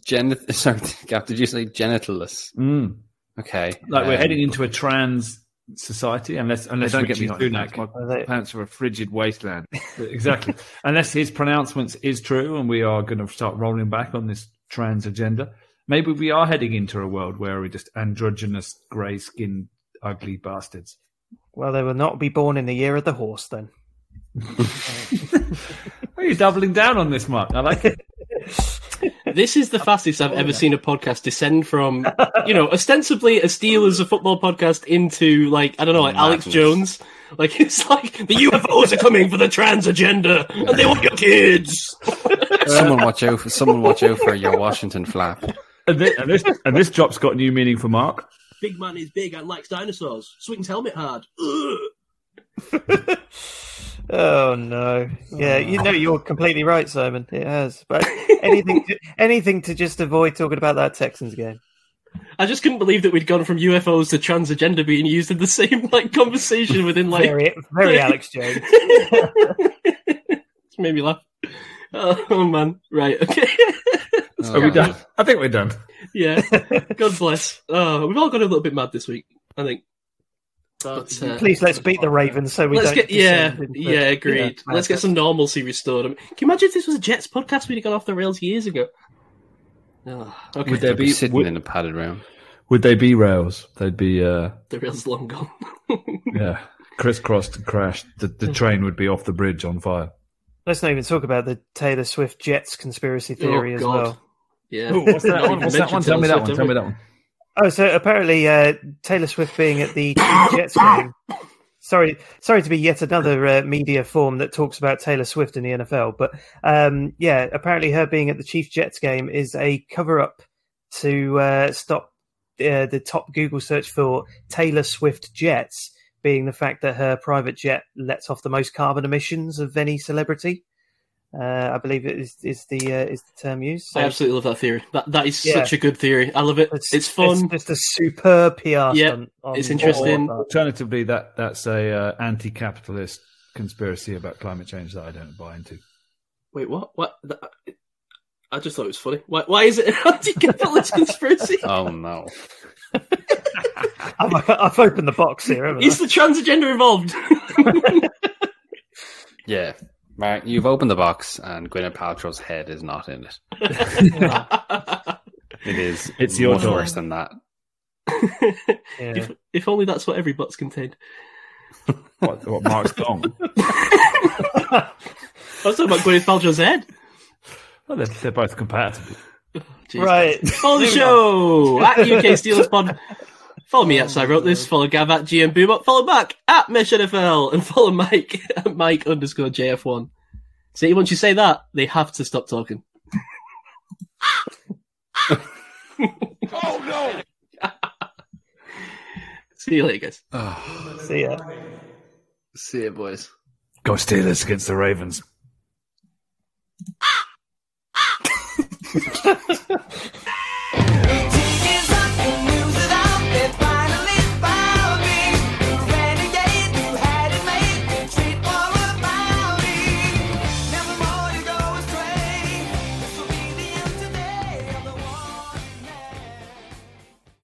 genit, sorry, Gav, did you say genitalless? Mm. Okay, Like we're um, heading into a trans society, unless unless don't get me Rishi started. Sunak- My they- pants are a frigid wasteland. exactly. Unless his pronouncements is true, and we are going to start rolling back on this trans agenda. Maybe we are heading into a world where we're just androgynous, grey-skinned, ugly bastards. well, they will not be born in the year of the horse then. Are you doubling down on this, Mark? I like it. This is the fastest I've ever seen a podcast descend from, you know, ostensibly a Steelers a football podcast into like I don't know, like Alex Jones. Like it's like the UFOs are coming for the trans agenda and they want your kids. someone watch out for someone watch out for your Washington flap. And this, and this, and this drop's got new meaning for Mark. Big man is big and likes dinosaurs. Swings helmet hard. Ugh. Oh no! Yeah, you know you're completely right, Simon. It has, but anything, to, anything to just avoid talking about that Texans game. I just couldn't believe that we'd gone from UFOs to trans agenda being used in the same like conversation within like Very, very Alex Jones. It's made me laugh. Oh, oh, man, right? Okay. Are we done? I think we're done. yeah. God bless. Oh, we've all got a little bit mad this week, I think. But, uh, Please let's beat the Ravens so we let's don't. get yeah, into- yeah, agreed. Yeah, let's get some normalcy restored. I mean, can you imagine if this was a Jets podcast? We'd have gone off the rails years ago. Oh, okay, Would there Be be sitting would, in a padded room. would they be rails? They'd be uh, the rails long gone. yeah, crisscrossed and crashed. The, the train would be off the bridge on fire. Let's not even talk about the Taylor Swift Jets conspiracy theory oh, as God. well. Yeah. what's that one? What's that one? Tell me that one. Tell me that one. Oh, so apparently uh, Taylor Swift being at the Jets game. Sorry, sorry to be yet another uh, media form that talks about Taylor Swift in the NFL, but um, yeah, apparently her being at the Chiefs Jets game is a cover up to uh, stop uh, the top Google search for Taylor Swift Jets being the fact that her private jet lets off the most carbon emissions of any celebrity. Uh, I believe it is, is the uh, is the term used. I absolutely love that theory. That that is Yeah. such a good theory. I love it. It's, fun. It's just a superb PR Yeah, stunt. it's interesting. all of that. Alternatively, that that's a uh, anti-capitalist conspiracy about climate change that I don't buy into. Wait, what? What? That- I just thought it was funny. Why? Why is it an anti-capitalist conspiracy? Oh no. I've, I've opened the box here. Is haven't Is the transgender involved? Yeah. Mark, you've opened the box and Gwyneth Paltrow's head is not in it. It is It's your much door. worse than that. Yeah. if, if only that's what every box contained. What, what Mark's gone? I was talking about Gwyneth Paltrow's head. Well, they're, they're both compatible. Oh, jeez. Right. Follow the show at UK Steelers Pod. Follow me at I wrote this. Follow Gav at GM Boom. Follow back at Mesh NFL and follow Mike at Mike underscore JF1. See, once you say that, they have to stop talking. Oh no! See you later, guys. See ya. See you, boys. Go Steelers against the Ravens.